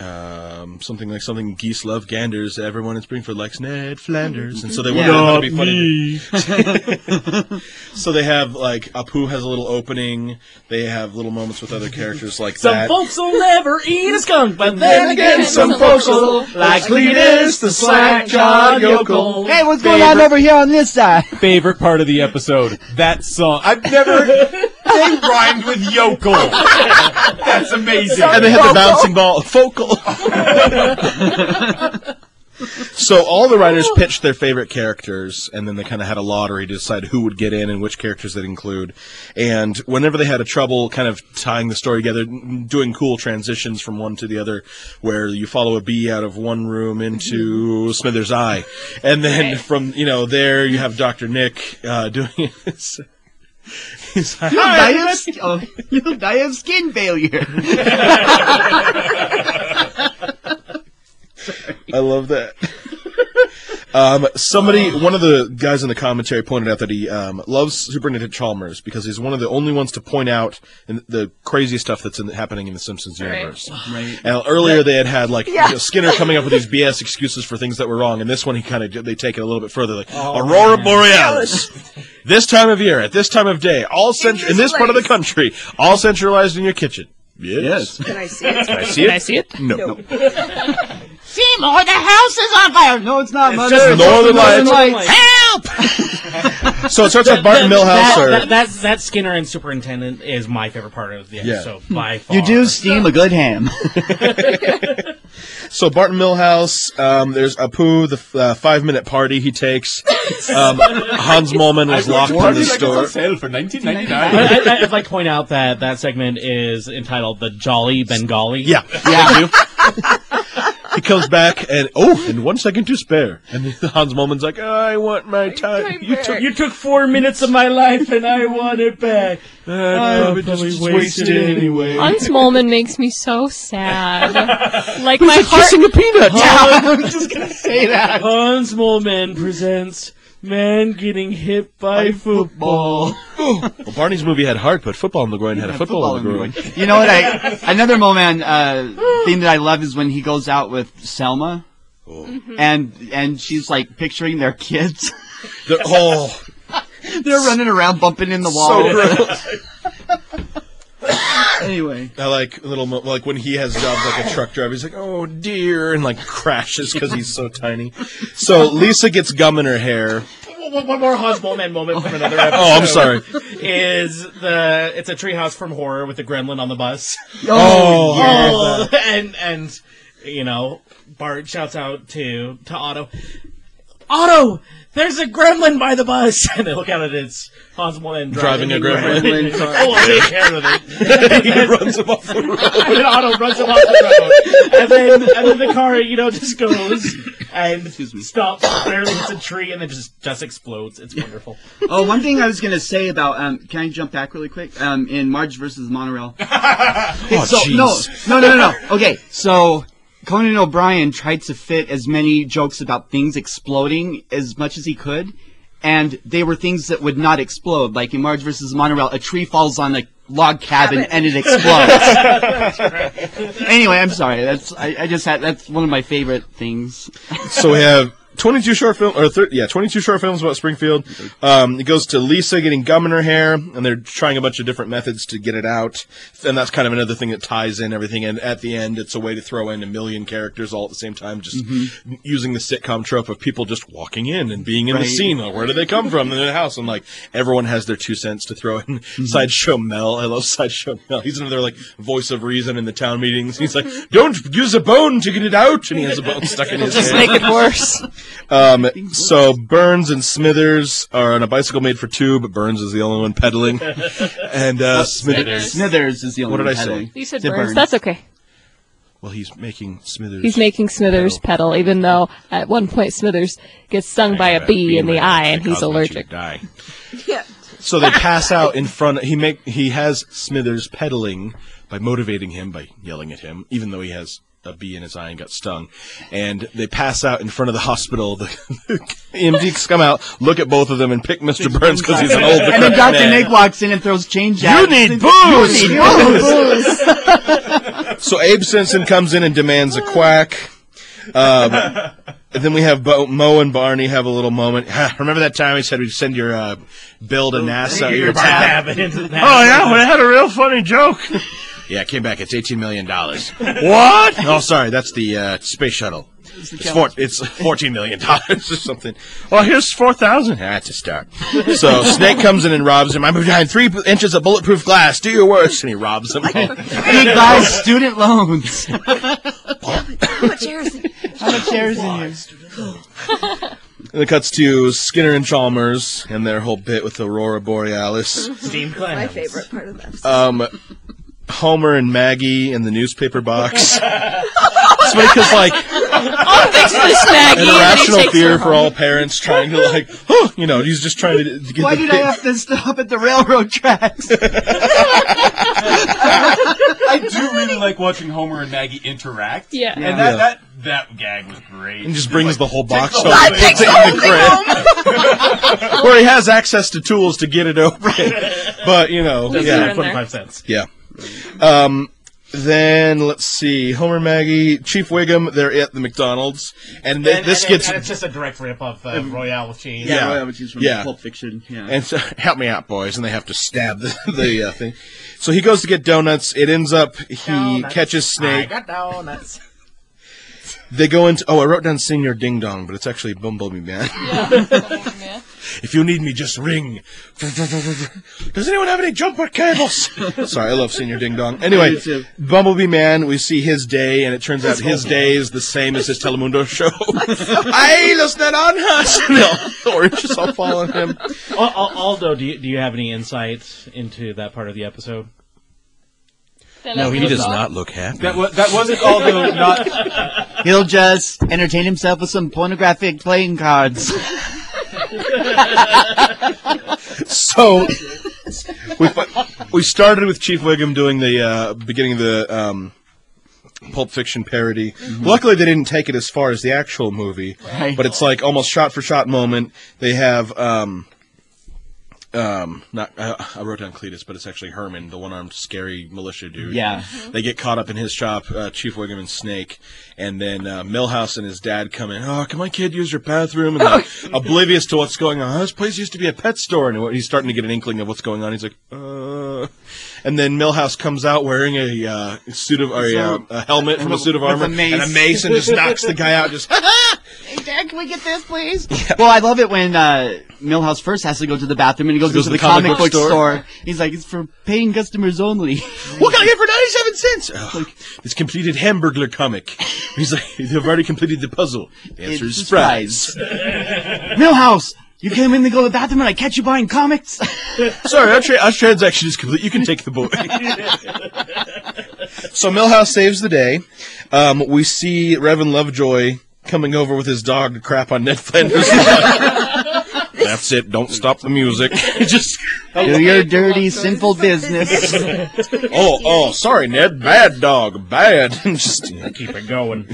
Um, something like something geese love ganders. Everyone in Springfield likes Ned Flanders, and so they wanted Yeah. it to be funny. So they have like Apu has a little opening. They have little moments with other characters like Some that. folks will never eat a skunk, but then again, again, some some folks folks will, like Cletus, the slack-jawed yokel. Hey, what's going on over here on this side? Favorite part of the episode: that song. I've never. they rhymed with yokel. That's amazing. and they had the bouncing ball focal. so all the writers pitched their favorite characters, and then they kind of had a lottery to decide who would get in and which characters they'd include. And whenever they had a trouble kind of tying the story together, doing cool transitions from one to the other, where you follow a bee out of one room into Smithers Eye, and then from you know there you have Doctor Nick uh, doing this. He's like, You'll die, of, sk- oh, you'll die of skin failure. I love that. Um, somebody, one of the guys in the commentary pointed out that he um, loves Superintendent Chalmers because he's one of the only ones to point out in the crazy stuff that's in, happening in the Simpsons Right. universe. Right. And earlier they had had like Yeah. you know, Skinner coming up with these BS excuses for things that were wrong, and this one he kind of they take it a little bit further, like Aurora Borealis. this time of year, at this time of day, all cent- in this part of the country, all centralized in your kitchen. Yes. Can I see it? Can I see it? Can I see it? No. Seymour, the house is on fire. No, it's not. Mother. just It's Northern Northern Lights. Help! So it starts with Bart and Milhouse. That, or, that, that's that Skinner and Superintendent is my favorite part of the Yeah. episode by far. You do steam a good ham. So Barton Millhouse, um, there's Apu, the uh, five minute party he takes. Um, Hans Moleman was locked in the store. sale for 1999. I, I, I'd like to point out that that segment is entitled "The Jolly Bengali." Yeah, yeah. he comes back and oh, and one second to spare. And Hans Moleman's like, I want my time. You took You took four minutes of my life and I want it back. I oh, probably just wasted it anyway. Hans Moleman makes me so sad. like my heart. Kissing a peanut. I'm just gonna say that. Hans Moleman presents Man Getting Hit by Football. Well, Barney's movie had heart, but football in the groin had a football, in the groin. You know what? I another moment uh, thing that I love is when he goes out with Selma, and and she's like picturing their kids. The- oh, They're running around bumping in the wall. so gross. Anyway, I like little mo- like when he has jobs like a truck driver. He's like, "Oh dear," and like crashes because he's so tiny. So Lisa gets gum in her hair. One, one more Hans Moleman moment from another episode. Oh, I'm sorry. Is the it's a treehouse from horror with the gremlin on the bus. Oh, Oh, and and you know Bart shouts out to to Otto, Otto, there's a gremlin by the bus, and they look out at it, it's Hans Moleman Driving a gremlin. Gremlin car. Oh, I didn't care with it. he runs him off the road. and then Otto runs him off the road, and then and then the car you know just goes and stops, barely hits a tree, and then just just explodes. It's wonderful. oh, one thing I was gonna say about um, can I jump back really quick? Um, in Marge versus Monorail. Oh, so, jeez. no, no, no, no, no. Okay, so Conan O'Brien tried to fit as many jokes about things exploding as much as he could, and they were things that would not explode. Like in Marge versus Monorail, a tree falls on a log cabin and it explodes. anyway, I'm sorry. That's I, I just had that's one of my favorite things. so we have 22 short film or thir- yeah 22 short films about springfield. Um, it goes to lisa getting gum in her hair and they're trying a bunch of different methods to get it out. And that's kind of another thing that ties in everything. And at the end it's a way to throw in a million characters all at the same time just using the sitcom trope of people just walking in and being in the scene. Where do they come from? In the house. And like everyone has their two cents to throw in. Sideshow mel. I love sideshow mel. He's another like voice of reason in the town meetings. He's like don't use a bone to get it out. And he has a bone stuck in his Just head make it worse. um, so Burns and Smithers are on a bicycle made for two, but Burns is the only one pedaling. And uh, Smithers, Smithers is the only What did one I say? pedaling. You said Said Burns. Burns. That's okay. well, he's making Smithers. He's making Smithers pedal, even though at one point Smithers gets stung by a bee in the eye and he's allergic. Die. Yeah. So they pass out in front. He make he has Smithers pedaling by motivating him by yelling at him, even though he has a bee in his eye and got stung. And they pass out in front of the hospital. The, the EMTs come out, look at both of them, and pick Mr. Burns because he's an old. And then Dr. man. Nick walks in and throws change You at need booze! You need booze! So Abe Simpson comes in and demands a quack. Um, and then we have Bo- Moe and Barney have a little moment. Remember that time we said we'd send your uh, bill to NASA? Your tab? Tab Oh yeah, but I had a real funny joke. Yeah, it came back. It's eighteen million dollars. what? Oh, sorry, that's the uh, space shuttle. It's, four, it's fourteen million dollars or something. Well, here's four thousand. That's a start. So Snake comes in and robs him. I'm behind three inches of bulletproof glass. Do your worst, and he robs him. He buys student loans. How much air is it? How much shares in here? And it cuts to Skinner and Chalmers and their whole bit with Aurora Borealis. Steam clams. My favorite part of that. Um, Homer and Maggie in the newspaper box. it's because like thanks for this, Maggie. an And then he irrational fear for all parents trying to like, oh, you know, he's just trying to, to get Why the did I have to stop at the railroad tracks? I I do really like watching Homer and Maggie interact. Yeah. And Yeah. that, Yeah. that that gag was great. And just brings the whole box the over whole and puts the crib. Where he has access to tools to get it open. But, you know, Just yeah. throw it in there. Twenty-five cents. Yeah. Um, then let's see. Homer, Maggie, Chief Wiggum. They're at the McDonald's, and, th- And- this and- gets and it's just a direct rip of uh, Royale with cheese. Yeah. yeah, which is from Yeah. Pulp Fiction. Yeah. and so, help me out, boys, and they have to stab the, the uh, thing. So he goes to get donuts. It ends up he Donuts. catches I Snake. got donuts. They go into. Oh, I wrote down Señor Ding Dong, but it's actually Bumblebee Man. if you need me, just ring. Does anyone have any jumper cables? Sorry, I love Señor Ding Dong. Anyway, Bumblebee Man, we see his day, and it turns out his day is the same as his Telemundo show. Ay, los naranjas! No, the oranges all fall on him. Al- Al- Aldo, do you, do you have any insight into that part of the episode? No, he does not look happy. That, wa- that wasn't Aldo not He'll just entertain himself with some pornographic playing cards. So we we started with Chief Wiggum doing the uh, beginning of the um, Pulp Fiction parody. Luckily, they didn't take it as far as the actual movie, Right. but it's like almost shot for shot moment. They have. Um, um, not I, I wrote down Cletus, but it's actually Herman, the one-armed scary militia dude. Yeah. they get caught up in his shop, uh, Chief Wiggum and Snake, and then uh, Milhouse and his dad come in. Oh, can my kid use your bathroom? And they're oblivious to what's going on. Oh, this place used to be a pet store, and he's starting to get an inkling of what's going on. He's like, uh. And then Milhouse comes out wearing a uh, suit of or a, uh, a helmet from a suit of With a armor and a mace, and just knocks the guy out. Just Well, I love it when uh, Milhouse first has to go to the bathroom and he goes, Goes into to the, the comic, comic book book store. He's like, it's for paying customers only. what can I get for ninety-seven cents? Oh, it's completed Hamburglar comic. He's like, they've already completed the puzzle. The answer It's is a surprise. Milhouse, you came in to go to the bathroom and I catch you buying comics. Sorry, our, tra- our transaction is complete. You can take the boy. so Milhouse saves the day. Um, we see Reverend Lovejoy coming over with his dog to crap on Ned Flanders. That's it. Don't stop the music. Just Do your dirty, sinful business. oh oh sorry Ned. Bad dog. Bad. Just Keep it going.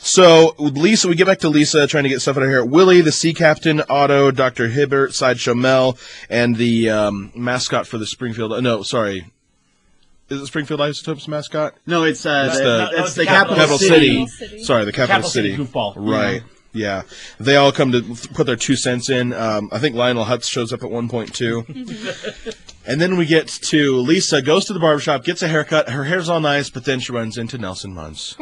So with Lisa, we get back to Lisa trying to get stuff out of here. Willie, the sea captain, Otto, Doctor Hibbert, Sideshow Mel, and the um, mascot for the Springfield. uh, No, sorry, is it Springfield Isotopes mascot? No, it's uh, It's the, the- it's the capital, Capital city. City. Sorry, the capital, Capital City goofball. Right. Yeah. They all come to put their two cents in. Um, I think Lionel Hutz shows up at one point too. and then we get to Lisa goes to the barbershop, gets a haircut. Her hair's all nice, but then she runs into Nelson Muntz.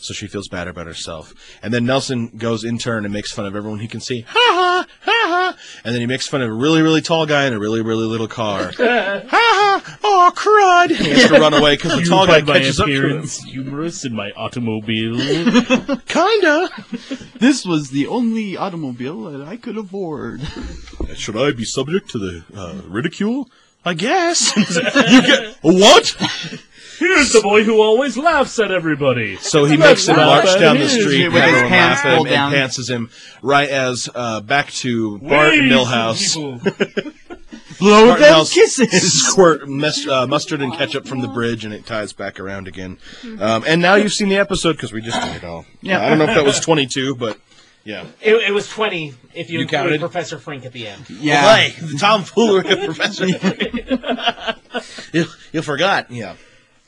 So she feels bad about herself. And then Nelson goes in turn and makes fun of everyone he can see. Ha ha, ha ha. And then he makes fun of a really, really tall guy in a really, really little car. ha ha, oh, crud. He has to run away because the tall guy catches up to him. humorous in my automobile. Kinda. This was the only automobile that I could afford. Should I be subject to the uh, ridicule? I guess. you get what? Here's the boy who always laughs at everybody. So he makes him laugh march at down the his- street, with his everyone pants laugh at him, pulled and down. pantses him right as uh, back to Bart Wave, Milhouse. people. Blow Bart them Milhouse kisses. squirt mus- uh, mustard and ketchup from the bridge, and it ties back around again. Um, and now you've seen the episode because we just did it all. Yeah. I don't know if that was 22, but yeah. It, it was 20 if you, You include counted? Professor Frink at the end. Yeah. Well, hey, the tomfoolery of Professor. you, you forgot. Yeah.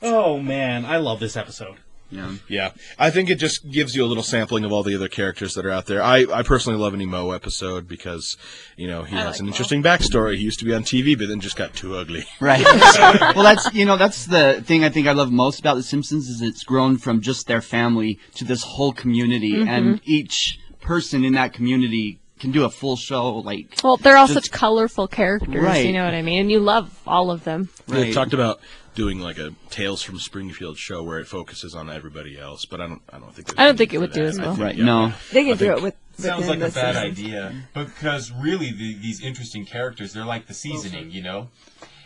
Oh man, I love this episode. Yeah. Yeah, I think it just gives you a little sampling of all the other characters that are out there. I, I personally love any Moe episode because, you know, he has an interesting backstory. He used to be on TV, but then just got too ugly. Right. well, that's you know that's the thing I think I love most about The Simpsons is it's grown from just their family to this whole community, mm-hmm. and each person in that community can do a full show. Like, Well, they're all Just- such colorful characters. Right. You know what I mean? And you love all of them. They right. talked about doing like a Tales from Springfield show where it focuses on everybody else, but I don't I don't think I don't think it for would do as well. think, right. yeah. No. They can I do it with. Sounds like a bad seasons. idea because really the, these interesting characters they're like the seasoning, you know.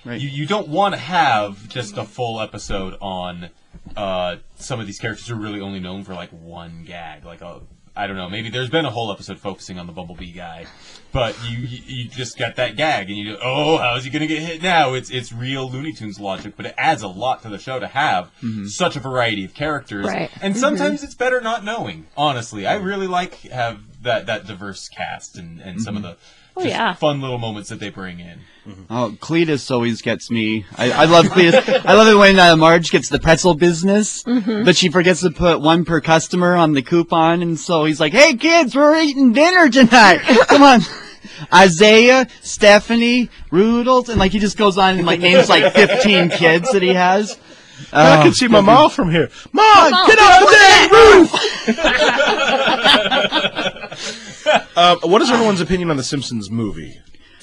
Right. You you don't want to have just a full episode on uh, some of these characters who are really only known for like one gag, like a I don't know. Maybe there's been a whole episode focusing on the Bumblebee guy, but you you, you just got that gag, and you go, oh, how's he gonna get hit now? It's it's real Looney Tunes logic, but it adds a lot to the show to have mm-hmm. such a variety of characters, Right. and mm-hmm. sometimes it's better not knowing. Honestly, I really like have that that diverse cast and and some of mm-hmm. the. Oh, just yeah. fun little moments that they bring in. Oh, Cletus always gets me. I, I love Cletus. I love it when uh, Marge gets the pretzel business, but she forgets to put one per customer on the coupon, and so he's like, "Hey kids, we're eating dinner tonight. Come on." Isaiah, Stephanie, Rudolph, and like he just goes on and like names like 15 kids that he has. I can see my mom from here. Mom, Mom, get off the damn roof! um, what is everyone's opinion on the Simpsons movie?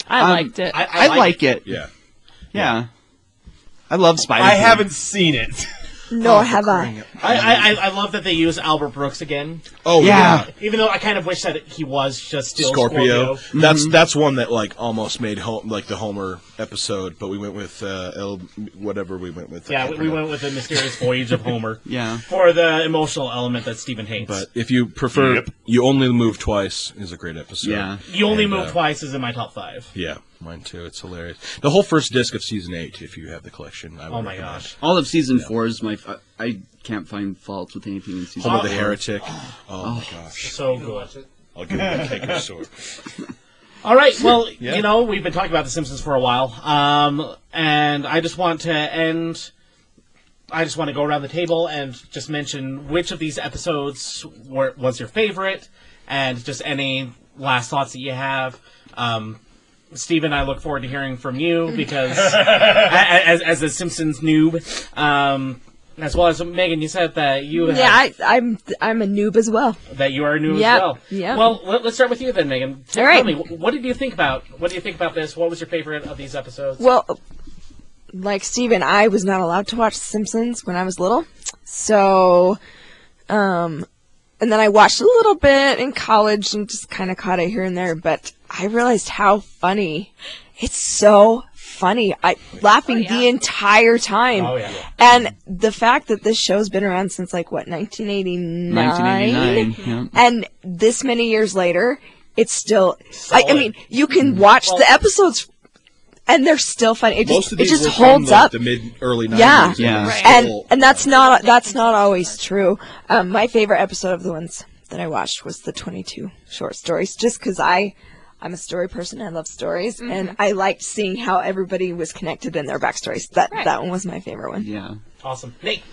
I Um, liked it. I, like it. Yeah. Yeah. I love Spider. I haven't seen it. Nor have I. I, I, I- I love that they use Albert Brooks again, Oh Yeah. even though I kind of wish that he was just still Scorpio. Scorpio. That's that's one that like almost made home like the Homer episode, but we went with uh, El whatever we went with. Yeah, we, we went with the mysterious voyage of Homer Yeah. for the emotional element that Steven hates. But if you prefer, you only move twice is a great episode. Yeah. you only And, move uh, twice is in my top five. Yeah, mine too. It's hilarious. The whole first disc of season eight, if you have the collection. I would Oh my recommend. gosh. All of season four is my. f- I can't find faults with anything in season Homer the Heretic. Oh, my gosh. So good. I'll give him a cake or sword. All right. Well, Yeah. you know, we've been talking about The Simpsons for a while, um, and I just want to end. I just want to go around the table and just mention which of these episodes were, was your favorite, and just any last thoughts that you have. Um, Steven, I look forward to hearing from you because a- a- as, as a Simpsons noob, um, as well as Megan, you said that you have, Yeah, I, I'm I'm a noob as well. that you are new Yep, as well. yep. Well, let, us start with you then, Megan. Tell All right. me, what did you think about? What do you think about this? What was your favorite of these episodes? Well, like Steven, I was not allowed to watch Simpsons when I was little. So, um, and then I watched a little bit in college and just kind of caught it here and there, but I realized how funny. It's so funny. I laughing the entire time. Oh, yeah. And the fact that this show's been around since like what 1989, 1989. Yeah. and this many years later, it's still. I, I mean, you can watch the episodes, and they're still funny. It Most just it just were from, holds like, up. The mid early 90s. Yeah. and Yeah. they're and and that's not that's not always true. Um, my favorite episode of the ones that I watched was the 22 short stories, just because I. I'm a story person. I love stories, and I liked seeing how everybody was connected in their backstories. That that one was my favorite one. Yeah. awesome, Nate.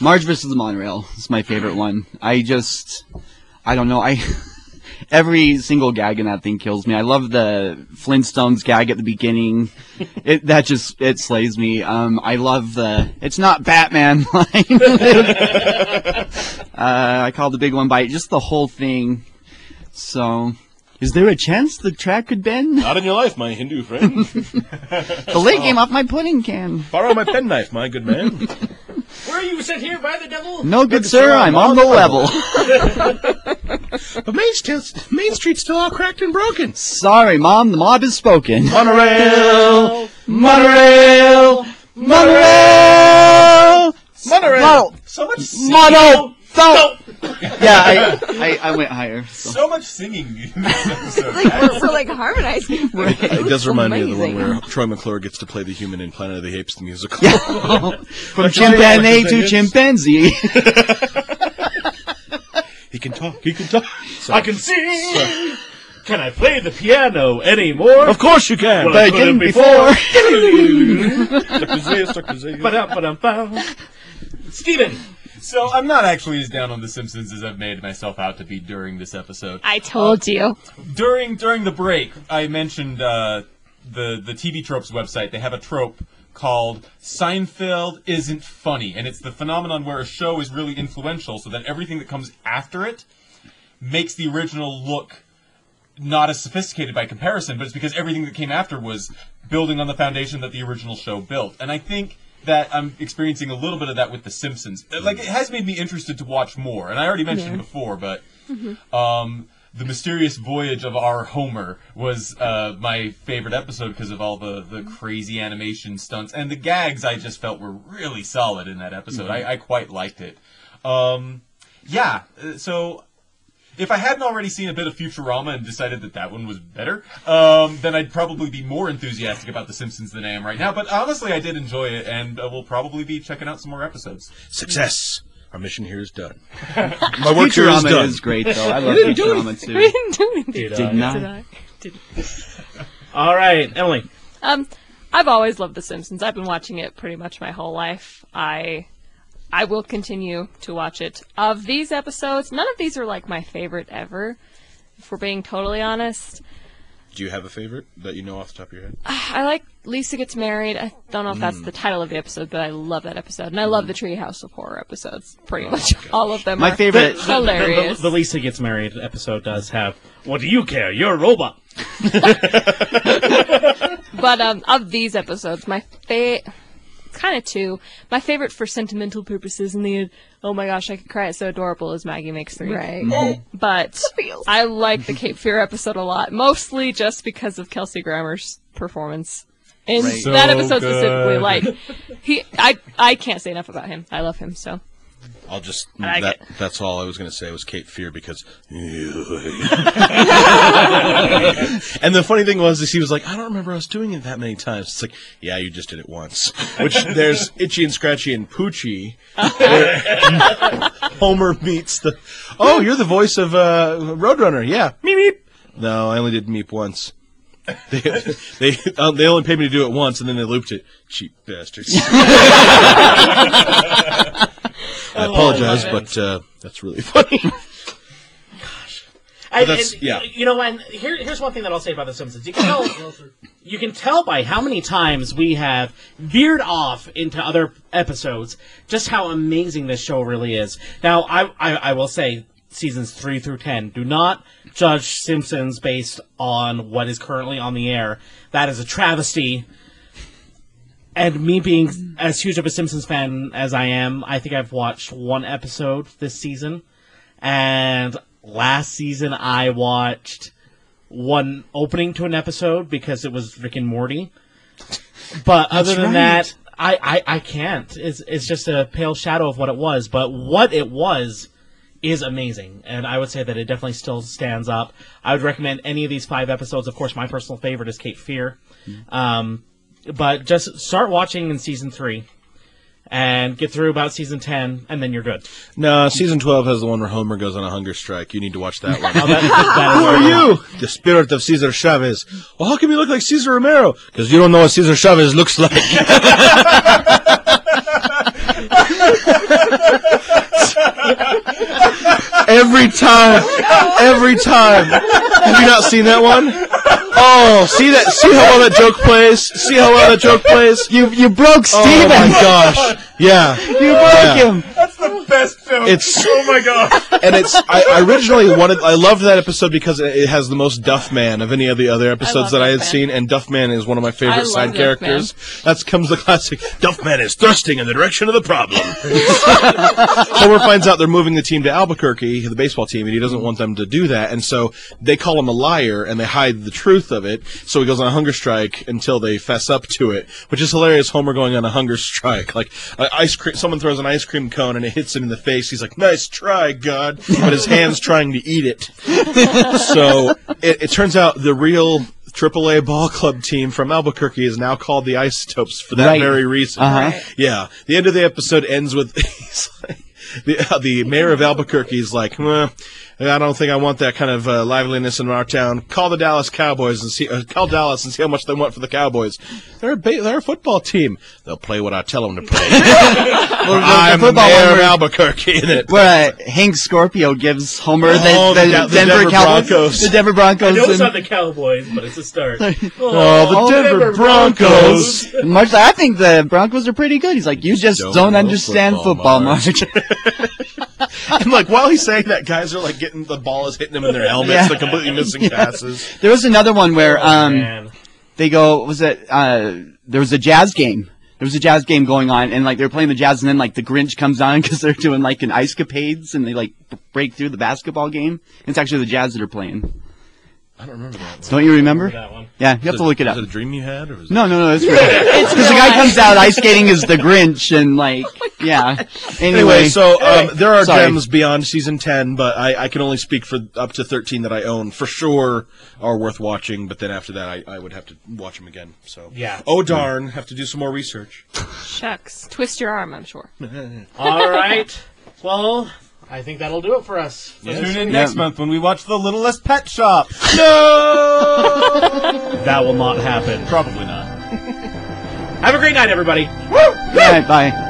Marge versus the monorail is my favorite one. I just, I don't know. I every single gag in that thing kills me. I love the Flintstones gag at the beginning. It that just it slays me. Um, I love the it's not Batman line. uh, I call the big one bite. Just the whole thing. So. Is there a chance the track could bend? Not in your life, my Hindu friend. The lid came off my pudding can. Borrow my penknife, my good man. Where are you sent here by the devil? No, good sir, I'm on the level. But Main, still, Main Street's still all cracked and broken. Sorry, mom, the mob has spoken. Monorail! Monorail! Monorail! Monorail! So much singing. Mono! Thump! Yeah, I, I, I went higher. So. So much singing in this episode. we're, we're like harmonizing. It does remind me of the one where Troy McClure gets to play the human in Planet of the Apes, the musical. From chimpanzee to chimpanzee. he can talk, he can talk. I can sing. Can I play the piano anymore? Of course you can! Well, I couldn't before. Suckazee, suckazee. Ba-dum-ba-dum-bum. Steven, So I'm not actually as down on The Simpsons as I've made myself out to be during this episode. I told you. During during the break, I mentioned uh, the the TV Tropes website. They have a trope called Seinfeld isn't funny, and it's the phenomenon where a show is really influential, so that everything that comes after it makes the original look not as sophisticated by comparison, but it's because everything that came after was building on the foundation that the original show built. And I think that I'm experiencing a little bit of that with The Simpsons. Uh, Like, it has made me interested to watch more. And I already mentioned it before, but um, the mysterious voyage of our Homer was uh, my favorite episode because of all the, the crazy animation stunts and the gags. I just felt were really solid in that episode. I, I quite liked it. Um, yeah, uh, so if I hadn't already seen a bit of Futurama and decided that that one was better, um, then I'd probably be more enthusiastic about The Simpsons than I am right now. But honestly, I did enjoy it, and uh, we'll probably be checking out some more episodes. Success. Our mission here is done. My work here is Futurama done. is great though. I love didn't do Futurama too. We didn't do anything. Did, Did uh, not. Did I? Did- All right, Emily. Um, I've always loved The Simpsons. I've been watching it pretty much my whole life. I, I will continue to watch it. Of these episodes, none of these are like my favorite ever. If we're being totally honest, Do you have a favorite that you know off the top of your head? I like Lisa gets married. I don't know if that's the title of the episode, but I love that episode, and I love the Treehouse of Horror episodes. Pretty much all of them. My are favorite- The, the, hilarious. the Lisa gets married episode does have. What do you care? You're a robot. But um, of these episodes, my fa kind of two. My favorite for sentimental purposes and the. Oh my gosh, I could cry! It's so adorable. Is Maggie makes three. Right. Oh. But. I like the Cape Fear episode a lot, mostly just because of Kelsey Grammer's performance. In Right. that So episode specifically, like he, I, I can't say enough about him. I love him so. I'll just I like that, it. that's all I was going to say was Cape Fear because and the funny thing was is he was like I don't remember us doing it that many times. It's like yeah you just did it once. Which there's Itchy and Scratchy and Poochie where Homer meets the oh you're the voice of uh, Roadrunner. Yeah. Meep meep. No I only did meep once. They they, uh, they only paid me to do it once and then they looped it. Cheap bastards I apologize, man. but uh, that's really funny. I, that's- and, yeah. You know, and here, here's one thing that I'll say about The Simpsons. You can tell, you can tell by how many times we have veered off into other episodes just how amazing this show really is. Now, I, I, I will say, seasons three through ten, do not judge Simpsons based on what is currently on the air. That is a travesty. And me being as huge of a Simpsons fan as I am, I think I've watched one episode this season. And last season I watched one opening to an episode because it was Rick and Morty. But other than right. that, I, I, I can't. It's, it's just a pale shadow of what it was. But what it was is amazing. And I would say that it definitely still stands up. I would recommend any of these five episodes. Of course, my personal favorite is Cape Fear. Um, but just start watching in season three and get through about season 10, and then you're good. no, season twelve has the one where Homer goes on a hunger strike. You need to watch that one. Oh, that, that Who are you? The spirit of Cesar Chavez. Well, how come you look like Cesar Romero? Because you don't know what Cesar Chavez looks like. every time, every time. Have you not seen that one? Oh, see that? See how well that joke plays? See how well that joke plays? You you broke Steven. Oh my gosh! Yeah, You broke Yeah. him. That's the best film. It's- oh my god. and it's I, I originally wanted I loved that episode because it it has the most Duffman of any of the other episodes love that I had Duffman. seen, and Duffman is one of my favorite love side Duffman. characters. That's comes the classic Duffman is thrusting in the direction of the problem. Homer finds out they're moving the team to Albuquerque, the baseball team, and he doesn't want them to do that, and so they call him a liar and they hide the truth of it. So he goes on a hunger strike until they fess up to it, which is hilarious. Homer going on a hunger strike, like uh, ice cream. Someone throws an ice cream cone and it hits him in the face. He's like, "Nice try, God," but his hand's trying to eat it. so it, it turns out the real AAA ball club team from Albuquerque is now called the Isotopes for that Right. very reason. Uh-huh. Yeah. The end of the episode ends with he's like, the, uh, the mayor of Albuquerque is like, well, I don't think I want that kind of uh, liveliness in our town. Call the Dallas Cowboys and see. Uh, call Dallas and see how much they want for the Cowboys. They're a ba- they're a football team. They'll play what I tell them to play. I'm the mayor of Albuquerque. And it, Where uh, Hank Scorpio gives Homer the, Oh, the, the Ga- the Denver, Denver Cowboys, Broncos. the Denver I know it's and- not the Cowboys, but it's a start. oh, the Oh, Denver, Denver Broncos. Broncos. and I think the Broncos are pretty good. He's like, you just Don't don't, understand football, football, Mark." Mark. And like while he's saying that, guys are like the ball is hitting them in their helmets. Yeah. They're completely missing passes. there was another one where um, Man. they go, was it, uh, there was a jazz game. There was a jazz game going on, and like they were playing the jazz, and then like the Grinch comes on because they're doing like an ice capades, and they like break through the basketball game. It's actually the jazz that are playing. I don't remember that. One. Don't you remember? That one. Yeah, you have to look it up. Was it a dream you had, or was No, no, no, it's real. Because the guy comes out ice skating as the Grinch and like, yeah. Anyway, Anyway, so um, there are Sorry. gems beyond season ten, but I, I can only speak for up to thirteen that I own. For sure, are worth watching. But then after that, I, I would have to watch them again. So Yeah. Oh darn, have to do some more research. Shucks. Twist your arm, I'm sure. All right. Well, I think that'll do it for us. Tune in Yeah. next month when we watch The Littlest Pet Shop. No! That will not happen. Probably not. Have a great night, everybody. yeah, bye.